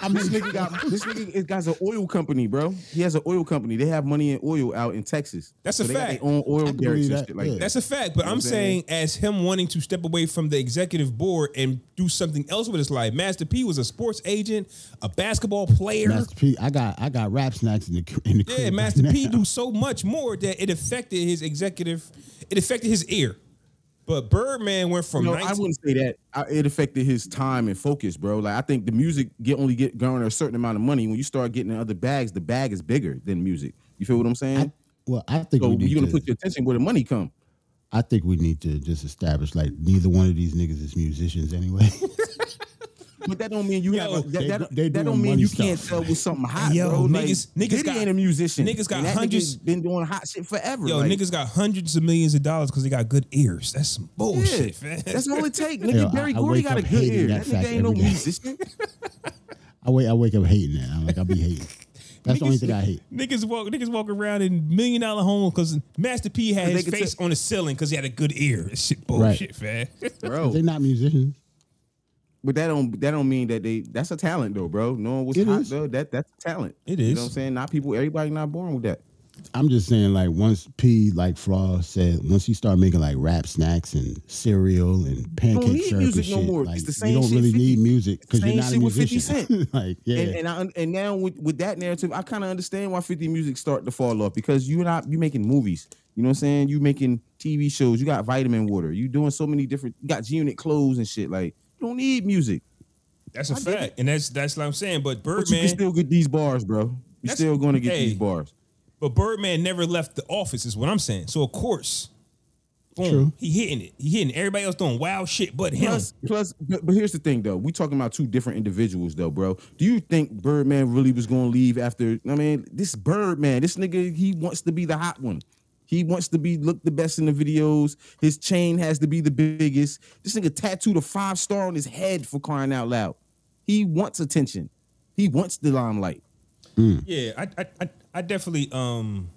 I mean, this nigga got this nigga this guy's an oil company, bro. He has an oil company. They have money in oil out in Texas. That's so a they fact. Got their own oil derricks and that, shit like yeah. that. That's a fact, but know I'm saying saying? as him wanting to step away from the executive board and do something else with his life. Master P was a sports agent, a basketball player. Master P, I got I got rap snacks in the in the crib yeah, right Master P now. do so much more that it affected his executive. It affected his ear. But Birdman went from No, 19 I wouldn't say that. I, it affected his time and focus, bro. Like I think the music get only get garner a certain amount of money. When you start getting in other bags, the bag is bigger than music. You feel what I'm saying? I, well, I think so we you're gonna to, put your attention where the money come. I think we need to just establish like neither one of these niggas is musicians anyway. But that don't mean you Yo, have. A, that, they- that, they that don't mean money you can't tell with something hot, Yo, bro. Like, niggas- niggas Diddy got- ain't a musician. niggas got hundreds- nigga's been doing hot shit forever. Yo, like, niggas got hundreds of millions of dollars because they got good ears. That's some bullshit, yeah, man. That's all it take. Nigga, Yo, Berry I Gordy wake got a good ear. that That, nigga ain't no every day. musician. I wake I wake up hating that. I'm like I be hating. That's the only thing I hate. Niggas walk, niggas walk around in million dollar homes because Master P had his face tell- on the ceiling because he had a good ear. That shit bullshit, man. bro. They not musicians. But that don't that don't mean that they that's a talent though, bro. Knowing what's It hot is. though, that that's a talent. It is. You know what I'm saying? Not people, everybody not born with that. I'm just saying, like once P, like Flaw said, once you start making like rap snacks and cereal and pancake need syrup music and no shit, more. like It's the you don't really 50 need music because you're not a shit with 50 musician. Cent. like yeah, And and, I, and now with, with that narrative, I kind of understand why 50 music start to fall off because you're not you making movies. You know what I'm saying? You making TV shows. You got vitamin water. You doing so many different. You got G Unit clothes and shit. Like don't need music, That's a I fact, and that's that's what I'm saying. But but you Birdman, can still get these bars, bro. You That's- still going to get hey. these bars. but Birdman never left the office, is what I'm saying. So of course, boom, True. he hitting it. He hitting everybody else doing wild shit, but him. Plus, plus, but, but here's the thing, though. We talking about two different individuals, though, bro. Do you think Birdman really was going to leave after? I mean, this Birdman, this nigga, he wants to be the hot one. He wants to be look the best in the videos. His chain has to be the biggest. This nigga tattooed a five star on his head for crying out loud. He wants attention. He wants the limelight. Yeah, I I I, I definitely um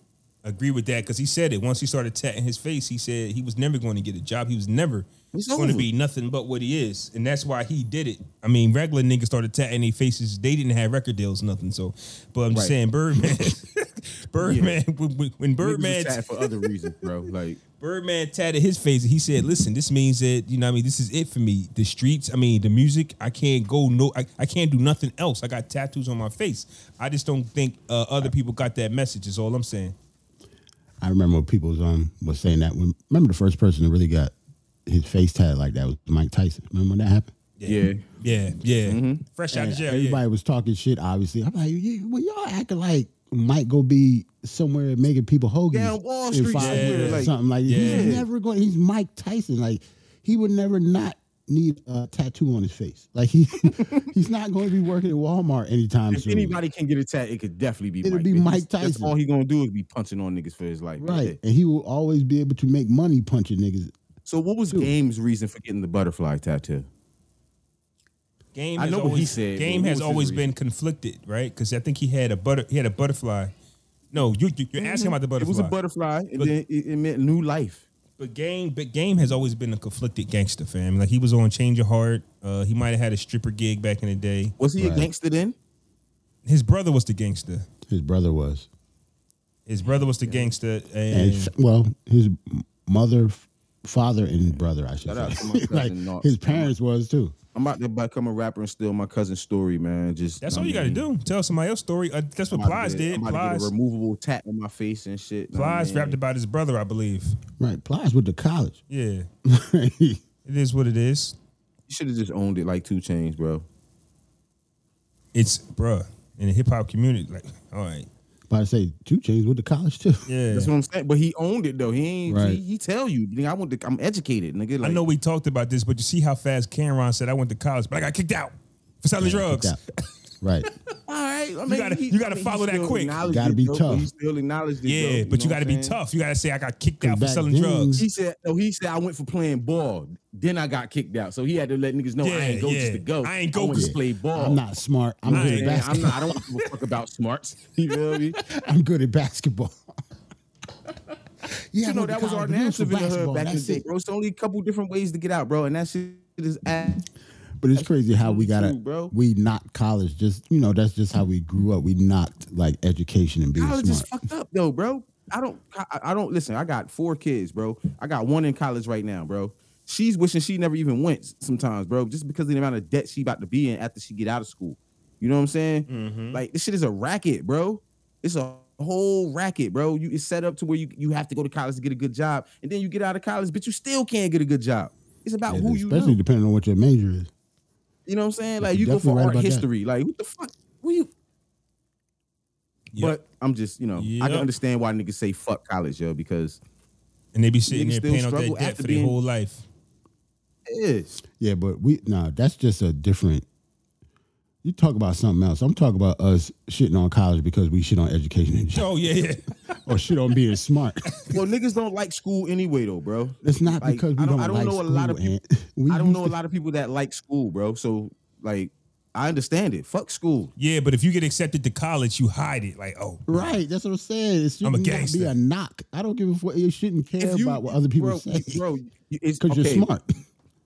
agree with that because he said it once he started tatting his face. He said he was never going to get a job. He was never going to be nothing but what he is, and that's why he did it. I mean, regular niggas started tatting their faces. They didn't have record deals, nothing. So, but I'm just Right. saying, Birdman, Birdman, when, when- when Niggas was Birdman tatted for other reasons, bro. Like Birdman tatted his face. He said, "Listen, this means that you know. what I mean, this is it for me. The streets. I mean, the music. I can't go. No, I, I can't do nothing else. I got tattoos on my face. I just don't think uh, other people got that message. Is all I'm saying. I remember when people was um was saying that. When remember the first person that really got his face tatted like that was Mike Tyson. Remember when that happened? yeah, Yeah, yeah. Fresh out And of jail. everybody Yeah. was talking shit. Obviously, I'm like, yeah, well, y'all acting like might go be somewhere making people hoagies Down Wall in Street five somewhere, years or like- something like Yeah. he's never going he's Mike Tyson like he would never not need a tattoo on his face like he he's not going to be working at Walmart anytime If soon anybody can get a tat, it could definitely be. It'll Mike. be That's- Mike That's Tyson. all he's gonna do is be punching on niggas for his life. right and he will always be able to make money punching niggas So what was Game's reason for getting the butterfly tattoo? Game I has know what he said, Game has always been conflicted, right? Because I think he had a butter. He had a butterfly. No, you, you you're asking about the Mm-hmm. It was a butterfly, and But- then it, it meant new life. But game, but game has always been a conflicted gangster, fam. Like he was on Change Your Heart. Uh, he might have had a stripper gig back in the day. Was he Right. a gangster then? His brother was the gangster. his brother was His brother was the gangster, and and well his mother father and brother I should Shout out to my say cousin, like his parents was too I'm about to become a rapper and steal my cousin's story, man. Just that's I all you got to do. Tell somebody else's story. Uh, that's what I'm Plies did. I'm about to get Plies, a removable tat on my face and shit. know I Plies mean? rapped about his brother, I believe. right Plies with the college Yeah, it is what it is. You should have just owned it like 2 Chainz, bro. It's bruh in the hip hop community. Like, all right, about to say 2 Chainz with the college too yeah. That's what I'm saying. But he owned it though. He ain't. Right. He, he tell you. nigga, I went. To, I'm educated, nigga. I know we talked about this, but you see how fast Cam'ron said I went to college, but I got kicked out for selling drugs. Yeah, right All right. I mean, gotta- he- you gotta I mean, follow that quick. acknowledged Gotta be though, tough. He still acknowledged it. Yeah, though, but you know got to be tough. You got to say I got kicked out for selling then- drugs. He said, "No." He said, "I went for playing ball. Then I got kicked out." So he had to let niggas know I ain't go yeah. just to go. I ain't go went to 'cause- play ball. I'm not smart I'm I good at Man, I'm basketball not. I don't give a fuck about smarts. You feel me? I'm good at basketball yeah you know that was our college, but it narrative in the hood back in the that's day, bro. It's only a couple different ways to get out, bro, and that shit is ass. But it's crazy how we got two, bro. We knocked college. Just you know, that's just how we grew up. We knocked like education and being College is smart. fucked up though, bro. I don't. I, I don't listen. I got four kids, bro. I got one in college right now, bro. She's wishing she never even went sometimes, bro, just because of the amount of debt she about to be in after she get out of school. You know what I'm saying? Mm-hmm. Like this shit is a racket, bro. It's a whole racket, bro. You it's set up to where you you have to go to college to get a good job, and then you get out of college, but you still can't get a good job. It's about Yeah, who you especially know. depending on what your major is. You know what I'm saying? Like You're go for right art about that. history. Like what the fuck? What you? Yep. But I'm just, you know, I Yep. can understand why niggas say fuck college, yo, because and they be sitting there paying off their debt for their being- whole life. it is. Yeah, but we nah, that's just a different. You talk about something else. I'm talking about us shitting on college because we shit on education and shit, Oh yeah, yeah. or shit on being smart. Well, niggas don't like school anyway, though, bro. It's not Like, because we I don't, don't, I don't like know school. a lot of people. We I don't used know a lot of people that like school, bro. So like, I understand it. Fuck school. Yeah, but if you get accepted to college, you hide it. Like, oh, Right, that's what I'm saying. It I'm a shouldn't be a knock. I don't give a fuck. You shouldn't care you- about what other people bro, say bro. It's because okay, you're smart.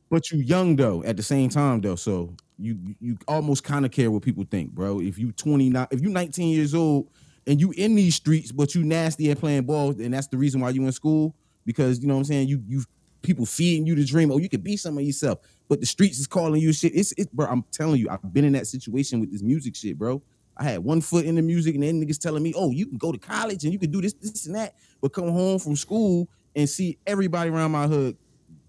but you're young though. At the same time though, so you you almost kind of care what people think, bro. If you 29, if you 19 years old and you in these streets, but you nasty and playing ball, and that's the reason why you in school because you know what I'm saying. You you people feeding you the dream. Oh, you could be some of yourself, but the streets is calling you shit. It's it, bro. I'm telling you, I've been in that situation with this music shit, bro. I had one foot in the music, and then niggas telling me, "Oh, you can go to college and you can do this, this, and that," but come home from school and see everybody around my hood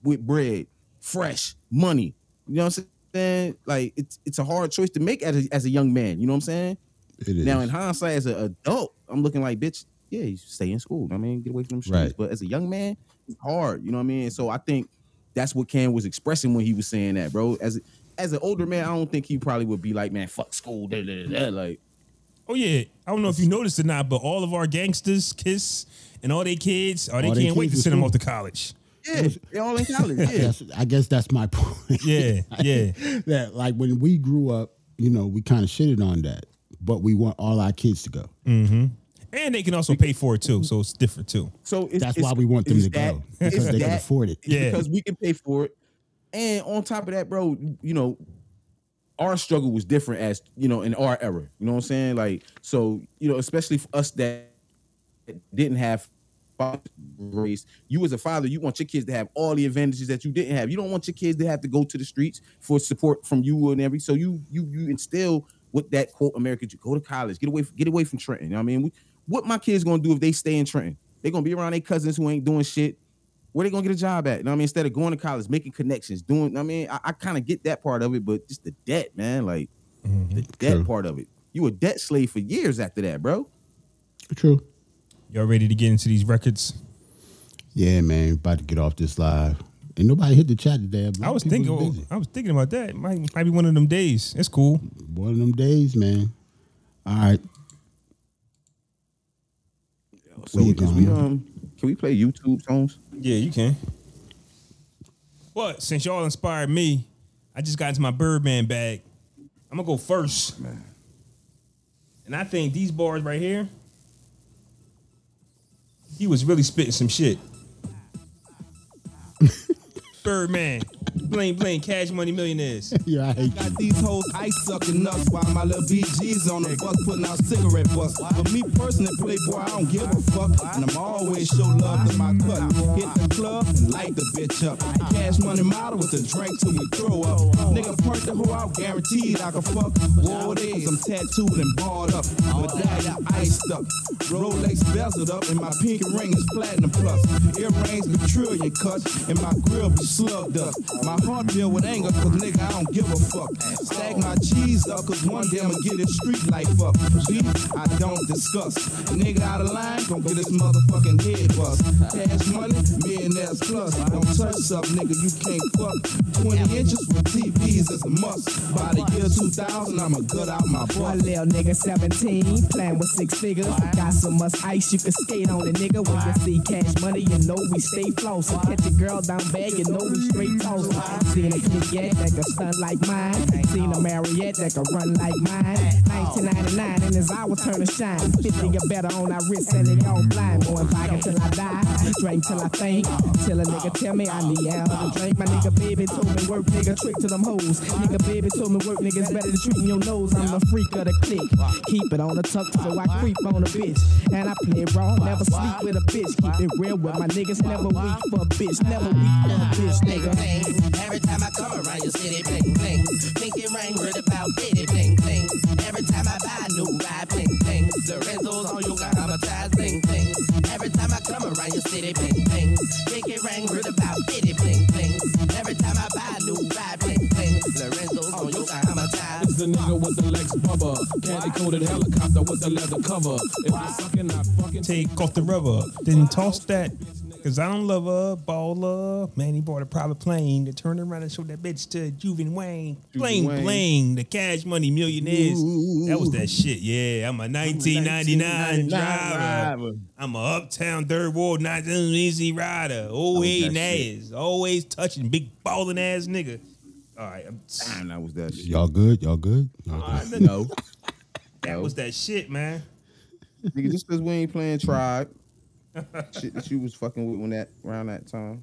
with bread, fresh money. You know what I'm saying? Like it's it's a hard choice to make as a, as a young man. You know what I'm saying? It is. Now in hindsight, as an adult, I'm looking like, bitch, yeah, you stay in school. I mean, get away from them streets. Right. But as a young man, it's hard. You know what I mean? So I think that's what Cam was expressing when he was saying that, bro. As as an older man, I don't think he probably would be like, man, fuck school. Da, da, da, da. Like, oh yeah. I don't know if you noticed or not, but all of our gangsters, Kiss, and all their kids, oh, they All they can't wait to send them off to college. Yeah, they all in college. I Yeah. guess, I guess that's my point. Yeah, yeah. that like when we grew up, you know, we kind of shitted on that, but we want all our kids to go. Mm-hmm. And they can also pay for it too, so it's different too. So it's, That's it's- why we want them to that- go because it's they can afford it. Yeah. because we can pay for it. And on top of that, bro, you know, our struggle was different as you know in our era. You know what I'm saying? Like, so you know, especially for us that didn't have race. You as a father, you want your kids to have all the advantages that you didn't have. You don't want your kids to have to go to the streets for support from you and every. So you you you instill with that quote America, you go to college, get away get away from Trenton. You know what I mean, we, what my kids gonna do if they stay in Trenton? They gonna be around their cousins who ain't doing shit. Where they gonna get a job at? You know what I mean? Instead of going to college, making connections, doing. I mean, I, I kind of get that part of it, but just the debt, man. Like mm-hmm. the debt True. part of it. You a debt slave for years after that, bro. True. Y'all ready to get into these records? Yeah, man. About to get off this live. Ain't nobody hit the chat today. A I was thinking. busy. I was thinking about that. Might might be one of them days. It's cool. One of them days, man. All right. So Where you we going? um can we play YouTube songs? Yeah, you can. But since y'all inspired me, I just got into my Birdman bag. I'm gonna go first. Man. And I think these bars right here, he was really spitting some shit. Birdman, bling bling, cash money millionaires. Yeah, I hate. Got these hoes ice sucking nuts while my little BG's on the bus putting out cigarette butts. But me personally, Playboy, I don't give a fuck. And I'm always show love to my cut. Hit the club and light the bitch up. Cash money model with the drink till we throw up. Nigga perk the hoe out, guaranteed I can fuck. War days, I'm tattooed and barred up. Medallion iced up. Rolex bezeled up, and my pinky ring is platinum plus. Earrings be trillion cuts, and my grill be slugged up. My heart filled with anger, cause nigga, I don't give a fuck. Stack my cheese up, cause one day I'ma get this street life up. I don't discuss. Nigga out of line, gon' get this motherfucking head bust. Cash money, millionaires plus. Don't touch up, nigga, you can't fuck. 20 inches with TVs is a must. By the year 2000, I'ma gut out my butt. little nigga 17, playing with six figures. Got so much ice you can skate on it, nigga. When you see cash money, you know we stay flossing. Catch a girl down bad, you know we straight tossing. Seen a clique that can stunt like mine. Seen a Marriott that can run like mine. 1999 and it's our turn to shine. 50 or better on our wrist and they all blind. Going pocket till I die, drink till I faint. Till a nigga tell me I need out to drink. My nigga baby told me work, nigga trick to them hoes. Nigga baby told me work, niggas better than treating your nose. I'm the freak of the clique. Keep it on the tuck so I creep on a bitch. And I play raw, never sleep with a bitch. Keep it real with my niggas, never weak for a bitch. Never weak for a bitch, nigga. Every time I come around your city, bling bling. Pinky ring, read about bitty, bling bling. Every time I buy a new ride, bling bling. Lorenzo's on you, got traumatized, bling bling. Every time I come around your city, bling bling. Pinky ring, read about bitty, bling bling. Every time I buy a new ride, bling bling. Lorenzo's on you, got traumatized. It's the nigga with the Lex Bubba. Candy coated helicopter with the leather cover. If you're sucking, I fucking Take off the rubber, then toss that. Cause I don't love her, baller. Man, he bought a private plane to turn around and show that bitch to Juven Wayne. Bling Wayne. bling, the cash money millionaires. That was that shit. Yeah, I'm a 1999 driver. I'm a uptown third world, not an easy rider. Always that shit. ass, always touching, big balling ass nigga. All right, I'm, Damn, that was that shit. Y'all good? Y'all good? Y'all good? No. that was that shit, man. Nigga, just because we ain't playing tribe. shit that you was fucking with when that around that time.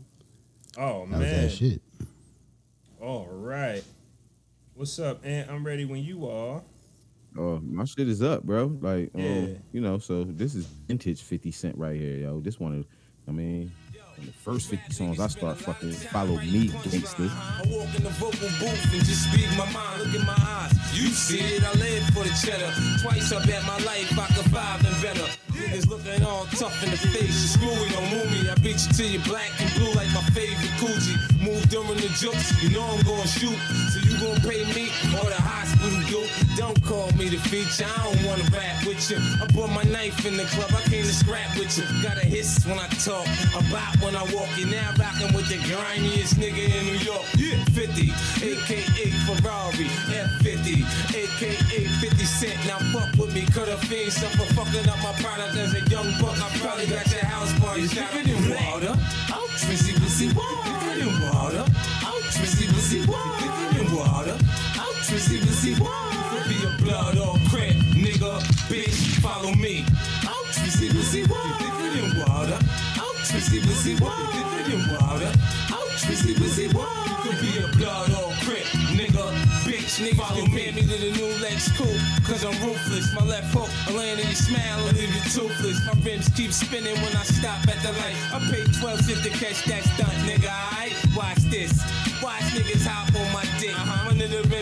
Oh That was man. that shit. All right. What's up, Ant? I'm ready when you are. Oh, my shit is up, bro. Like, um, Yeah. you know, so this is vintage 50 Cent right here, yo. This one of, I mean, of the first 50 songs I start fucking follow me gangster. I walk in the vocal booth and just speak my mind. Look in my eyes. You see it, I live for the cheddar. Twice I bet my life I could five and better. Niggas looking all tough in the face. You screwy, don't move me. I beat you till you black and blue like my favorite Coogi. Move during the jokes, you know I'm gonna shoot. Gonna pay me or the hospital do. Don't call me the feature, I don't wanna rap with you. I brought my knife in the club, I came to scrap with you. Got a hiss when I talk, a bop when I walk. You now rocking with the grimiest nigga in New York. Yeah, 50, aka Ferrari, F50, aka 50 Cent. Now fuck with me, cut a fiend, suffer fucking up my product as a young buck. I probably got your house party. It in water. Oh, Trissy, pussy, water. In water. Oh, Trissy, pussy, water. Pussy. It in water. Oh, Trissy, pussy, water. Could be a blood or crap, nigga, bitch, nigga, follow me. me to the new Lex Coupe, cause I'm ruthless. My left hook, I land in your smile and leave you toothless. My rims keep spinning when I stop at the light. I pay 12 cents to catch that stunt, nigga, alright? Watch this. Watch niggas hop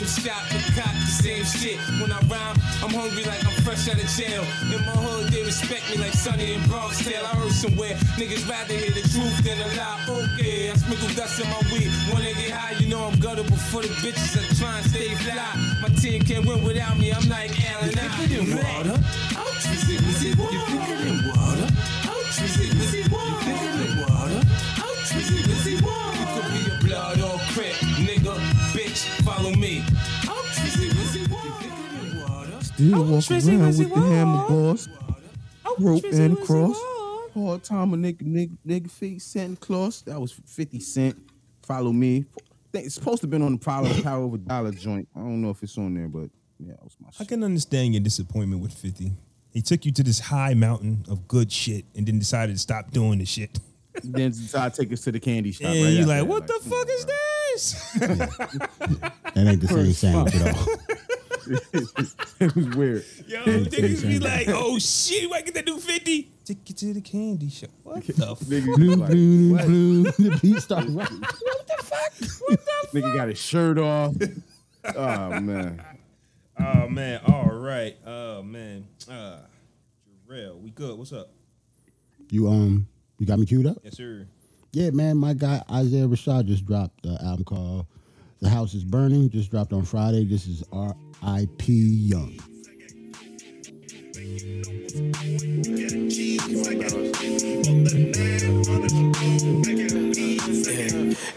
shop and cop the same shit. When I rhyme, I'm hungry like I'm fresh out of jail. In my hood, they respect me like Sonny and Bronx Tale. I heard somewhere niggas rather hear the truth than a lie. Okay, I sprinkle dust in my weed. Wanna get high, you know I'm guttable for the bitches that try and stay fly. My team can't win without me. I'm like Allen. You think it in water? Ouch, is it, is it water? You think it in water? Ouch, is it, in water? Still walk Trizzy, around Rizzy, with the hammer boss, rope Trizzy, and Rizzy, cross. Hard time a nigga, nigga, nigga feet Santa Claus. That was 50 Cent. Follow me. It's supposed to have been on the Power, Power of a Dollar joint. I don't know if it's on there, but yeah, that was my I shit. can understand your disappointment with 50. He took you to this high mountain of good shit and then decided to stop doing the shit. then decided to take us to the candy shop. And right you after like, that. what the come fuck on, is bro. this? That ain't the same sandwich at all. It was weird. Yo, niggas be like, oh shit, you might get that new 50. Take you to the candy shop. What the fuck? Nigga, Blue, like, blue, what? blue. The beat starts rocking. Nigga got his shirt off. oh man. Oh man, all right. Oh man. Uh Jarrell, we good. What's up? You um, you got me queued up. Yes, sir. Yeah, man. My guy Isaiah Rashad just dropped the album called "The House Is Burning." Just dropped on Friday. This is R.I.P. Young.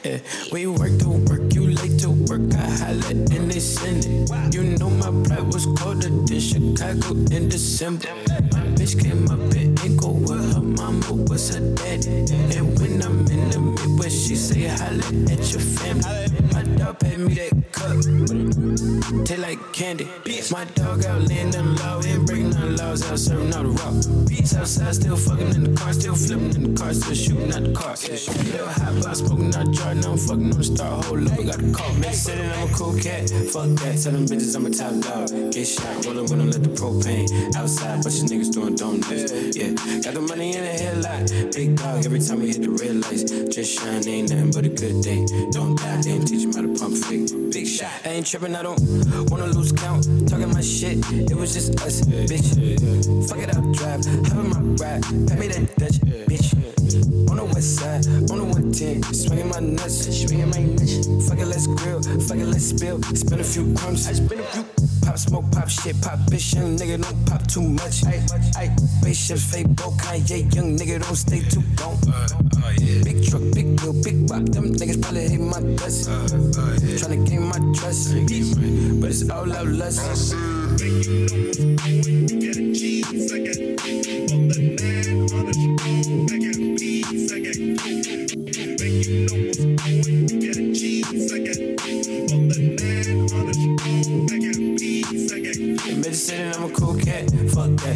Yeah, we work to work, you late to work. I holla and they send it. You know my pride was colder than Chicago in December. My bitch came up in Inglewood, with her mama was her daddy. And when I'm in the Midwest, she say holla at your family. My dog paid me that cup, taste like candy. Beats my dog out laying the law, ain't breaking the laws, out serving all the rock. Beats outside, still fucking in the car, still flipping in the car, still shooting at the car. Still hot, but smoking out jar, now I'm fucking on the star. Up, I got a call. Man said I'm a cool cat, fuck that. Tell them bitches I'm a top dog. Get shot, rolling when I let the propane outside, bunch of niggas doing donuts. Yeah, got the money in the headlight. Big dog, every time we hit the red lights, just shine, ain't nothing but a good day. Don't die, didn't teach him how to pump fake. Big shot, I ain't tripping, I don't wanna lose count. Talking my shit, it was just us, bitch. Fuck it up, drive, hop in my ride, pay me that Dutch, bitch. On the side, on the 110, swinging my nuts, swinging my nuts. Fuck it, let's grill, fuck it, let's spill. Spin a few crumbs, I spin a few. Pop smoke, pop shit, pop bitch, young nigga don't pop too much. Ay, ay, spaceships, fake boat, Kanye, young nigga don't stay too gone. Uh, uh, big truck, big wheel, big rock, them niggas probably hate my guts. Uh, Tryna gain my trust, but it's all out lust. Them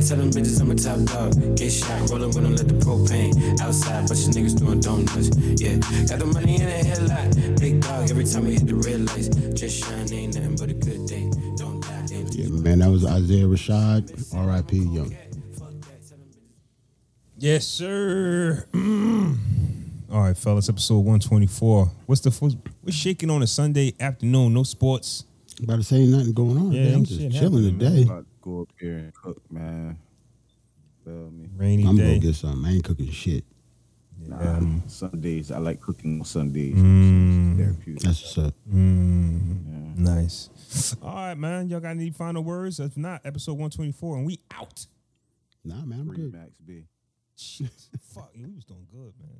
Fuck that. Tell them bitches I'm a top dog. Get shot, rollin' when I let the propane outside. Bunch of niggas doing donuts. Yeah, got the money in the headlight. Big dog. Every time we hit the red lights, just shine. Ain't nothing but a good day. Don't die. Yeah, man. That was Isaiah Rashad. R.I.P. Young. Yes, sir. All right, fellas, episode 124. What's the first, we're shaking on a Sunday afternoon, no sports. About to say ain't nothing going on. Yeah, today. I'm just shit chilling happening, man. today. About to go up here and cook, man. Feel me? Rainy I'm day. gonna get something. I ain't cooking shit. Nah, Sundays. I like cooking on Sundays. Mm. Therapeutic. That's what's up. Mm, Nice. All right, man. Y'all got any final words? If not, episode 124, and we out. Nah, man, I'm Free good. Max B. Shit. Fuck, you, we was doing good, man. Fuck.